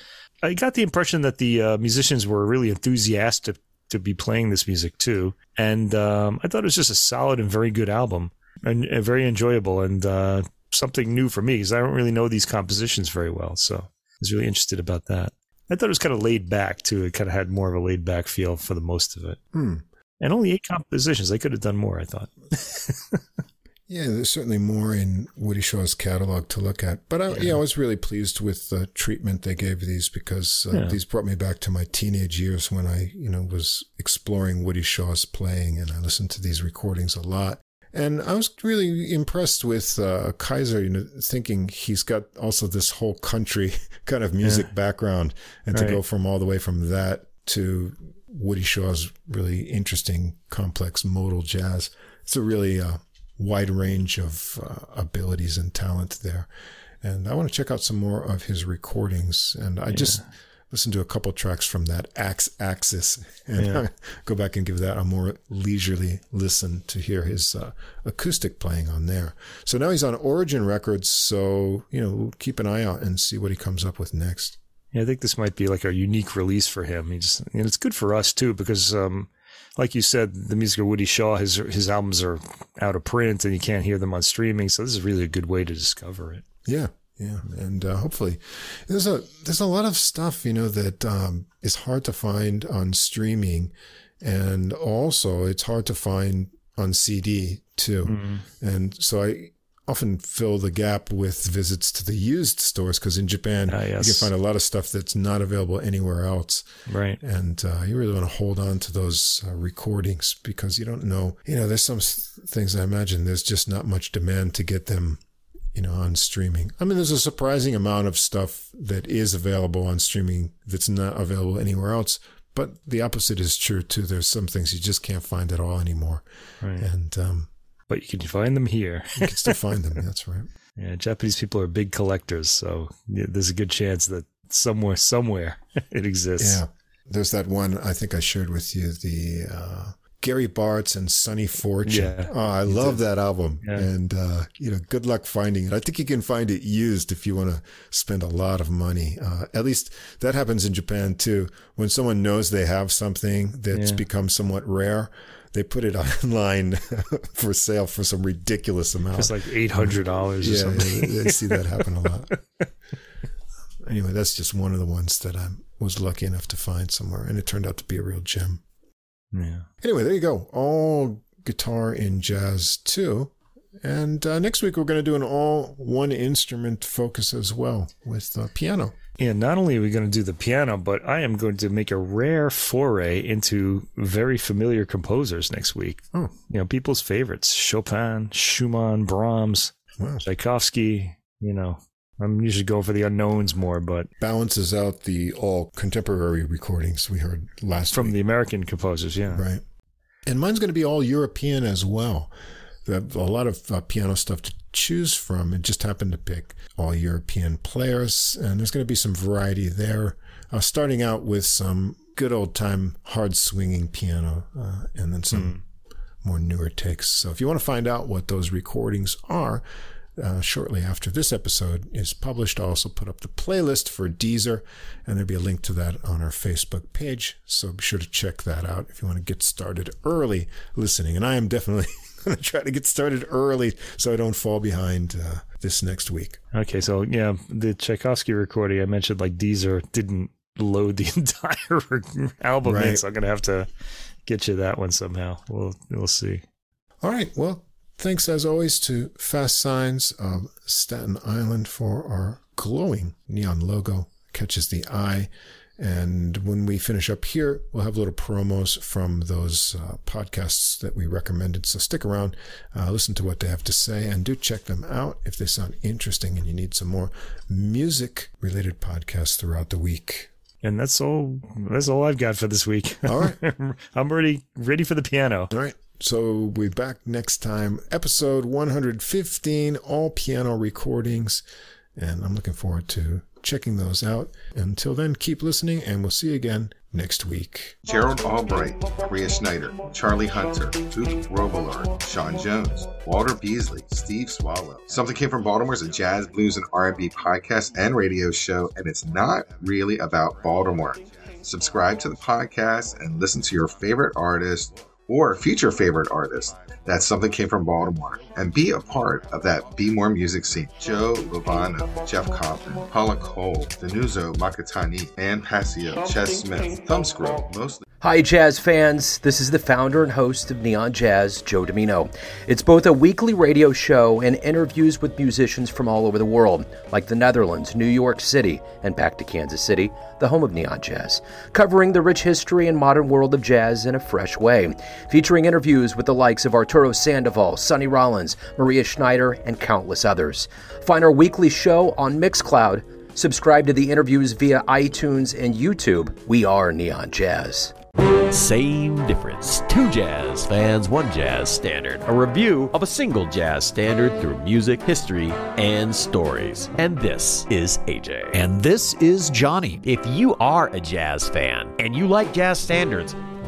I got the impression that the uh, musicians were really enthusiastic to be playing this music too. And um, I thought it was just a solid and very good album and, and very enjoyable and uh, something new for me because I don't really know these compositions very well. So I was really interested about that. I thought it was kind of laid back too. It kind of had more of a laid back feel for the most of it. Hmm. And only eight compositions. They could have done more, I thought. (laughs) yeah, there's certainly more in Woody Shaw's catalog to look at. But I, yeah. yeah I was really pleased with the treatment they gave these because uh, yeah. these brought me back to my teenage years when I, you know, was exploring Woody Shaw's playing and I listened to these recordings a lot. And I was really impressed with uh, Keiser, you know, thinking he's got also this whole country (laughs) kind of music yeah. background, and right. to go from all the way from that to Woody Shaw's really interesting, complex modal jazz. It's a really uh, wide range of uh, abilities and talent there. And I want to check out some more of his recordings. And I yeah. just listen to a couple tracks from that Axe Axis and yeah. (laughs) go back and give that a more leisurely listen to hear his uh, acoustic playing on there. So now he's on Origin Records. So, you know, keep an eye out and see what he comes up with next. Yeah, I think this might be like a unique release for him. He's, and it's good for us too, because, um, like you said, the music of Woody Shaw, his his albums are out of print and you can't hear them on streaming. So this is really a good way to discover it. Yeah, yeah, and uh, hopefully, there's a there's a lot of stuff you know that um, is hard to find on streaming, and also it's hard to find on CD too. Mm-hmm. And so I often fill the gap with visits to the used stores because in Japan uh, yes. you can find a lot of stuff that's not available anywhere else. Right. And uh, you really want to hold on to those uh, recordings because you don't know. You know, there's some things I imagine there's just not much demand to get them you know, on streaming. I mean, there's a surprising amount of stuff that is available on streaming that's not available anywhere else. But the opposite is true too. There's some things you just can't find at all anymore. Right. And, um, but you can find them here. you can still find them. That's right. (laughs) Yeah. Japanese people are big collectors. So there's a good chance that somewhere, somewhere (laughs) it exists. Yeah. There's that one I think I shared with you, the, uh, Gary Bartz and Sonny Fortune. Yeah, oh, I love that album. Yeah. And, uh, you know, good luck finding it. I think you can find it used if you want to spend a lot of money. Uh, at least that happens in Japan too. When someone knows they have something that's yeah. become somewhat rare, they put it (laughs) online for sale for some ridiculous amount. It's like $800 or yeah, something. Yeah, I see that happen a lot. (laughs) anyway, that's just one of the ones that I was lucky enough to find somewhere. And it turned out to be a real gem. Yeah. Anyway, there you go. All guitar in jazz too. And uh, next week, we're going to do an all one instrument focus as well with uh, piano. And not only are we going to do the piano, but I am going to make a rare foray into very familiar composers next week. Oh. You know, people's favorites Chopin, Schumann, Brahms, Wow. Tchaikovsky. You know, I'm usually going for the unknowns more, but Balances out the all contemporary recordings we heard last from week. the American composers, yeah. Right. And mine's going to be all European as well. A lot of uh, piano stuff to choose from. It just happened to pick all European players, and there's going to be some variety there. Uh, starting out with some good old time hard swinging piano, uh, and then some more newer takes. So if you want to find out what those recordings are, uh, shortly after this episode is published, I'll also put up the playlist for Deezer, and there'll be a link to that on our Facebook page. So be sure to check that out if you want to get started early listening. And I am definitely (laughs) going to try to get started early so I don't fall behind uh, this next week. Okay, so yeah, the Tchaikovsky recording I mentioned, like Deezer didn't load the (laughs) entire album in, so I'm gonna have to get you that one somehow. We'll we'll see. All right. Well, thanks as always to Fast Signs of Staten Island for our glowing neon logo. Catches the eye. And when we finish up here, we'll have little promos from those uh, podcasts that we recommended. So stick around, uh, listen to what they have to say, and do check them out if they sound interesting and you need some more music related podcasts throughout the week. And that's all. That's all I've got for this week. All right. (laughs) I'm already ready for the piano. All right. So we'll be back next time, episode 115, all piano recordings. And I'm looking forward to checking those out. Until then, keep listening, and we'll see you again next week. Gerald Albright, Maria Schneider, Charlie Hunter, Hoop Robillard, Sean Jones, Walter Beasley, Steve Swallow. Something Came from Baltimore is a jazz, blues, and R&B podcast and radio show, and it's not really about Baltimore. Subscribe to the podcast and listen to your favorite artist or future favorite artist. That Something Came from Baltimore. And be a part of that Be More music scene. Joe Lovano, Jeff Compton, Paula Cole, Danuzo Makatani, Ann Passio, Ches Smith, Thumbscrew, mostly. Hi, jazz fans. This is the founder and host of Neon Jazz, Joe Dimino. It's both a weekly radio show and interviews with musicians from all over the world, like the Netherlands, New York City, and back to Kansas City, the home of Neon Jazz, covering the rich history and modern world of jazz in a fresh way, featuring interviews with the likes of Arturo Sandoval, Sonny Rollins, Maria Schneider, and countless others. Find our weekly show on Mixcloud. Subscribe to the interviews via iTunes and YouTube. We are Neon Jazz. Same difference. Two jazz fans, one jazz standard. A review of a single jazz standard through music, history, and stories. And this is AJ. And this is Johnny. If you are a jazz fan and you like jazz standards,